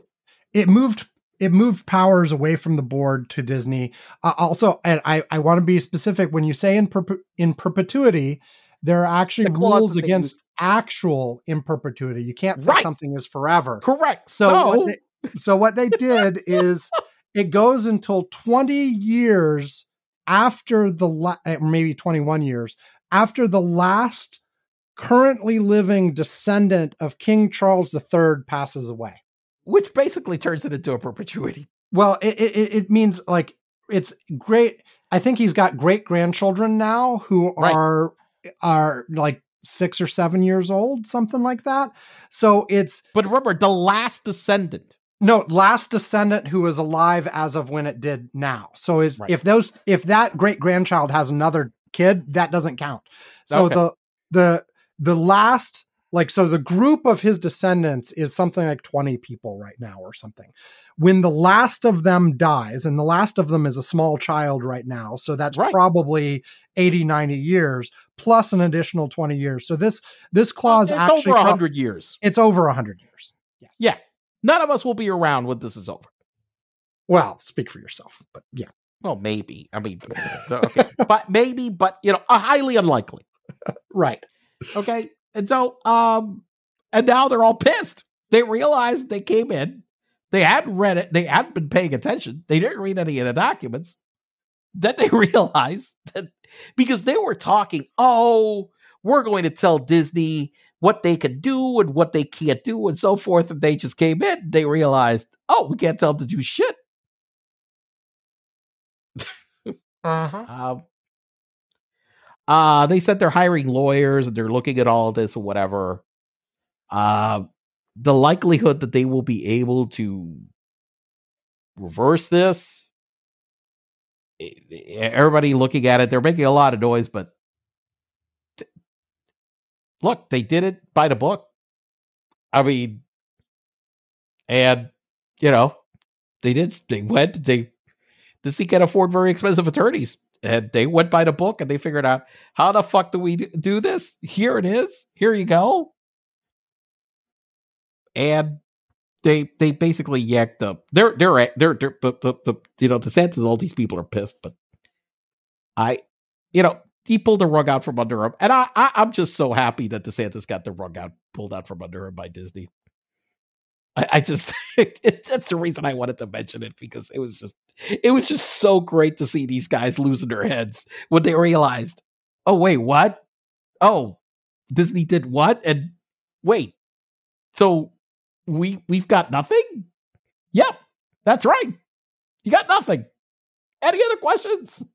it moved it moved powers away from the board to Disney. Uh, also, and I I want to be specific when you say in perpe- in perpetuity, there are actually The rules against used. actual in perpetuity. You can't say Right. something is forever. correct. So So, what they, so what they did is it goes until 20 years after the la- eh, maybe 21 years after the last currently living descendant of King Charles III passes away. which basically turns it into a perpetuity. Well, it it, it means like it's great. I think he's got great grandchildren now who Right. are are like six or seven years old, something like that. So it's But remember, the last descendant. no last descendant who is alive as of when it did now. So it's Right. if those if that great grandchild has another kid, that doesn't count. So Okay. the the the last like so the group of his descendants is something like 20 people right now or something. When the last of them dies and the last of them is a small child right now, so that's Right. probably 80 90 years plus an additional 20 years. So this this clause it's actually over pro- hundred years. it's over 100 years. Yes. Yeah, none of us will be around when this is over. Well, speak for yourself, but yeah. Well, maybe. I mean, okay, but maybe, but you know, highly unlikely. Right. Okay, and so, um, and now they're all pissed. They realized they came in, they hadn't read it, they hadn't been paying attention, they didn't read any of the documents. Then they realized that because they were talking, oh, we're going to tell Disney what they can do and what they can't do and so forth. And they just came in, they realized, oh, we can't tell them to do shit. Uh-huh. Um, uh, they said they're hiring lawyers and they're looking at all this or whatever. Uh, the likelihood that they will be able to reverse this, everybody looking at it, they're making a lot of noise, but t- look, they did it by the book. I mean, and you know, they did. They went. They Disney can afford very expensive attorneys. And they went by the book and they figured out how the fuck do we do this? Here it is. Here you go. And they they basically yacked up. They're they're they're, they're but, but, but you know DeSantis, all these people are pissed. But I, you know, he pulled the rug out from under him, and I, I I'm just so happy that DeSantis got the rug out pulled out from under him by Disney. I, I just it, that's the reason I wanted to mention it because it was just it was just so great to see these guys losing their heads when they realized, oh wait, what? Oh, Disney did what? And wait, so we we've got nothing? Yep, that's right. You got nothing. Any other questions?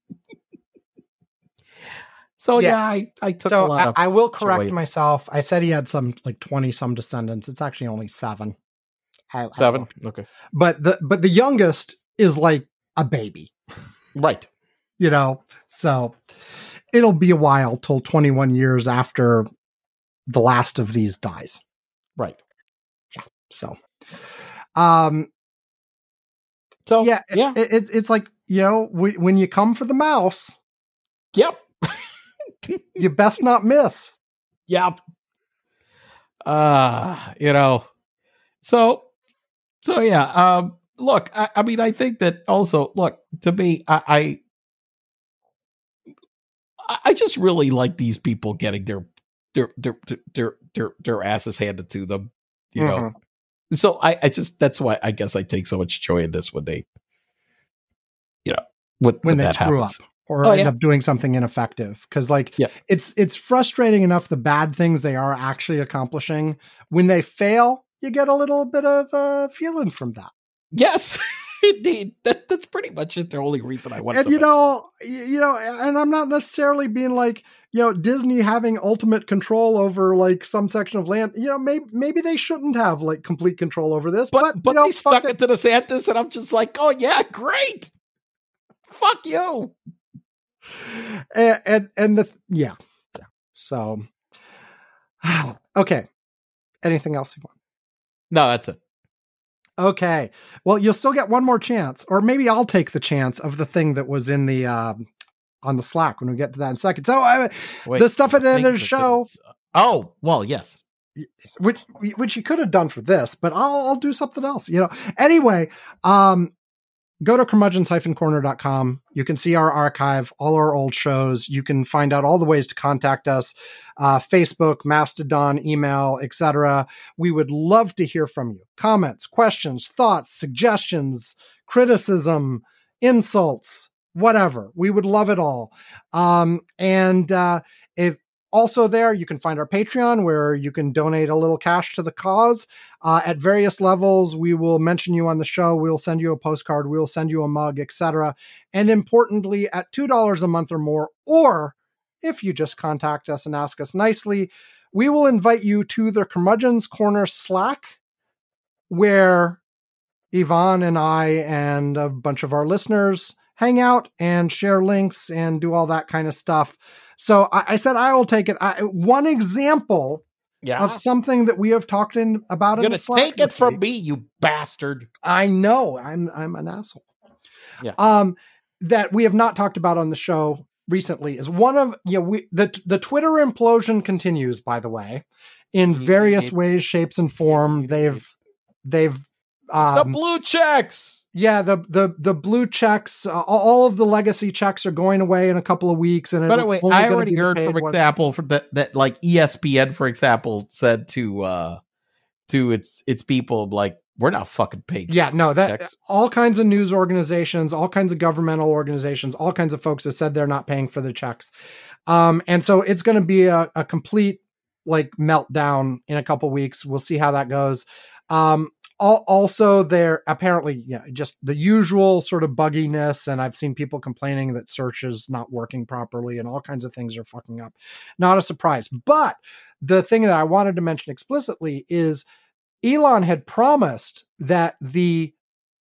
so yeah, Yeah. I, I took a So lot I, I will correct joy. myself. I said he had some like 20 some descendants. It's actually only seven. I- seven. Okay, But the but the youngest is like a baby, right. you know. So it'll be a while till 21 years after the last of these dies. Right. Yeah. So um So yeah, yeah, It, it, it's like, you know, we, when you come for the mouse, yep. you best not miss. Yep. Uh, you know. So so yeah, um look, I, I mean I think that also look, to me, I I I just really like these people getting their their their their their, their asses handed to them. You know. Mhm. So I, I just that's why I guess I take so much joy in this when they you know when, when when they that screw happens. up or Oh, end yeah. up doing something ineffective because like Yeah. it's it's frustrating enough the bad things they are actually accomplishing when they fail you get a little bit of a feeling from that Yes. Indeed. That that's pretty much it. The only reason I wanted and to you know you know and i'm not necessarily being like you know disney having ultimate control over like some section of land you know maybe maybe they shouldn't have like complete control over this but but, but, you know, they stuck it. it to DeSantis, and I'm just like, oh yeah, great. Fuck you. and and, and the yeah yeah so okay anything else you want No, that's it. Okay. Well, you'll still get one more chance, or maybe I'll take the chance of the thing that was in the um, on the Slack when we get to that in a second. So, uh, Wait, the stuff at the end of the show, that's- Oh well, yes. which which you could have done for this, but I'll I'll do something else. You know. Anyway, um, go to curmudgeons-corner.com. You can see our archive, all our old shows. You can find out all the ways to contact us: uh, Facebook, Mastodon, email, etc. We would love to hear from you. Comments, questions, thoughts, suggestions, criticism, insults, whatever. We would love it all. Um, and uh, if also there you can find our patreon where you can donate a little cash to the cause. Uh, at various levels we will mention you on the show we'll send you a postcard we'll send you a mug etc and importantly at $2 a month or more or if you just contact us and ask us nicely we will invite you to the curmudgeon's corner slack where ivan and i and a bunch of our listeners hang out and share links and do all that kind of stuff so I, I said I will take it. I, one example Yeah. of something that we have talked in about You're in gonna the take it from me, you bastard. I know I'm I'm an asshole. Yeah. Um, that we have not talked about on the show recently is one of you know we the the Twitter implosion continues. By the way, in various ways, shapes, and form. They've they've the um, blue checks. Yeah the the the blue checks uh, all of the legacy checks are going away in a couple of weeks and By the way, I already heard ones. example for that that like ESPN, for example, said to uh to its its people like we're not fucking paid. Yeah, no, that checks. all kinds of news organizations, all kinds of governmental organizations, all kinds of folks have said they're not paying for the checks. Um, and so it's going to be a, a complete like meltdown in a couple weeks. We'll see how that goes. Um, also, there apparently, yeah, just the usual sort of bugginess, and I've seen people complaining that search is not working properly, and all kinds of things are fucking up. Not a surprise, but the thing that I wanted to mention explicitly is Elon had promised that the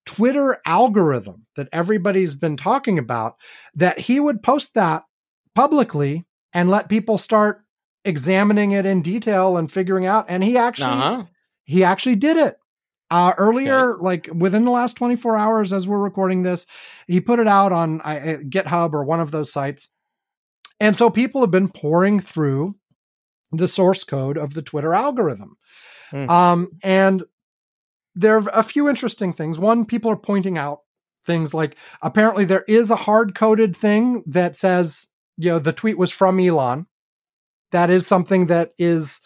Twitter algorithm that everybody's been talking about, that he would post that publicly and let people start examining it in detail and figuring out. And he actually Uh-huh. he actually did it. Uh, earlier, like within the last 24 hours, as we're recording this, he put it out on uh, GitHub or one of those sites. And so people have been pouring through the source code of the Twitter algorithm. Hmm. Um, and there are a few interesting things. One, people are pointing out things like apparently there is a hard coded thing that says, you know, the tweet was from Elon. That is something that is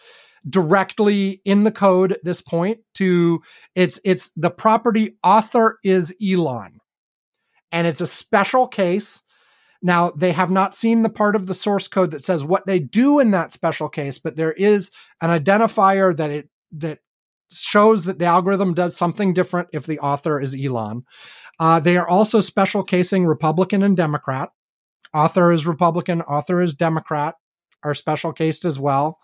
directly in the code at this point to it's it's the property author is Elon. And it's a special case. Now they have not seen the part of the source code that says what they do in that special case, but there is an identifier that it that shows that the algorithm does something different if the author is Elon. Uh, they are also special casing Republican and Democrat. Author is Republican, author is Democrat, are special cased as well.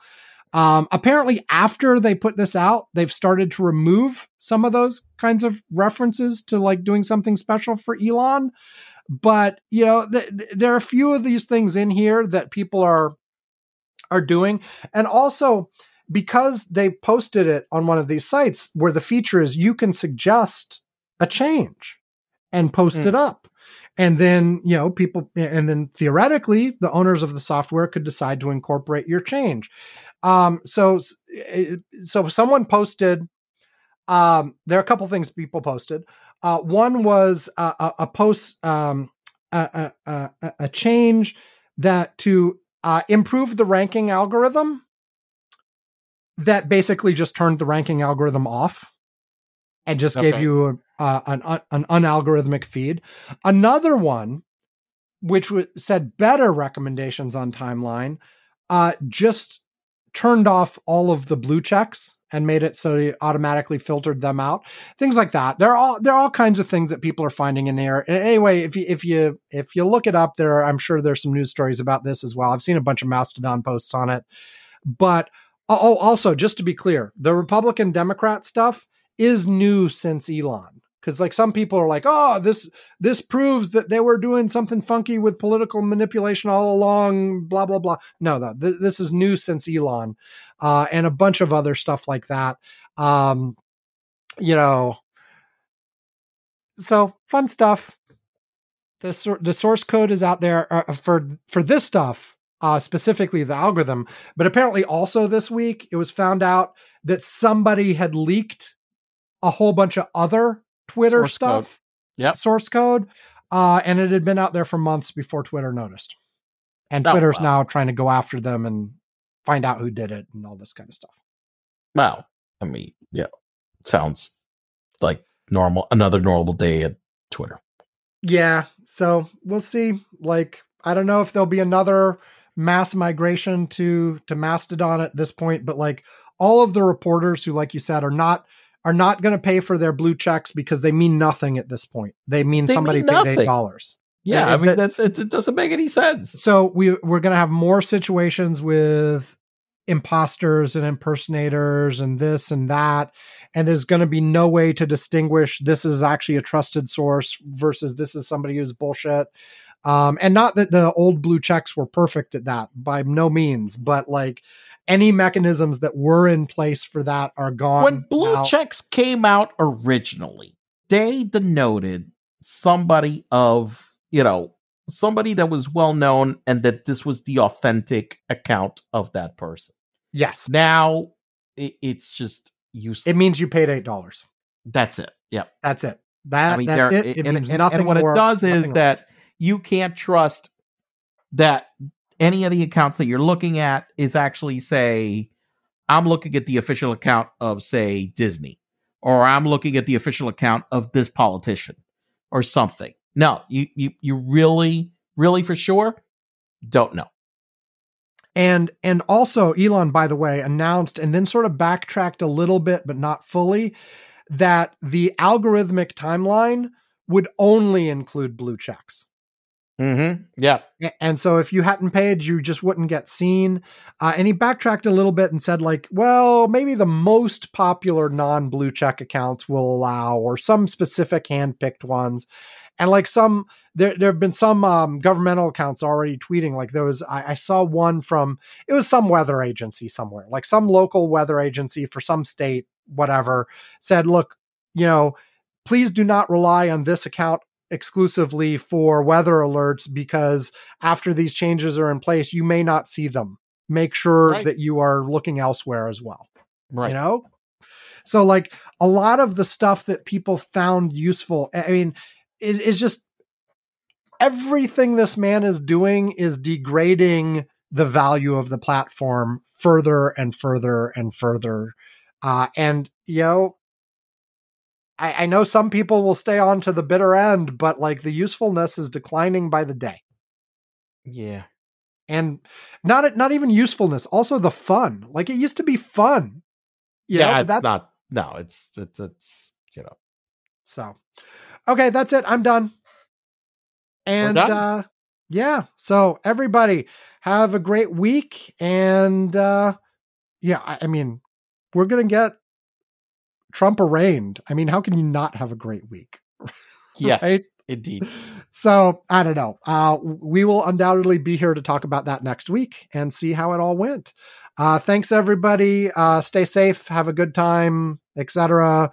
Um, apparently, after they put this out, they've started to remove some of those kinds of references to like doing something special for Elon. But you know, th- th- there are a few of these things in here that people are are doing, and also because they posted it on one of these sites where the feature is you can suggest a change and post Mm. it up. And then, you know, people, and then theoretically, the owners of the software could decide to incorporate your change. Um, so, eh, so someone posted, um, there are a couple things people posted. Uh, one was a, a, a post, um, a, a, change that to uh, improve the ranking algorithm that basically just turned the ranking algorithm off and just gave you a, uh, an, an unalgorithmic feed. Another one, which w- said better recommendations on timeline, uh, just turned off all of the blue checks and made it so it automatically filtered them out. Things like that. There are all there are all kinds of things that people are finding in there. And anyway, if you if you if you look it up, there are, I'm sure there's some news stories about this as well. I've seen a bunch of Mastodon posts on it, but oh, also just to be clear, the Republican Democrat stuff is new since Elon. Because like some people are like, oh, this this proves that they were doing something funky with political manipulation all along. Blah blah blah. No, no, th- this is new since Elon, uh, and a bunch of other stuff like that. Um, you know, so fun stuff. The the source code is out there uh, for for this stuff uh, specifically the algorithm. But apparently, also this week, it was found out that somebody had leaked a whole bunch of other Twitter Source code. stuff, Yep. source code, uh, and it had been out there for months before Twitter noticed. And Oh, Twitter's wow. now trying to go after them and find out who did it and all this kind of stuff. Well, I mean, yeah, sounds like normal. Another normal day at Twitter. Yeah, so we'll see. Like, I don't know if there'll be another mass migration to to Mastodon at this point, but like all of the reporters who, like you said, are not are not going to pay for their blue checks because they mean nothing at this point. They mean They somebody mean paid eight dollars. Yeah, I mean that- that, that, it doesn't make any sense. So we we're going to have more situations with imposters and impersonators and this and that and there's going to be no way to distinguish this is actually a trusted source versus this is somebody who's bullshit um and not that the old blue checks were perfect at that by no means but like any mechanisms that were in place for that are gone when blue now. checks came out originally, they denoted somebody of, you know, somebody that was well known and that this was the authentic account of that person. yes Now it, it's just useless. it means you paid eight dollars That's it. Yep. that's it that I mean, that's there- it it and, means and- nothing and what more, it does is that less. you can't trust that any of the accounts that you're looking at is actually say i'm looking at the official account of say disney or i'm looking at the official account of this politician or something no you you, you really really for sure don't know And and also Elon, by the way, announced and then sort of backtracked a little bit, but not fully, that the algorithmic timeline would only include blue checks. Mm-hmm yeah And so if you hadn't paid, you just wouldn't get seen. Uh, and he backtracked a little bit and said, like, well, maybe the most popular non blue check accounts will allow, or some specific handpicked ones. And like some, there, there have been some um, governmental accounts already tweeting. Like there was, I, I saw one from, it was some weather agency somewhere, like some local weather agency for some state, whatever, said, look, you know, please do not rely on this account exclusively for weather alerts because after these changes are in place, you may not see them. Make sure Right. that you are looking elsewhere as well. right You know? So, like, a lot of the stuff that people found useful, I mean, is, is just everything this man is doing is degrading the value of the platform further and further and further. Uh, and, you know, I, I know some people will stay on to the bitter end, but like the usefulness is declining by the day. yeah And not not even usefulness, also the fun. Like it used to be fun. You yeah it's that's not no it's it's it's you know So, okay, that's it. I'm done. And done? uh yeah, so everybody have a great week and uh yeah, I, I mean, we're going to get Trump arraigned. I mean, how can you not have a great week? yes Right? indeed So, I don't know. Uh we will undoubtedly be here to talk about that next week and see how it all went. Uh thanks everybody. Uh stay safe, have a good time, etc.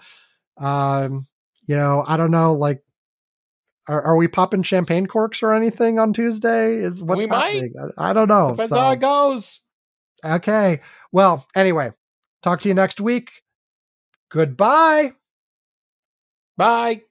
Um you know, I don't know, like, are, are we popping champagne corks or anything on Tuesday? Is what's We might. happening? I, I don't know. depends So, how it goes okay. Well, anyway, talk to you next week. Goodbye. bye